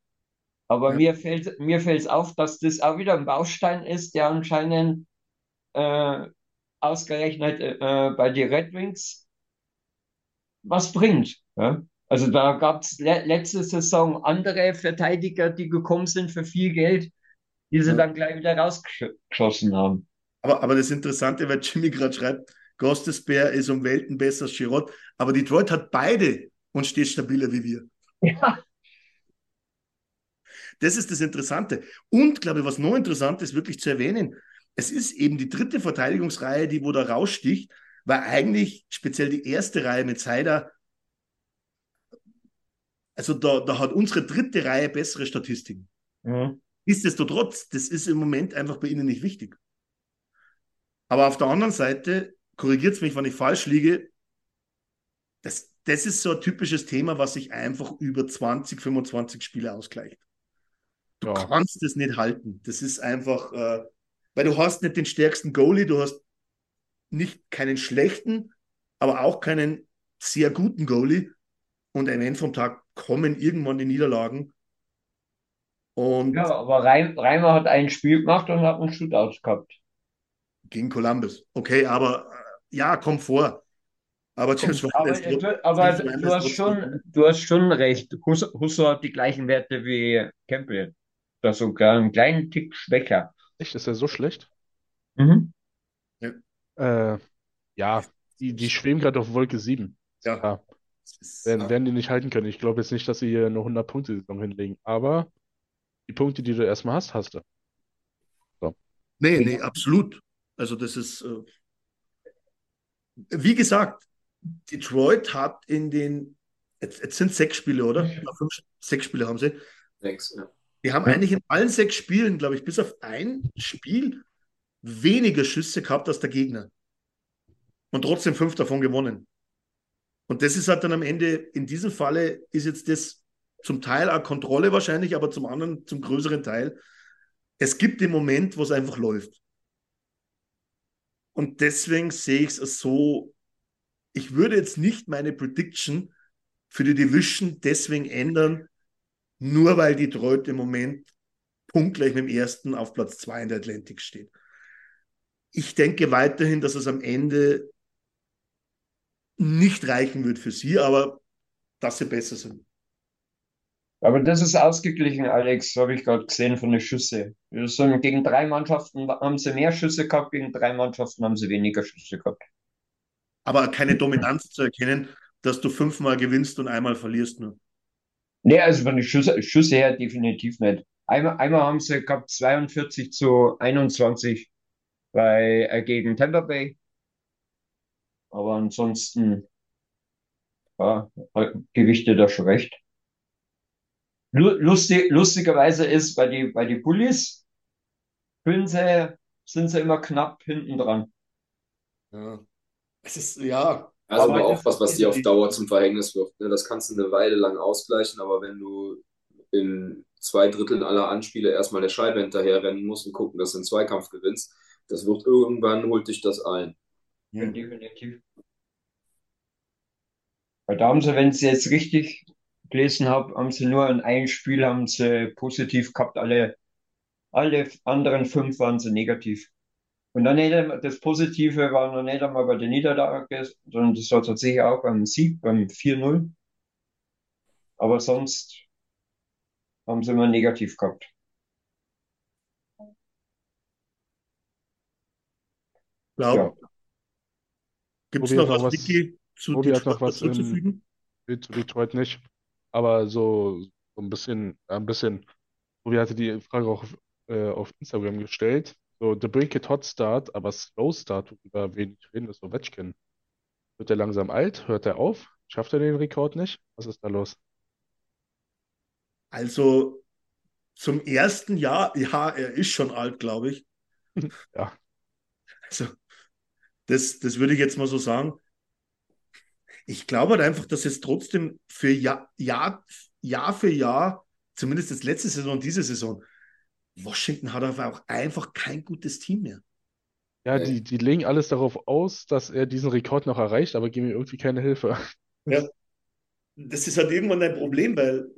Aber ja. mir fällt mir fällt auf, dass das auch wieder ein Baustein ist, der anscheinend äh, ausgerechnet äh, bei den Red Wings was bringt. Ja? Also da gab es le letzte Saison andere Verteidiger, die gekommen sind für viel Geld, die sie ja. dann gleich wieder rausgeschossen haben. Aber, aber das Interessante, weil Jimmy gerade schreibt, Gostesbär ist um Welten besser als Girot, aber Detroit hat beide und steht stabiler wie wir. Ja. Das ist das Interessante. Und, glaube ich, was noch interessant ist, wirklich zu erwähnen, es ist eben die dritte Verteidigungsreihe, die wo da raussticht, weil eigentlich speziell die erste Reihe mit Seider Also da, da hat unsere dritte Reihe bessere Statistiken. Mhm. Nichtsdestotrotz, das ist im Moment einfach bei ihnen nicht wichtig. Aber auf der anderen Seite, korrigiert es mich, wenn ich falsch liege, das, das ist so ein typisches Thema, was sich einfach über 20, 25 Spiele ausgleicht. Du Ja. kannst es nicht halten. Das ist einfach, äh, weil du hast nicht den stärksten Goalie, du hast nicht keinen schlechten, aber auch keinen sehr guten Goalie. Und am Ende vom Tag kommen irgendwann die Niederlagen. Und Ja, aber Reim, Reimer hat ein Spiel gemacht und hat einen Shootout gehabt. gegen Columbus. Okay, aber äh, ja, kommt vor. Aber James Aber, ist du, aber James du hast ist schon, du hast schon recht. Husso, Husso hat die gleichen Werte wie Campbell. Das sogar einen kleinen Tick schwächer. Echt, ist er so schlecht? Mhm. Äh, ja, die, die schweben gerade auf Wolke 7. Ja. Ja, ist- werden, werden die nicht halten können. Ich glaube jetzt nicht, dass sie hier eine 100-Punkte-Saison hinlegen, aber die Punkte, die du erstmal hast, hast du. Nee, nee, absolut. Also das ist, äh, wie gesagt, Detroit hat in den, jetzt, jetzt sind sechs Spiele, oder? Ja, fünf, sechs Spiele haben sie. Sechs, ja. Die haben eigentlich in allen sechs Spielen, glaube ich, bis auf ein Spiel weniger Schüsse gehabt als der Gegner. Und trotzdem fünf davon gewonnen. Und das ist halt dann am Ende, in diesem Falle ist jetzt das zum Teil auch Kontrolle wahrscheinlich, aber zum anderen, zum größeren Teil, es gibt den Moment, wo es einfach läuft. Und deswegen sehe ich es so, ich würde jetzt nicht meine Prediction für die Division deswegen ändern, nur weil Detroit im Moment punktgleich mit dem ersten auf Platz zwei in der Atlantik steht. Ich denke weiterhin, dass es am Ende nicht reichen wird für sie, aber dass sie besser sind. Aber das ist ausgeglichen, Alex, habe ich gerade gesehen von den Schüsse. Sind, gegen drei Mannschaften haben sie mehr Schüsse gehabt, gegen drei Mannschaften haben sie weniger Schüsse gehabt. Aber keine Dominanz zu erkennen, dass du fünfmal gewinnst und einmal verlierst nur. Nee, also von den Schüsse, Schüsse her definitiv nicht. Einmal, einmal haben sie gehabt 42 zu 21 bei, äh, gegen Tampa Bay. Aber ansonsten, ja, gebe ich dir da schon recht. Lu- Lustig, lustigerweise ist, bei die, bei die Bullies sind sie, sind sie immer knapp hinten dran. Ja. Es ist, ja, Also Aber aber auch was, was dir auf Dauer zum Verhängnis wird. Ne? Das kannst du eine Weile lang ausgleichen, aber wenn du in zwei Dritteln aller Anspiele erstmal der Scheibe hinterher rennen musst und gucken, dass du einen Zweikampf gewinnst, das wird irgendwann, holt dich das ein. Ja, definitiv. Weil da haben sie, wenn ich jetzt richtig gelesen habe, haben sie nur in einem Spiel haben sie positiv gehabt, alle, alle anderen fünf waren sie negativ. Und dann nicht, einmal- das Positive war noch nicht einmal bei der Niederlage, sondern das war tatsächlich auch beim Sieg, beim 4-0. Aber sonst haben sie immer negativ gehabt. glaube. Gibt es noch hat was, was- zu Tobi hat Detroit noch was? Will zu Detroit nicht. Aber so, so ein bisschen, ein bisschen. Tobi hatte die Frage auch auf, äh, auf Instagram gestellt. So, The Brink It Hot Start, aber Slow Start, über wen ich reden, ist Ovechkin. Wird er langsam alt? Hört er auf? Schafft er den Rekord nicht? Was ist da los? Also zum ersten Jahr, ja, er ist schon alt, glaube ich. [laughs] Ja. Also, das, das würde ich jetzt mal so sagen. Ich glaube halt einfach, dass es trotzdem für Jahr, Jahr, Jahr für Jahr, zumindest jetzt letzte Saison und diese Saison, Washington hat einfach auch einfach kein gutes Team mehr. Ja, die, die legen alles darauf aus, dass er diesen Rekord noch erreicht, aber geben ihm irgendwie keine Hilfe. Ja. Das ist halt irgendwann ein Problem, weil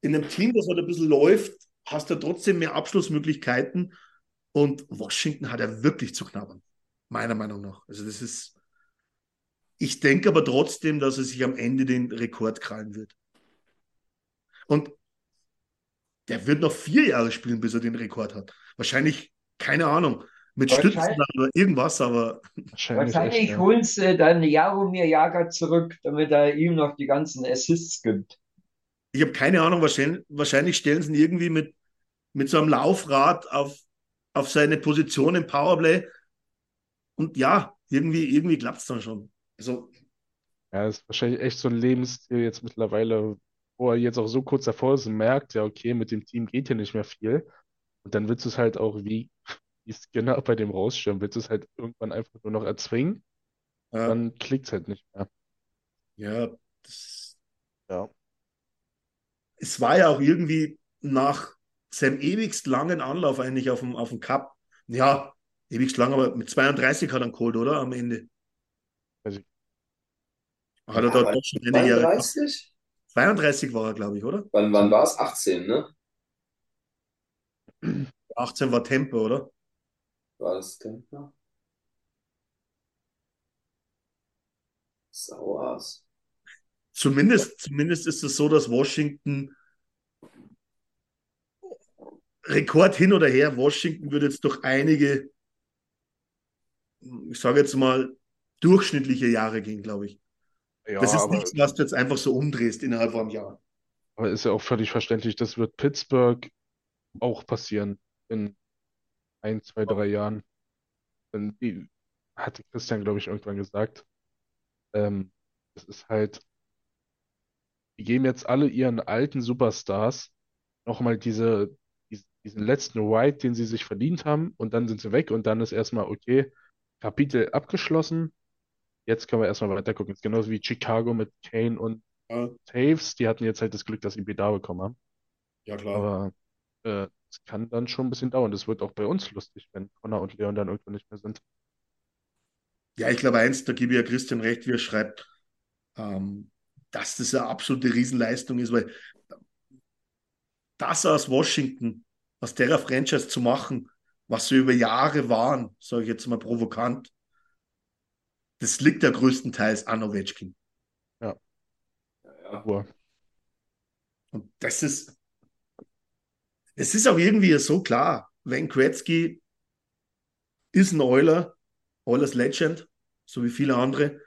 in einem Team, das halt ein bisschen läuft, hast du trotzdem mehr Abschlussmöglichkeiten und Washington hat ja wirklich zu knabbern, meiner Meinung nach. Also das ist, ich denke aber trotzdem, dass er sich am Ende den Rekord krallen wird. Und der wird noch vier Jahre spielen, bis er den Rekord hat. Wahrscheinlich, keine Ahnung, mit Stützen oder irgendwas, aber Wahrscheinlich echt, Wahrscheinlich ja. holen sie dann Jaromir Jagr zurück, damit er ihm noch die ganzen Assists gibt. Ich habe keine Ahnung, wahrscheinlich, wahrscheinlich stellen sie ihn irgendwie mit, mit so einem Laufrad auf, auf seine Position im Powerplay. Und ja, irgendwie, irgendwie klappt es dann schon. Also, Ja, ist wahrscheinlich echt so ein Lebensstil jetzt mittlerweile, wo er jetzt auch so kurz davor ist und merkt, ja, okay, mit dem Team geht hier nicht mehr viel. Und dann willst du es halt auch wie, wie Skinner bei dem rausstürmen, willst du es halt irgendwann einfach nur noch erzwingen, Ja, dann klickt es halt nicht mehr. ja das, Ja. es war ja auch irgendwie nach seinem ewigst langen Anlauf eigentlich auf dem, auf dem Cup. Ja, ewigst lang, aber mit 32 hat er ihn geholt, oder? Am Ende. Ich. Hat er da Aber doch schon eine Jahre. 32? 32 war er, glaube ich, oder? Wann, wann war es? 18, ne? 18 war Tempo, oder? War das Temper? Sauers. Zumindest, zumindest ist es so, dass Washington Rekord hin oder her, Washington wird jetzt durch einige, ich sage jetzt mal, durchschnittliche Jahre gehen, glaube ich. Ja, Das ist nichts, was du jetzt einfach so umdrehst innerhalb von einem Jahr. aber ist ja auch völlig verständlich, das wird Pittsburgh auch passieren in ein, zwei, drei Jahren. Denn die, hatte Christian, glaube ich, irgendwann gesagt. Ähm, es ist halt, die geben jetzt alle ihren alten Superstars nochmal diese, dies- diesen letzten Ride, den sie sich verdient haben, und dann sind sie weg und dann ist erstmal, okay, Kapitel abgeschlossen. Jetzt können wir erstmal weiter gucken. Ist genauso wie Chicago mit Kane und Ja, Taves. Die hatten jetzt halt das Glück, dass sie Bedar bekommen haben. ja klar. Aber äh, es kann dann schon ein bisschen dauern. Das wird auch bei uns lustig, wenn Connor und Leon dann irgendwann nicht mehr sind. Ja, ich glaube eins, da gebe ich ja Christian recht, wie er schreibt, ähm, dass das eine absolute Riesenleistung ist, weil das aus Washington, aus der Franchise zu machen, was sie über Jahre waren, sage ich jetzt mal provokant, das liegt ja größtenteils an Ovechkin. Ja. Aber Und das ist, es ist auch irgendwie so klar, Wayne Gretzky ist ein Euler, Oilers Legend, so wie viele andere.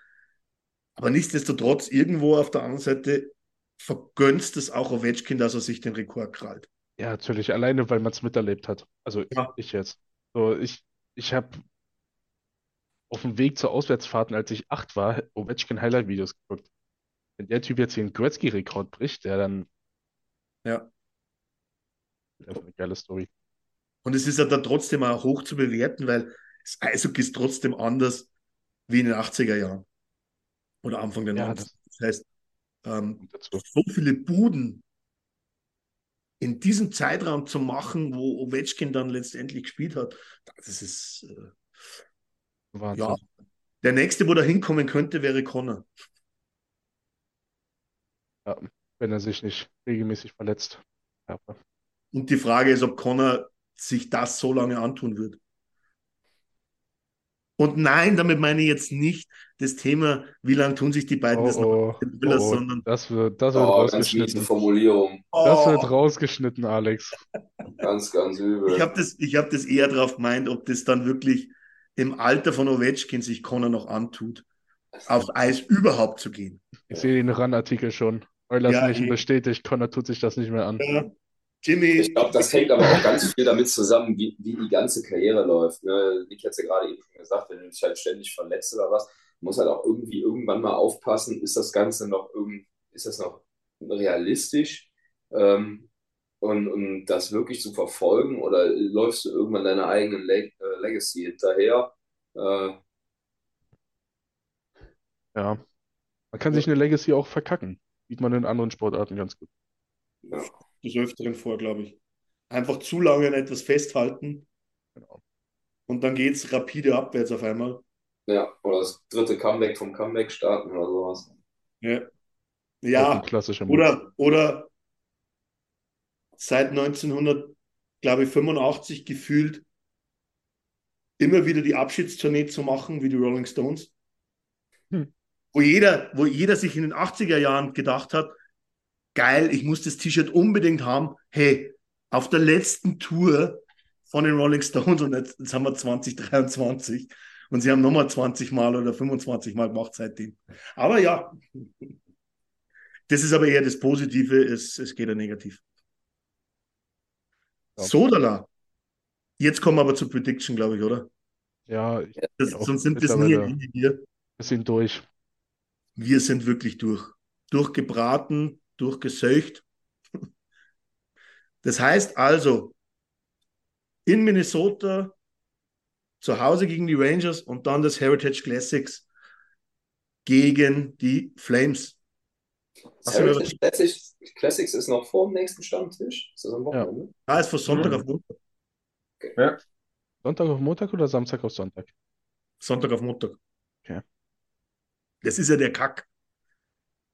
Aber nichtsdestotrotz, irgendwo auf der anderen Seite vergönnt es auch Ovechkin, dass er sich den Rekord krallt. Ja, natürlich, alleine weil man es miterlebt hat. Also Ja. ich jetzt. So, ich, ich habe auf dem Weg zur Auswärtsfahrten, als ich acht war, Ovechkin Highlight-Videos geguckt. Wenn der Typ jetzt einen Gretzky-Rekord bricht, der dann Ja. einfach eine geile Story. Und es ist ja dann trotzdem auch hoch zu bewerten, weil das Eishockey ist trotzdem anders wie in den 80er Jahren oder Anfang der Ja, 90er. Das heißt, ähm, kommt dazu. so viele Buden in diesem Zeitraum zu machen, wo Ovechkin dann letztendlich gespielt hat, das ist äh, Wahnsinn. ja. Der nächste, wo da hinkommen könnte, wäre Connor. Ja, wenn er sich nicht regelmäßig verletzt. Ja, Und die Frage ist, ob Connor sich das so lange antun wird. Und nein, damit meine ich jetzt nicht das Thema, wie lange tun sich die beiden oh, das noch oh, Oilers, oh, oh, sondern das wird, das wird Oh, rausgeschnitten. Formulierung. Das wird Oh, rausgeschnitten, Alex. [laughs] Ganz, ganz übel. ich habe das, ich hab das eher drauf gemeint, ob das dann wirklich im Alter von Ovechkin sich Connor noch antut, aufs Eis überhaupt zu gehen. Ich sehe den RAN-Artikel schon. Eulers Ja, eh. bestätigt, Connor tut sich das nicht mehr an. Ja. Jimmy, Ich glaube, das hängt aber auch ganz viel damit zusammen, wie, wie die ganze Karriere läuft. Ne? Nick hat es ja gerade eben schon gesagt, wenn du dich halt ständig verletzt oder was, muss halt auch irgendwie irgendwann mal aufpassen, ist das Ganze noch irgend, ist das noch realistisch? Ähm, und, und das wirklich zu verfolgen oder läufst du irgendwann deiner eigenen Leg äh, Legacy hinterher? Äh, Ja. Man kann sich eine Legacy auch verkacken. Sieht man in anderen Sportarten ganz gut. ja. Des Öfteren vor, glaube ich. Einfach zu lange an etwas festhalten Genau. und dann geht es rapide abwärts auf einmal. ja, oder das dritte Comeback vom Comeback starten oder sowas. Ja, ja klassischer oder, oder seit 1900, glaube ich, 85 gefühlt immer wieder die Abschiedstournee zu machen, wie die Rolling Stones. Hm. Wo jeder, wo jeder sich in den 80er Jahren gedacht hat, geil, ich muss das T-Shirt unbedingt haben. Hey, auf der letzten Tour von den Rolling Stones und jetzt, jetzt haben wir 2023 und sie haben nochmal 20 Mal oder 25 Mal gemacht seitdem. Aber ja, das ist aber eher das Positive, es, es geht ja negativ. Sodala. Jetzt kommen wir aber zur Prediction, glaube ich, oder? Ja, ich Das, sonst sind das nie hier. ein bisschen durch. Wir sind wirklich durch. Durchgebraten, durchgeseucht. Das heißt also, in Minnesota zu Hause gegen die Rangers und dann das Heritage Classics gegen die Flames. Das Heritage Classics, Classics ist noch vor dem nächsten Stammtisch. Ist das am Wochenende? Ja, ah, ist von Sonntag mhm. auf Montag. Okay. Ja. Sonntag auf Montag oder Samstag auf Sonntag? Sonntag auf Montag. Okay. Das ist ja der Kack.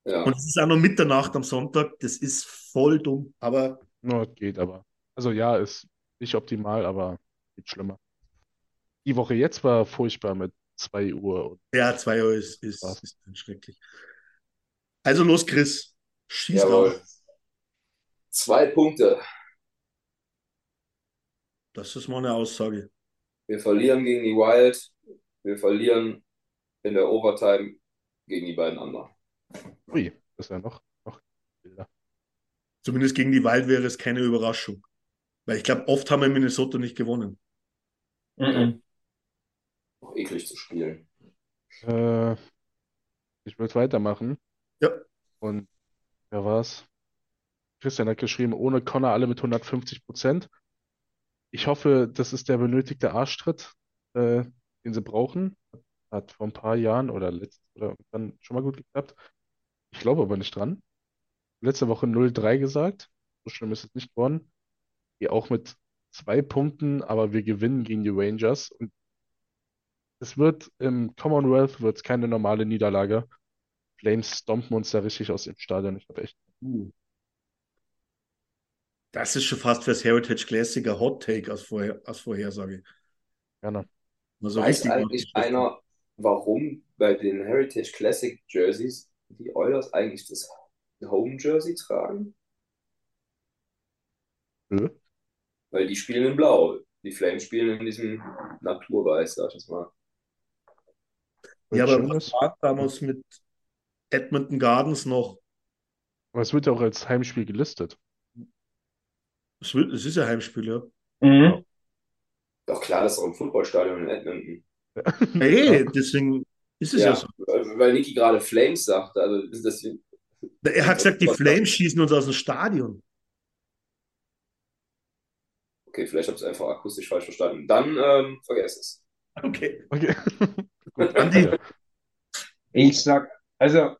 Ja. Und es ist auch noch Mitternacht am Sonntag. Das ist voll dumm, aber. No, geht aber. Also ja, ist nicht optimal, aber geht schlimmer. Die Woche jetzt war furchtbar mit 2 Uhr. Ja, 2 Uhr ist, ist, ist schrecklich. Also los, Chris. Schieß Jawohl. Zwei Punkte. Das ist mal eine Aussage. Wir verlieren gegen die Wild. Wir verlieren in der Overtime gegen die beiden anderen. Ui, das ist ja noch, noch Bilder. Zumindest gegen die Wild wäre es keine Überraschung. Weil ich glaube, oft haben wir in Minnesota nicht gewonnen. Mhm. Auch eklig zu spielen. Äh, ich würde weitermachen. Ja. Und wer war's? Christian hat geschrieben, ohne Connor alle mit 150 Prozent. Ich hoffe, das ist der benötigte Arschtritt, äh, den sie brauchen. Hat vor ein paar Jahren oder letzt oder dann schon mal gut geklappt. Ich glaube aber nicht dran. Letzte Woche 0-3 gesagt. So schlimm ist es nicht geworden. Hier auch mit zwei Punkten, aber wir gewinnen gegen die Rangers. Und es wird im Commonwealth wird's keine normale Niederlage. Flames stompen uns da richtig aus dem Stadion. Ich habe echt. Uh. Das ist schon fast fürs Heritage Classic ein Hot Take als, Vorher als Vorhersage. Gerne. Also Weiß eigentlich einer, warum bei den Heritage Classic Jerseys die Oilers eigentlich das Home Jersey tragen? Hm? Weil die spielen in Blau. Die Flames spielen in diesem Naturweiß, sag ich jetzt mal. Ja, aber was war damals mit Edmonton Gardens noch? Aber es wird ja auch als Heimspiel gelistet. Es, wird, es ist ja Heimspiel, ja. Mhm. Doch klar, das ist auch ein Footballstadion in Edmonton. Hey, deswegen ist es ja, ja so. Weil Niki gerade Flames sagt. Also ist das, er hat gesagt, die Flames schießen uns aus dem Stadion. Okay, vielleicht habe ich es einfach akustisch falsch verstanden. Dann ähm, vergesst es. Okay. Okay. [laughs] Gut, Andi. Ich sag, also,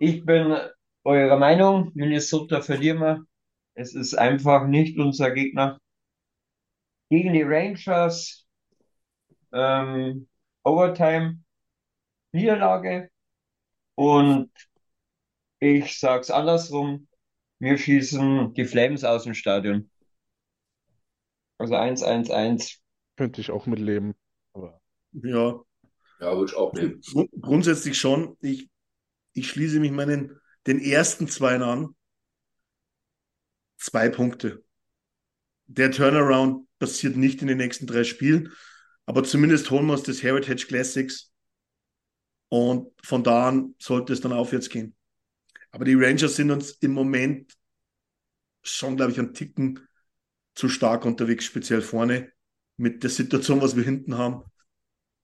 ich bin eurer Meinung, Minnesota verlieren wir. Es ist einfach nicht unser Gegner. Gegen die Rangers, ähm, Overtime, Niederlage. Und ich sag's andersrum, wir schießen die Flames aus dem Stadion. Also 1-1-1. Könnte ich auch mitleben. Aber Ja, Ja, würde ich auch nehmen. grund grundsätzlich schon. Ich, ich schließe mich meinen den ersten zwei an. Zwei Punkte. Der Turnaround passiert nicht in den nächsten drei Spielen, aber zumindest holen wir uns das Heritage Classics und von da an sollte es dann aufwärts gehen. Aber die Rangers sind uns im Moment schon, glaube ich, einen Ticken zu stark unterwegs, speziell vorne, mit der Situation, was wir hinten haben.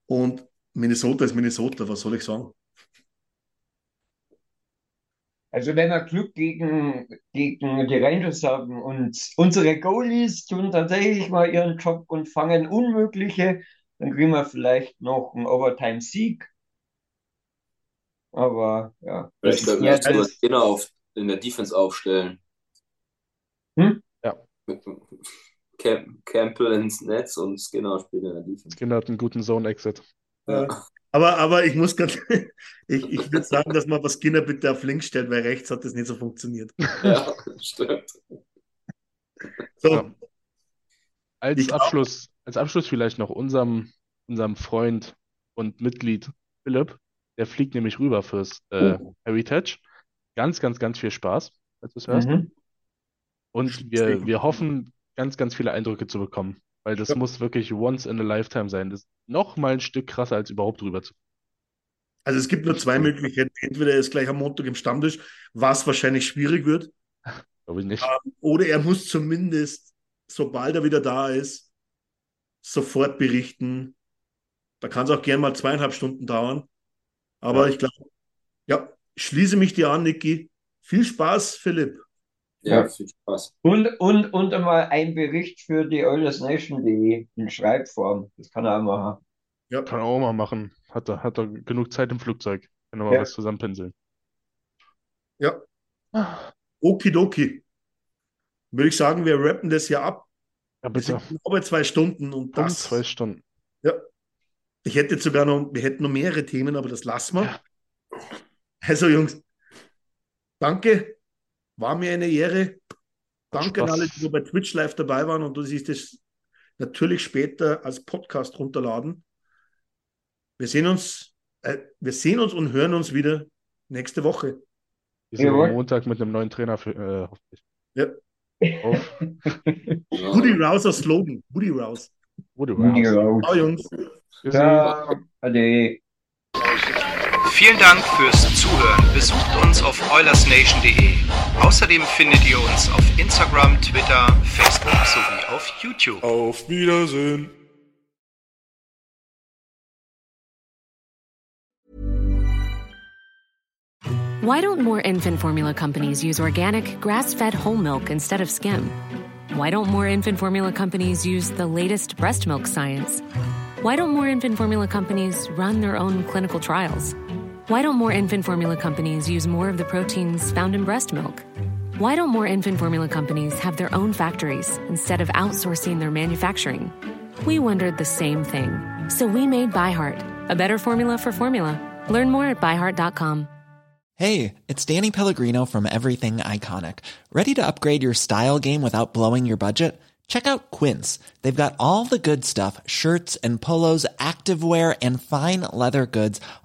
Und Minnesota ist Minnesota, was soll ich sagen? Also wenn wir Glück gegen, gegen die Rangers haben und unsere Goalies tun tatsächlich mal ihren Job und fangen Unmögliche, dann kriegen wir vielleicht noch einen Overtime-Sieg. Aber ja. Vielleicht sollten wir das Skinner auf, in der Defense aufstellen. Hm? Ja. Camp, Campbell ins Netz und Skinner spielt in der Defense. Skinner hat einen guten Zone-Exit. Ja. Aber, aber ich muss ganz, [laughs] ich, ich würde sagen, dass man was Skinner bitte auf links stellt, weil rechts hat das nicht so funktioniert. [laughs] Ja, stimmt. So. Ja. Als ich Abschluss, als Abschluss vielleicht noch unserem, unserem Freund und Mitglied Philipp. Der fliegt nämlich rüber fürs äh, oh. Heritage. Ganz, ganz, ganz viel Spaß, als du es hörst. Mhm. Und wir, wir hoffen, ganz, ganz viele Eindrücke zu bekommen. Weil das ja. muss wirklich once in a lifetime sein. Das ist noch mal ein Stück krasser, als überhaupt rüber zu. Also es gibt nur zwei Möglichkeiten. Entweder er ist gleich am Montag im Stammtisch, was wahrscheinlich schwierig wird. [laughs] Glaube ich nicht. Ähm, oder er muss zumindest, sobald er wieder da ist, sofort berichten. Da kann es auch gern mal zweieinhalb Stunden dauern. Aber ja. ich glaube, ja, schließe mich dir an, Niki. Viel Spaß, Philipp. Ja, viel Spaß. Und, und, und einmal ein Bericht für die OilersNation.de in Schreibform. Das kann er auch machen. Ja, Kann er auch mal machen. Hat er, hat er genug Zeit im Flugzeug. Kann er mal Ja. was zusammenpinseln. ja. Okidoki. Würde ich sagen, wir rappen das hier ab. Ja, Wir bitte. sind über zwei Stunden und Um das. zwei Stunden. Ja. Ich hätte sogar noch, wir hätten noch mehrere Themen, aber das lassen wir. Ja. Also, Jungs, danke. War mir eine Ehre. Danke an Spaß. alle, die so bei Twitch live dabei waren und du siehst es natürlich später als Podcast runterladen. Wir sehen uns, äh, wir sehen uns und hören uns wieder nächste Woche. Wir sind Jawohl. am Montag mit einem neuen Trainer für, äh, hoffentlich. Ja. Auf. [laughs] Ja. Woody Rouse als Slogan. Woody Rouse. Woody Woody Rouse. Ciao, Jungs. Sehen- Ja, ade. Vielen Dank fürs Zuhören. Besucht uns auf oilersnation.de. Außerdem findet ihr uns auf Instagram, Twitter, Facebook sowie auf YouTube. Auf Wiedersehen. Why don't more infant formula companies use organic, grass fed whole milk instead of skim? Why don't more infant formula companies use the latest breast milk science? Why don't more infant formula companies run their own clinical trials? Why don't more infant formula companies use more of the proteins found in breast milk? Why don't more infant formula companies have their own factories instead of outsourcing their manufacturing? We wondered the same thing. So we made ByHeart, a better formula for formula. Learn more at byheart.com. Hey, it's Danny Pellegrino from Everything Iconic. Ready to upgrade your style game without blowing your budget? Check out Quince. They've got all the good stuff shirts and polos, activewear, and fine leather goods,